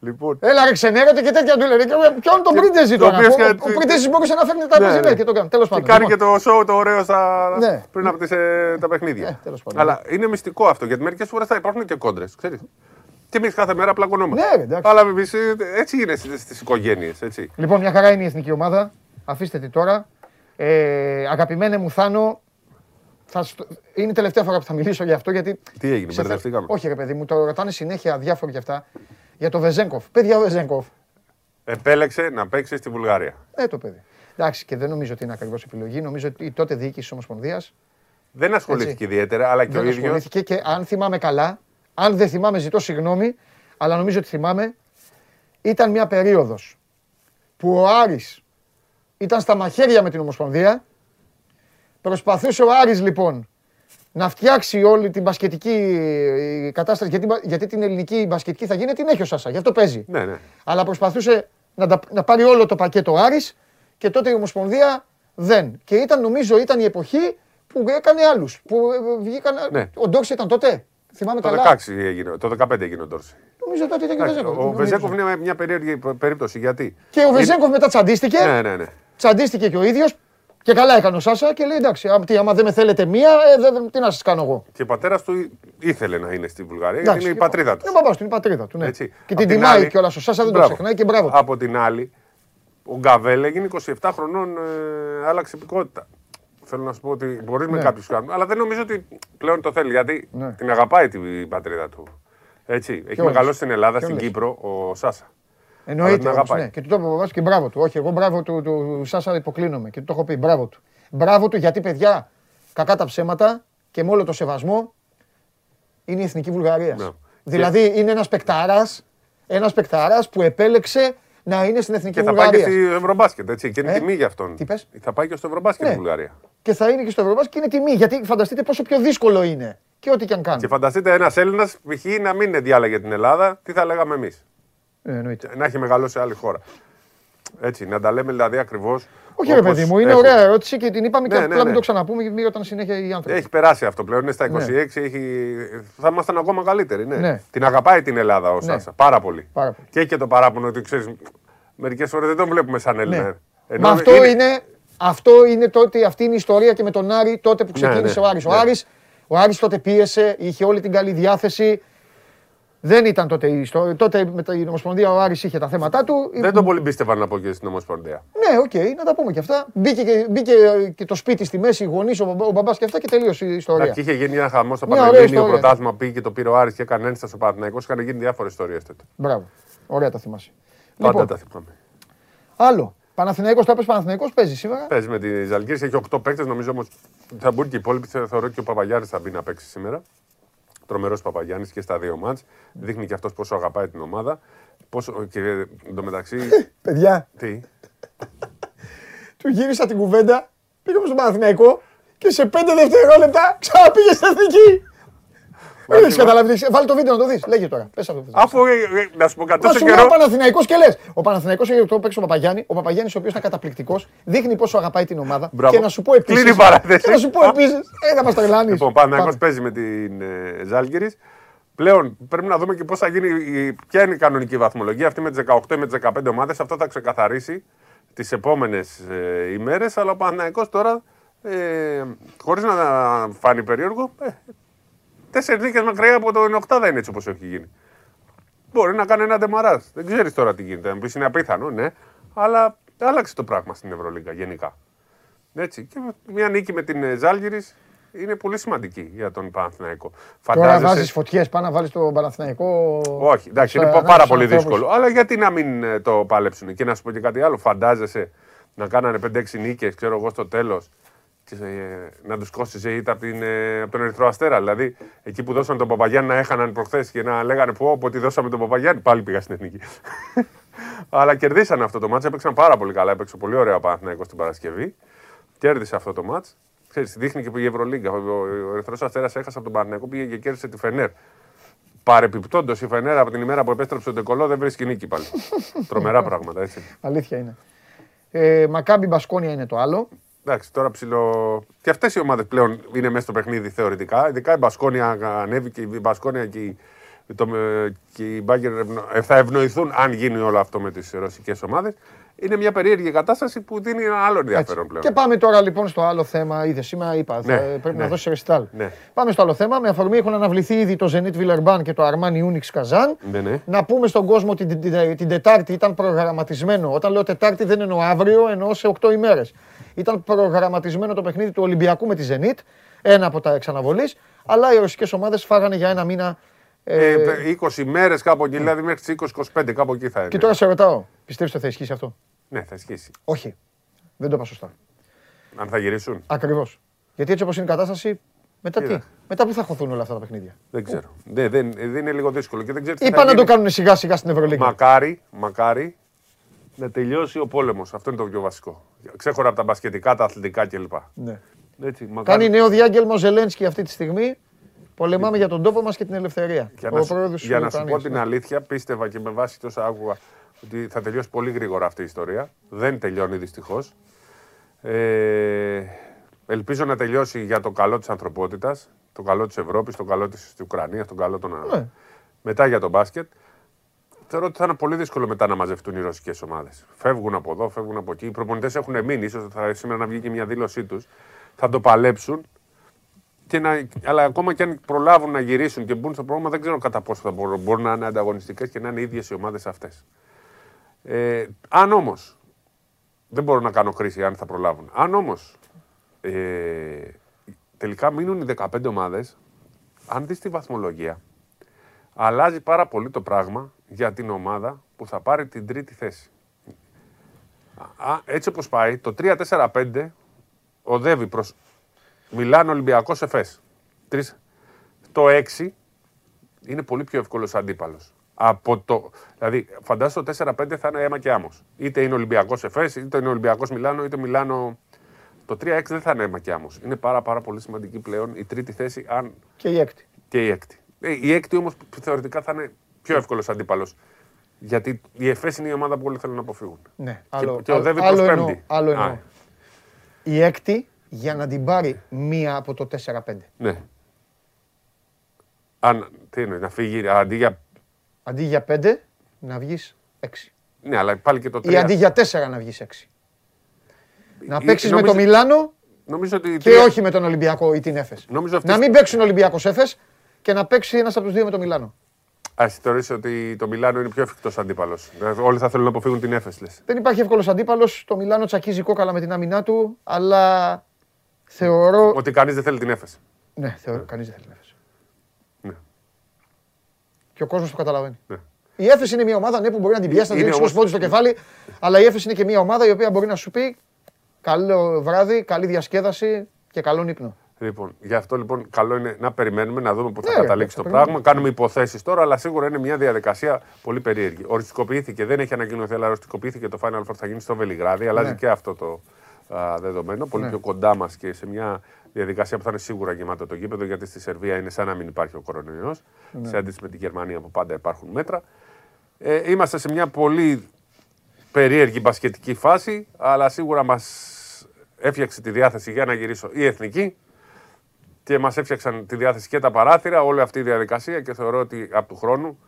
Λοιπόν, Έλα ρε ξενέρωτε και τέτοια του λένε. Και Ποιον τον Και Μπριντεζή το τώρα. οποίος Ο, και- ο Μπριντεζή μπορούσε να φέρνει τα Ναι, μπριζιλέ ναι. και το κάνει. Τέλος και πάντων. κάνει και Λοιπόν, το show το ωραίο στα... Ναι. πριν από τις, ε, τα παιχνίδια. Ε, τέλος πάντων. Αλλά είναι μυστικό αυτό γιατί μερικές φορές θα υπάρχουν και κόντρες. Και εμείς κάθε μέρα πλακωνόμαστε. Ναι, ρε, εντάξει. Αλλά εμείς, ε, έτσι είναι στις οικογένειες. Έτσι. Λοιπόν, μια χαρά είναι η εθνική ομάδα. Αφήστε τη τώρα. Ε, αγαπημένε μου Θάνο, θα στο- είναι η τελευταία φορά που θα μιλήσω για αυτό γιατί. Τι έγινε, σε θε- μπερδευτήκαμε. Όχι, ρε παιδί μου, το ρωτάνε συνέχεια διάφοροι για αυτά. Για το Βεζέγκοφ. Παιδιά, ο Βεζέγκοφ. Επέλεξε να παίξει στη Βουλγαρία. Ναι, το παιδί. Εντάξει, και δεν νομίζω ότι είναι ακριβώς επιλογή. Νομίζω ότι η τότε διοίκηση της Ομοσπονδίας Δεν ασχολήθηκε ιδιαίτερα, αλλά και δεν ο ίδιο. ασχολήθηκε και αν θυμάμαι καλά, αν δεν θυμάμαι, ζητώ συγγνώμη, αλλά νομίζω ότι θυμάμαι, ήταν μια περίοδος που ο Άρης ήταν στα μαχαίρια με την Ομοσπονδία. Προσπαθούσε ο Άρης λοιπόν να φτιάξει όλη την μπασκετική ε, κατάσταση, γιατί, γιατί την ελληνική μπασκετική θα γίνει, την έχει ο Σάσα, γι' αυτό παίζει. Ναι, ναι. Αλλά προσπαθούσε να, τα- να πάρει όλο το πακέτο ο Άρης και τότε η Ομοσπονδία δεν. Και ήταν, νομίζω, ήταν η εποχή που έκανε άλλους. Που ε, βγήκαν. Ναι. Ο Ντόρση ήταν τότε; Θυμάμαι Το καλά. 16 έγινε, το 15 έγινε ο Ντόρση. Νομίζω τότε ήταν και ο Εντάξει, Βεζέγκοφ. Ο Βεζέκοφ είναι μια περίεργη περίπτωση. Γιατί. Και ο Βεζέγκοφ μετά τσαντίστηκε. Ναι, ναι, ναι. Τσαντίστηκε και ο ίδιος. Και καλά έκανε ο Σάσα και λέει εντάξει, άμα, τι, άμα δεν με θέλετε μία, ε, δεν- δεν- τι να σας κάνω εγώ. Και ο πατέρας του ήθελε να είναι στη Βουλγαρία γιατί Εντάξει, είναι η πατρίδα τους. Είναι ο μπαμπάς του, είναι η πατρίδα του. Ναι. Έτσι. Και Απ' την την τιμάει άλλη- κιόλας ο Σάσα, δεν το Μπράβο. ξεχνάει και μπράβο. του. Από την άλλη, ο Γκαβέλ έγινε 27 χρονών, ε, άλλαξε υπηκότητα. Θέλω να σου πω ότι μπορεί με Ναι. κάποιους κάνουν, αλλά δεν νομίζω ότι πλέον το θέλει γιατί Ναι. την αγαπάει την πατρίδα του. Έτσι. Έχει Ποιος; μεγαλώσει στην Ελλάδα, Ποιος στην λες; Κύπρο, ο Σάσα. Αλλά Εννοείται την όμως, αγαπάει. ναι. Και του το είπε ο μπαμπάς και μπράβο του. Όχι, εγώ μπράβο του, του, Σάσα υποκλίνομαι και του το έχω πει. Μπράβο του. Μπράβο του γιατί παιδιά, κακά τα ψέματα και με όλο το σεβασμό είναι η εθνική Βουλγαρίας. Ναι. Δηλαδή είναι ένας παικτάρας ένας παικτάρας που επέλεξε να είναι στην εθνική Και θα πάει και Βουλγαρία. στη Ευρωμπάσκετ, έτσι. Και είναι Ε, τιμή για αυτόν. τι πες; Θα πάει και στο Ευρωμπάσκετ Ναι. η Βουλγαρία. Και θα είναι και στο Ευρωπαϊκό και είναι τιμή. Γιατί φανταστείτε πόσο πιο δύσκολο είναι. Και ό,τι και αν κάνει. Και φανταστείτε ένας Έλληνας π.χ. να μην διάλεγε την Ελλάδα, τι θα λέγαμε εμείς; Ε, εννοείται. Να έχει μεγαλώσει σε άλλη χώρα. Έτσι, να τα λέμε δηλαδή ακριβώς. Όχι, ρε παιδί μου, είναι ωραία ερώτηση και την είπαμε και Ναι, ναι, απλά μην ναι. το ξαναπούμε γιατί μη όταν συνέχεια οι άνθρωποι. Έχει περάσει αυτό πλέον. Είναι στα 26, Ναι. έχει... θα ήμασταν ακόμα καλύτεροι. Ναι. Ναι. Την αγαπάει την Ελλάδα ο Σάσα. Πάρα πολύ. Πάρα πολύ. Και έχει και το παράπονο ότι ξέρεις, μερικές φορές δεν τον βλέπουμε σαν Έλληνα. Ναι. Ενώ Μα αυτό είναι, αυτό είναι τότε, αυτή είναι η ιστορία και με τον Άρη τότε που ξεκίνησε ναι, ο Άρης. Ο, ναι. Άρης. ο Άρης τότε πίεσε, είχε όλη την καλή διάθεση. Δεν ήταν τότε η ιστορία. Τότε με την Ομοσπονδία ο Άρης είχε τα θέματα του. Δεν τον πολύ πίστευαν να πω και στην Ομοσπονδία. Ναι, οκ, να τα πούμε και αυτά. Μπήκε και, μπήκε και το σπίτι στη μέση, οι γονείς, ο, μπαμπά- ο μπαμπάς και αυτά και τελείωσε η ιστορία. Εντάξει, είχε γίνει ένας χαμός στο Μια ωραία Πανελλήνιο, ιστορία. πρωτάθλημα πήγε και το πήρε ο Άρης και έκανε ένσταση ο Παναθηναϊκός. Είχαν γίνει διάφορες ιστορίες τότε. Μπράβο. Ωραία τα θυμάσαι. Πάντα Λοιπόν, τα θυμάμαι. άλλο. Παναθηναϊκός, το έπες Παναθηναϊκός, παίζεις σήμερα; Παίζει με τη Ζαλγκύρη, έχει 8 παίκτες. Νομίζω όμως θα μπουν και οι υπόλοιποι. Θε- Θεωρώ και ο Παπαγιάννη θα μπει να παίξει σήμερα. Τρομερός Παπαγιάννης και στα δύο μάτς. Δείχνει και αυτός πόσο αγαπάει την ομάδα. Πόσο, και εντωμεταξύ. [LAUGHS] Παιδιά, τι; του γύρισα την κουβέντα, πήγαμε στον Παναθηναϊκό και σε πέντε δευτερόλεπτα ξαναπήγε στην εθνική. Δεν έχει καταλάβει. τι- Βάλει το βίντεο να το δεις. Λέγε τώρα. Πες αυτό. Αφού ε, ε, να σου πω κάτι Μα τόσο σου λέει ο καιρό. Παναθηναϊκός και λες. Ο Παναθηναϊκός έχει το παίξει ο Παπαγιάννη. Ο Παπαγιάννης, ο οποίος ήταν καταπληκτικός, δείχνει πόσο αγαπάει την ομάδα. Μπράβο. Και να σου πω επίση. Κλείνει η παράθεση. Και να σου πω επίση. Ε, θα μας τρελάνεις. Λοιπόν, ο Παναθηναϊκός παίζει με την ε, Ζάλγκυρης. Πλέον πρέπει να δούμε και πώς θα γίνει, η- ποια είναι η κανονική βαθμολογία. Αυτή με τις 18 ή με τις 15 ομάδες. Αυτό θα ξεκαθαρίσει τις επόμενες ε, ημέρες. Αλλά ο Παναθηναϊκός τώρα, ε, χωρίς να φάνει περίεργο, ε, τέσσερις νίκες μακριά από τον Οκτάδα είναι έτσι όπως έχει γίνει. Μπορεί να κάνει ένα ντεμαράζ. Δεν ξέρεις τώρα τι γίνεται. Να μου πεις είναι απίθανο, ναι. Αλλά άλλαξε το πράγμα στην Ευρωλίγκα γενικά. Έτσι. Και μια νίκη με την Ζάλγηρη είναι πολύ σημαντική για τον Παναθηναϊκό. Τώρα βάζεις φωτιές, πάνω να βάλεις το Παναθηναϊκό. Όχι, εντάξει, είναι στους πάρα ανάπτυξους πολύ ανθρώπους. δύσκολο. Αλλά γιατί να μην ε, το παλέψουν. Και να σου πω και κάτι άλλο. Φαντάζεσαι να κάνανε 5-6 νίκες, ξέρω εγώ, στο τέλος και ε, να τους κόστησε ήττα από, την, ε, από τον Ερυθρό Αστέρα. Δηλαδή, εκεί που δώσαν τον Παπαγιάννη να έχαναν προχθές και να λέγανε πω, από ότι δώσαμε τον Παπαγιάννη, πάλι πήγα στην εθνική. [LAUGHS] Αλλά κερδίσανε αυτό το μάτς, έπαιξαν πάρα πολύ καλά. Έπαιξε πολύ ωραία ο Παναθηναϊκός την Παρασκευή. Κέρδισε αυτό το μάτς. Ξέρεις, δείχνει και που η Ευρωλίγκα. Ο, ο Ερυθρός Αστέρας έχασε από τον Παναθηναϊκό, πήγε και κέρδισε τη Φενέρ. Παρεπιπτόντως η Φενέρ από την ημέρα που επέστρεψε τον Τεκολό δεν βρίσκει νίκη πάλι. [LAUGHS] Τρομερά πράγματα έτσι. Αλήθεια είναι. Ε, Μακάμπι Μπασκόνια είναι το άλλο. Εντάξει, τώρα ψηλό. Και αυτές οι ομάδες πλέον είναι μέσα στο παιχνίδι θεωρητικά. Ειδικά η Μπασκόνια ανέβηκε, η Μπασκόνια και η, το, ε, και η Μπάγκερ ευνο- ε, θα ευνοηθούν αν γίνει όλο αυτό με τις ρωσικές ομάδες. Είναι μια περίεργη κατάσταση που δίνει ένα άλλο ενδιαφέρον πλέον. Και πάμε τώρα λοιπόν στο άλλο θέμα. Είδες σήμερα, είπα, θα- Ναι, πρέπει ναι. να δώσεις ρεστάλ. Ναι. Πάμε στο άλλο θέμα. Με αφορμή έχουν αναβληθεί ήδη το Zenit Villeurbanne και το Armani Unix Kazan. Ναι, ναι. Να πούμε στον κόσμο ότι την, την, την Τετάρτη ήταν προγραμματισμένο. Όταν λέω Τετάρτη δεν εννοώ αύριο, εννοώ σε 8 ημέρες. Ήταν προγραμματισμένο το παιχνίδι του Ολυμπιακού με τη Zenit, ένα από τα εξαναβολής. Αλλά οι ρωσικές ομάδες φάγανε για ένα μήνα. ε, Ε, 20 μέρε κάπου εκεί, δηλαδή μέχρι τις 20-25 κάπου εκεί θα είναι. και τώρα σε ρωτάω, πιστεύεις ότι θα ισχύσει αυτό; Ναι, θα ισχύσει. Όχι. Δεν το είπα σωστά. Αν θα γυρίσουν. Ακριβώς. Γιατί έτσι όπως είναι η κατάσταση, μετά τι; Κοίτα. Μετά πού θα χωθούν όλα αυτά τα παιχνίδια; Δεν ξέρω. Δεν, δεν, δεν είναι λίγο δύσκολο και δεν ξέρω τι Είπα θα να το γίνει. κάνουν σιγά σιγά στην Ευρωλίγα. Μακάρι, μακάρι να τελειώσει ο πόλεμος. Αυτό είναι το πιο βασικό. Ξέχωρα από τα μπασκετικά, τα αθλητικά κλπ. Ναι. Έτσι, μακάρι. Κάνει νέο διάγγελμα ο Ζελένσκι αυτή τη στιγμή. Πολεμάμε για τον τόπο μας και την ελευθερία. Για ο να, σου, πρόεδρος της για να σου πω Ουκρανίας, την ναι. αλήθεια, πίστευα και με βάση τόσα άκουγα ότι θα τελειώσει πολύ γρήγορα αυτή η ιστορία. Δεν τελειώνει δυστυχώς. Ε, ελπίζω να τελειώσει για το καλό της ανθρωπότητας, το καλό της Ευρώπης, το καλό της Ουκρανίας, το καλό των άλλων. Ναι. Μετά για το μπάσκετ. Θεωρώ ότι θα είναι πολύ δύσκολο μετά να μαζευτούν οι ρωσικές ομάδες. Φεύγουν από εδώ, φεύγουν από εκεί. Οι προπονητές έχουν μείνει, ίσως θα σήμερα να βγει και μια δήλωσή τους. Θα το παλέψουν. Και να, αλλά ακόμα και αν προλάβουν να γυρίσουν και μπουν στο πρόγραμμα, δεν ξέρω κατά πόσο θα μπορούν, μπορούν να είναι ανταγωνιστικές και να είναι ίδιες οι ομάδες αυτές. Ε, αν όμως. Δεν μπορώ να κάνω κρίση αν θα προλάβουν. Αν όμως ε, τελικά μείνουν οι 15 ομάδες, αν δεις τη βαθμολογία, αλλάζει πάρα πολύ το πράγμα για την ομάδα που θα πάρει την τρίτη θέση. Α, έτσι όπως πάει, το 3-4-5 οδεύει προς Μιλάνο Ολυμπιακός Εφές. Τρεις. Το 6 είναι πολύ πιο εύκολος αντίπαλος. Από το, δηλαδή, φαντάζομαι το 4-5 θα είναι αίμα και άμμος. Είτε είναι Ολυμπιακός Εφές, είτε είναι Ολυμπιακός Μιλάνο, είτε Μιλάνο... Το 3-6 δεν θα είναι αίμα και άμμος. Είναι πάρα, πάρα πολύ σημαντική πλέον η τρίτη θέση, αν Και η έκτη. και η έκτη. Ε, η έκτη όμως θεωρητικά θα είναι πιο εύκολος αντίπαλος. Γιατί η ΕΦΕΣ είναι η ομάδα που όλοι θέλουν να αποφύγουν. Ναι, άλλο, και οδεύει άλλο, προς εννοώ, πέμπτη. άλλο Α, εννοώ. Η έκτη για να την πάρει μία από το 4-5. Ναι. Αν, τι είναι, να φύγει αντί για. Αντί για 5 να βγεις 6. Ναι, αλλά πάλι και το 3. Ή αντί για 4 να βγεις 6. Να Ή- παίξεις με νομίζω- το Μιλάνο Νομίζω ότι. η και τρία- όχι με τον Ολυμπιακό ή την Έφες. Νομίζω αυτή- Να μην παίξουν Ολυμπιακός Έφες και να παίξει ένας από τους δύο με το Μιλάνο. Α, εσύ θεωρείς ότι το Μιλάνο είναι πιο εφικτός αντίπαλος. Όλοι θα θέλουν να αποφύγουν την ΕΦΕΣ, λες. Δεν υπάρχει εύκολος αντίπαλος. Το Μιλάνο τσακίζει κόκαλα με την άμυνά του, αλλά θεωρώ. Ότι κανείς δεν θέλει την ΕΦΕΣ. Ναι, θεωρώ. Κανείς δεν θέλει να Έφες. Ναι. Και ο κόσμος το καταλαβαίνει. Ναι. Η Έφεση είναι μια ομάδα ναι, που μπορεί να την πιάσει, να Είναι την ρίξει όμως- πόντου στο κεφάλι, αλλά η Έφεση είναι και μια ομάδα η οποία μπορεί να σου πει καλό βράδυ, καλή διασκέδαση και καλό ύπνο. Λοιπόν, γι' αυτό λοιπόν καλό είναι να περιμένουμε να δούμε πού θα Ναι, ρε, καταλήξει θα το περιμένουμε. πράγμα. Κάνουμε υποθέσεις τώρα, αλλά σίγουρα είναι μια διαδικασία πολύ περίεργη. Οριστικοποιήθηκε, δεν έχει ανακοινωθεί, αλλά οριστικοποιήθηκε το Final Four θα γίνει στο Βελιγράδι. Αλλάζει Ναι. και αυτό το α, δεδομένο. Πολύ Ναι. πιο κοντά μας και σε μια διαδικασία που θα είναι σίγουρα γεμάτο το γήπεδο, γιατί στη Σερβία είναι σαν να μην υπάρχει ο κορονοϊός. Ναι. Σε αντίθεση με τη Γερμανία που πάντα υπάρχουν μέτρα. Ε, είμαστε σε μια πολύ περίεργη μπασκετική φάση, αλλά σίγουρα μας έφτιαξε τη διάθεση για να γυρίσω η εθνική και μας έφτιαξαν τη διάθεση και τα παράθυρα, όλη αυτή η διαδικασία και θεωρώ ότι από του χρόνου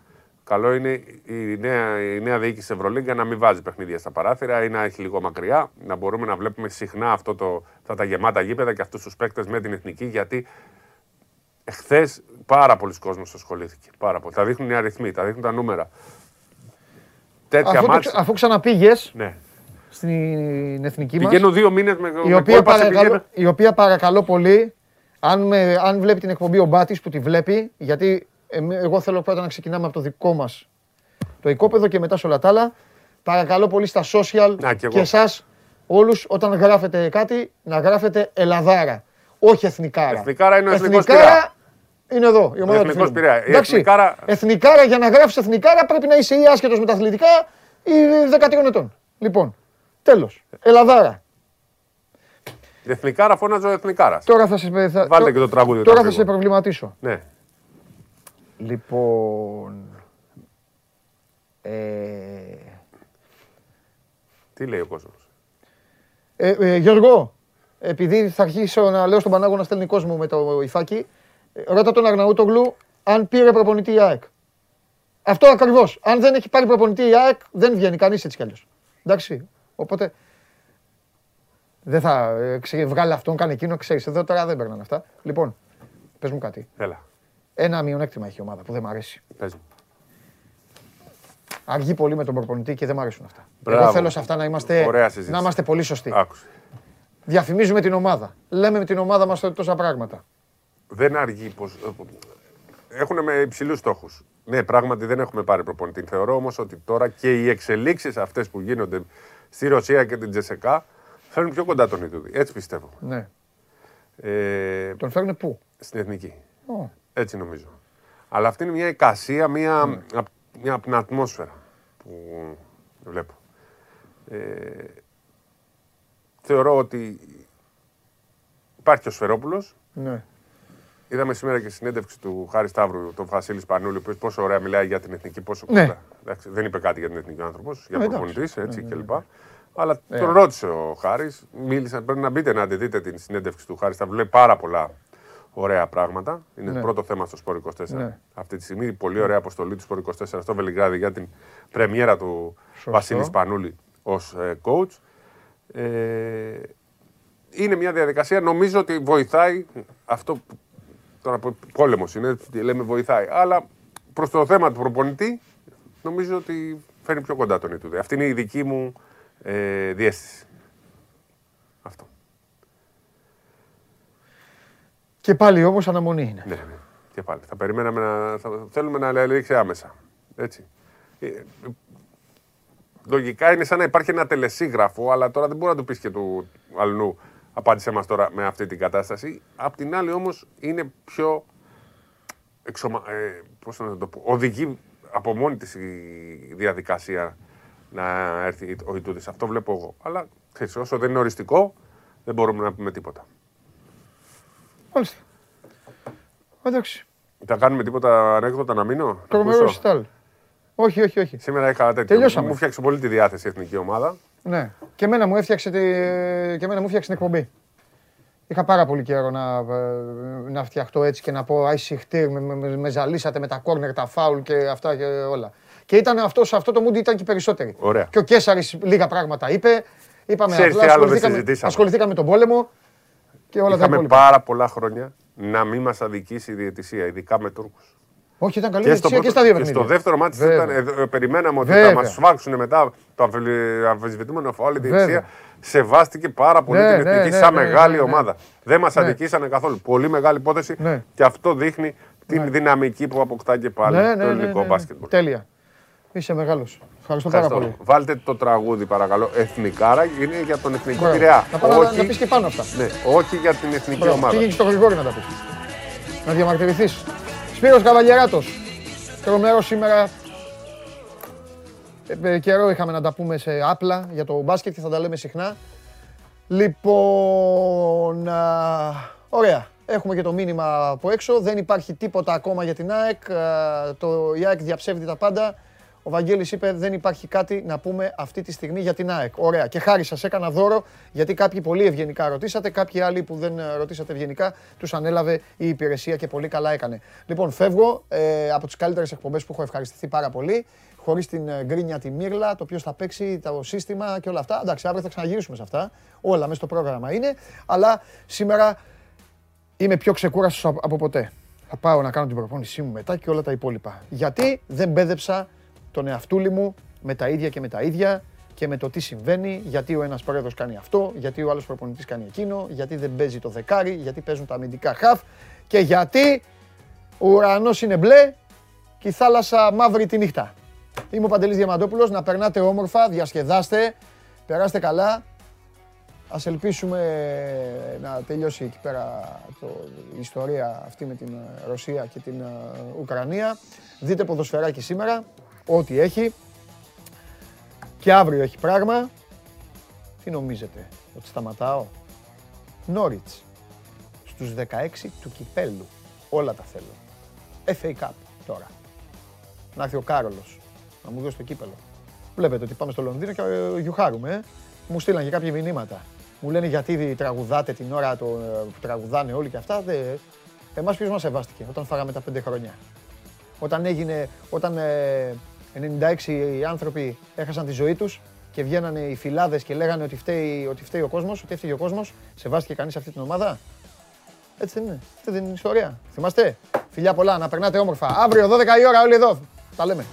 καλό είναι η νέα, η νέα διοίκηση Ευρωλίγκα να μην βάζει παιχνίδια στα παράθυρα ή να έχει λίγο μακριά, να μπορούμε να βλέπουμε συχνά αυτό το, αυτά τα γεμάτα γήπεδα και αυτούς τους παίκτες με την εθνική, γιατί εχθές πάρα πολλοί κόσμοι ασχολήθηκε. Πάρα πολύ. Τα δείχνουν οι αριθμοί, τα δείχνουν τα νούμερα. Τέτοια Αφού, το μάτς, ξε- αφού ξαναπήγες ναι. στην εθνική μας, Πηγαίνω δύο μήνες με, η, με οποία κόλπα σε παρακαλώ, πηγαίνω. η οποία παρακαλώ πολύ, αν, με, αν βλέπει την εκπομπή ο Μπάτης που τη βλέπει, γιατί εμ- εγώ θέλω πρώτα να ξεκινάμε από το δικό μας το οικόπεδο και μετά σε όλα τα άλλα. Παρακαλώ πολύ στα social Να, κι εγώ. και εσάς όλους όταν γράφετε κάτι να γράφετε Ελαδάρα. Όχι εθνικάρα. Εθνικάρα είναι ο εθνικός Εθνικάρα είναι εδώ. Η ομάδα του εθνικός φίλου μου. Πειραιά. Η Εντάξει, εθνικάρα- εθνικάρα για να γράφεις εθνικάρα πρέπει να είσαι ή άσχετος με τα αθλητικά ή 13 ετών. Λοιπόν, τέλος. Ελαδάρα. Εθνικάρα φώναζε ο Εθνικάρας. Τώρα θα σε, θα, Βάλτε και το τραγούδι. Τώρα το θα σε αρχικό. προβληματίσω. Ναι. Λοιπόν. Ε, Τι λέει ο κόσμος; ε, ε, Γιώργο, επειδή θα αρχίσω να λέω στον Πανάγο να στέλνει κόσμο με το υφάκι, ε, ρώτα τον Αρναούτογλου αν πήρε προπονητή η ΑΕΚ. Αυτό ακριβώς. Αν δεν έχει πάρει προπονητή η ΑΕΚ, δεν βγαίνει κανείς έτσι κι αλλιώς. Εντάξει. Οπότε δεν θα ε, ξε- βγάλει αυτόν, κάνει εκείνο, ξέρεις. Εδώ τώρα δεν παίρνουν αυτά. Λοιπόν, πες μου κάτι. Έλα, Ένα μειονέκτημα έχει η ομάδα που δεν μου αρέσει. πες μου. Αργεί πολύ με τον προπονητή και δεν μου αρέσουν αυτά. Μπράβο. Εγώ θέλω σε αυτά να είμαστε, Ωραία συζήτηση. να είμαστε πολύ σωστοί. Άκουσε. Διαφημίζουμε την ομάδα. Λέμε με την ομάδα μας τόσα πράγματα. Δεν αργεί πως... Έχουν με υψηλούς στόχους. Ναι, πράγματι δεν έχουμε πάρει προπονητή. Θεωρώ όμως ότι τώρα και οι εξελίξεις αυτές που γίνονται στη Ρωσία και την Τζεσεκά φέρνουν πιο κοντά τον Ιδούδη. Έτσι πιστεύω. Ναι. Ε, Τον φέρνουν πού; στην εθνική. Ω, Έτσι νομίζω. Αλλά αυτή είναι μια εικασία, μια, απ- μια από την ατμόσφαιρα που βλέπω. Ε, θεωρώ ότι υπάρχει και ο Σφερόπουλος. Ναι. Είδαμε σήμερα και συνέντευξη του Χάρη Σταύρου, τον Βασίλη Σπανούλη, ο οποίος πόσο ωραία μιλάει για την εθνική, πόσο Ναι. κοντά. Εντάξει, δεν είπε κάτι για την εθνική άνθρωπος, για Ε, εντάξει. προπονητής, έτσι κλπ. Αλλά Ε. τον ρώτησε ο Χάρης, μίλησε. Πρέπει να μπείτε να τη δείτε την συνέντευξη του Χάρη Σταύρου. Λέει πάρα πολλά ωραία πράγματα. Είναι Ναι. πρώτο θέμα στο Σπορ 24. Ναι. Αυτή τη στιγμή πολύ ωραία αποστολή του Σπορ 24 στο Βελιγράδι για την πρεμιέρα του Σωστό. Βασίλη Σπανούλη ως coach. Ε, είναι μια διαδικασία, νομίζω ότι βοηθάει αυτό που τώρα πόλεμος είναι, τι λέμε βοηθάει. Αλλά προς το θέμα του προπονητή, νομίζω ότι φέρνει πιο κοντά τον Ιτούδη. Αυτή είναι η δική μου ε, διέστηση. Αυτό. Και πάλι όμως αναμονή είναι. Ναι, ναι. Και πάλι. Θα περιμέναμε να. Θα, θέλουμε να λήξει άμεσα. Έτσι. Ε, λογικά είναι σαν να υπάρχει ένα τελεσίγραφο, αλλά τώρα δεν μπορεί να το πεις και του αλλού. Απάντησε μας τώρα με αυτή την κατάσταση. Απ' την άλλη όμως είναι πιο. Εξωμα... Ε, πώς να το πω. Οδηγεί από μόνη της η διαδικασία να έρθει ο Ιτούδης. Αυτό βλέπω εγώ. Αλλά ξέρεις, όσο δεν είναι οριστικό, δεν μπορούμε να πούμε τίποτα. Μάλιστα. Εντάξει. Θα κάνουμε τίποτα ανέκδοτα να μείνω. να Τρομερό ακούσω; ρεσιτάλ. Όχι, όχι, όχι. Σήμερα είχα τέτοιο. Τελειώσαμε. Μου φτιάξε πολύ τη διάθεση η εθνική ομάδα. Ναι. Και εμένα μου έφτιαξε, τη... και εμένα μου έφτιαξε την εκπομπή. Είχα πάρα πολύ καιρό να, ε, να φτιαχτώ έτσι και να πω Αϊσιχτήρ, με, με, με ζαλίσατε με τα κόρνερ, τα φάουλ και αυτά και όλα. Και ήταν αυτός, σε αυτό το mood ήταν και οι περισσότεροι. Ωραία. Και ο Κέσσαρης λίγα πράγματα είπε. Είπαμε Ξέρεις απλά, τι άλλο δεν ασχοληθήκαμε, συζητήσαμε. ασχοληθήκαμε με τον πόλεμο και όλα τα Είχαμε υπόλοιπα. πάρα πολλά χρόνια να μην μας αδικήσει η διαιτησία, ειδικά με Τούρκους. Όχι, ήταν καλή Και, στο διαιτησία και πρώτο- στα δύο και παιχνίδια. στο δεύτερο μάτι Βέβαια. ήταν, ε, ε, περιμέναμε ότι Βέβαια. θα μας σφάξουν μετά το αμφιλι- αμφισβητούμενο φαόλ. Η διαιτησία Βέβαια. σεβάστηκε πάρα πολύ Ναι, την ναι, εθνική ναι, σαν ναι, μεγάλη ναι, ναι. ομάδα. Δεν μας Ναι. αδικήσανε καθόλου. Πολύ μεγάλη υπόθεση Ναι. και αυτό δείχνει την δυναμική που αποκτά και πάλι Ναι, το ναι, ναι, ελληνικό ναι, ναι. μπάσκετ. Τέλεια. Είσαι μεγάλος. Ευχαριστώ πάρα Ευχαριστώ. πολύ. Βάλτε το τραγούδι παρακαλώ. Εθνικάρα είναι για τον εθνικό Μπράβο. Πειραιά. Να πάω να- Όχι, να πεις και πάνω αυτά. ναι, όχι για την εθνική Μπράβο. ομάδα. Πήγαινε στο Γρηγόρη να τα πεις. Να διαμαρτυρηθείς. Σπύρος Καβαλιαράτος. Τρομερό σήμερα. Ε, ε, καιρό είχαμε να τα πούμε σε άπλα για το μπάσκετ και θα τα λέμε συχνά. Λοιπόν, α, ωραία. Έχουμε και το μήνυμα από έξω. Δεν υπάρχει τίποτα ακόμα για την ΑΕΚ. Α, Το, η ΑΕΚ διαψεύδει τα πάντα. Ο Βαγγέλης είπε δεν υπάρχει κάτι να πούμε αυτή τη στιγμή για την ΑΕΚ. Ωραία. Και χάρη σας έκανα δώρο γιατί κάποιοι πολύ ευγενικά ρωτήσατε. Κάποιοι άλλοι που δεν ε, ρωτήσατε ευγενικά τους ανέλαβε η υπηρεσία και πολύ καλά έκανε. Λοιπόν, φεύγω ε, από τις καλύτερες εκπομπές που έχω ευχαριστηθεί πάρα πολύ. Χωρίς την ε, γκρίνια τη μύρλα, το ποιος θα παίξει, το σύστημα και όλα αυτά. Εντάξει, αύριο θα ξαναγυρίσουμε σε αυτά. Όλα μέσα στο πρόγραμμα είναι. Αλλά σήμερα είμαι πιο ξεκούραστος από- από ποτέ. Θα πάω να κάνω την προπόνησή μου μετά και όλα τα υπόλοιπα. Γιατί δεν μπέδεψα τον εαυτούλη μου με τα ίδια και με τα ίδια και με το τι συμβαίνει, γιατί ο ένας πρόεδρος κάνει αυτό, γιατί ο άλλος προπονητής κάνει εκείνο, γιατί δεν παίζει το δεκάρι, γιατί παίζουν τα αμυντικά χαφ και γιατί ο ουρανός είναι μπλε και η θάλασσα μαύρη τη νύχτα. Είμαι ο Παντελής Διαμαντόπουλος, να περνάτε όμορφα, διασκεδάστε, περάστε καλά, Ας ελπίσουμε να τελειώσει εκεί πέρα το, η ιστορία αυτή με την ε, Ρωσία και την ε, Ουκρανία. Δείτε ποδοσφαιράκι σήμερα, ό,τι έχει. Και αύριο έχει πράγμα. Τι νομίζετε, ότι σταματάω; Νόριτς, στους 16 του Κυπέλου. Όλα τα θέλω. FA Cup τώρα. Να έρθει ο Κάρολος, να μου δώσει το κύπελο. Βλέπετε ότι πάμε στο Λονδίνο και ε, γιουχάρουμε. ε. Μου στείλαν και κάποια μηνύματα. Μου λένε γιατί τραγουδάτε την ώρα το, ε, που τραγουδάνε όλοι και αυτά. Δε, εμάς ποιος μας σεβάστηκε όταν φάγαμε τα πέντε χρόνια; Όταν έγινε, όταν ε, 96 οι άνθρωποι έχασαν τη ζωή τους και και βγαίνανε οι φυλάδες και λέγανε ότι φταίει, ότι φταίει ο κόσμος, ότι έφταιγε ο κόσμος. Σεβάστηκε κανείς αυτή την ομάδα; Έτσι δεν είναι. Αυτή δεν είναι η ιστορία. Θυμάστε; Φιλιά πολλά, να περνάτε όμορφα. Αύριο 12 η ώρα όλοι εδώ. Τα λέμε.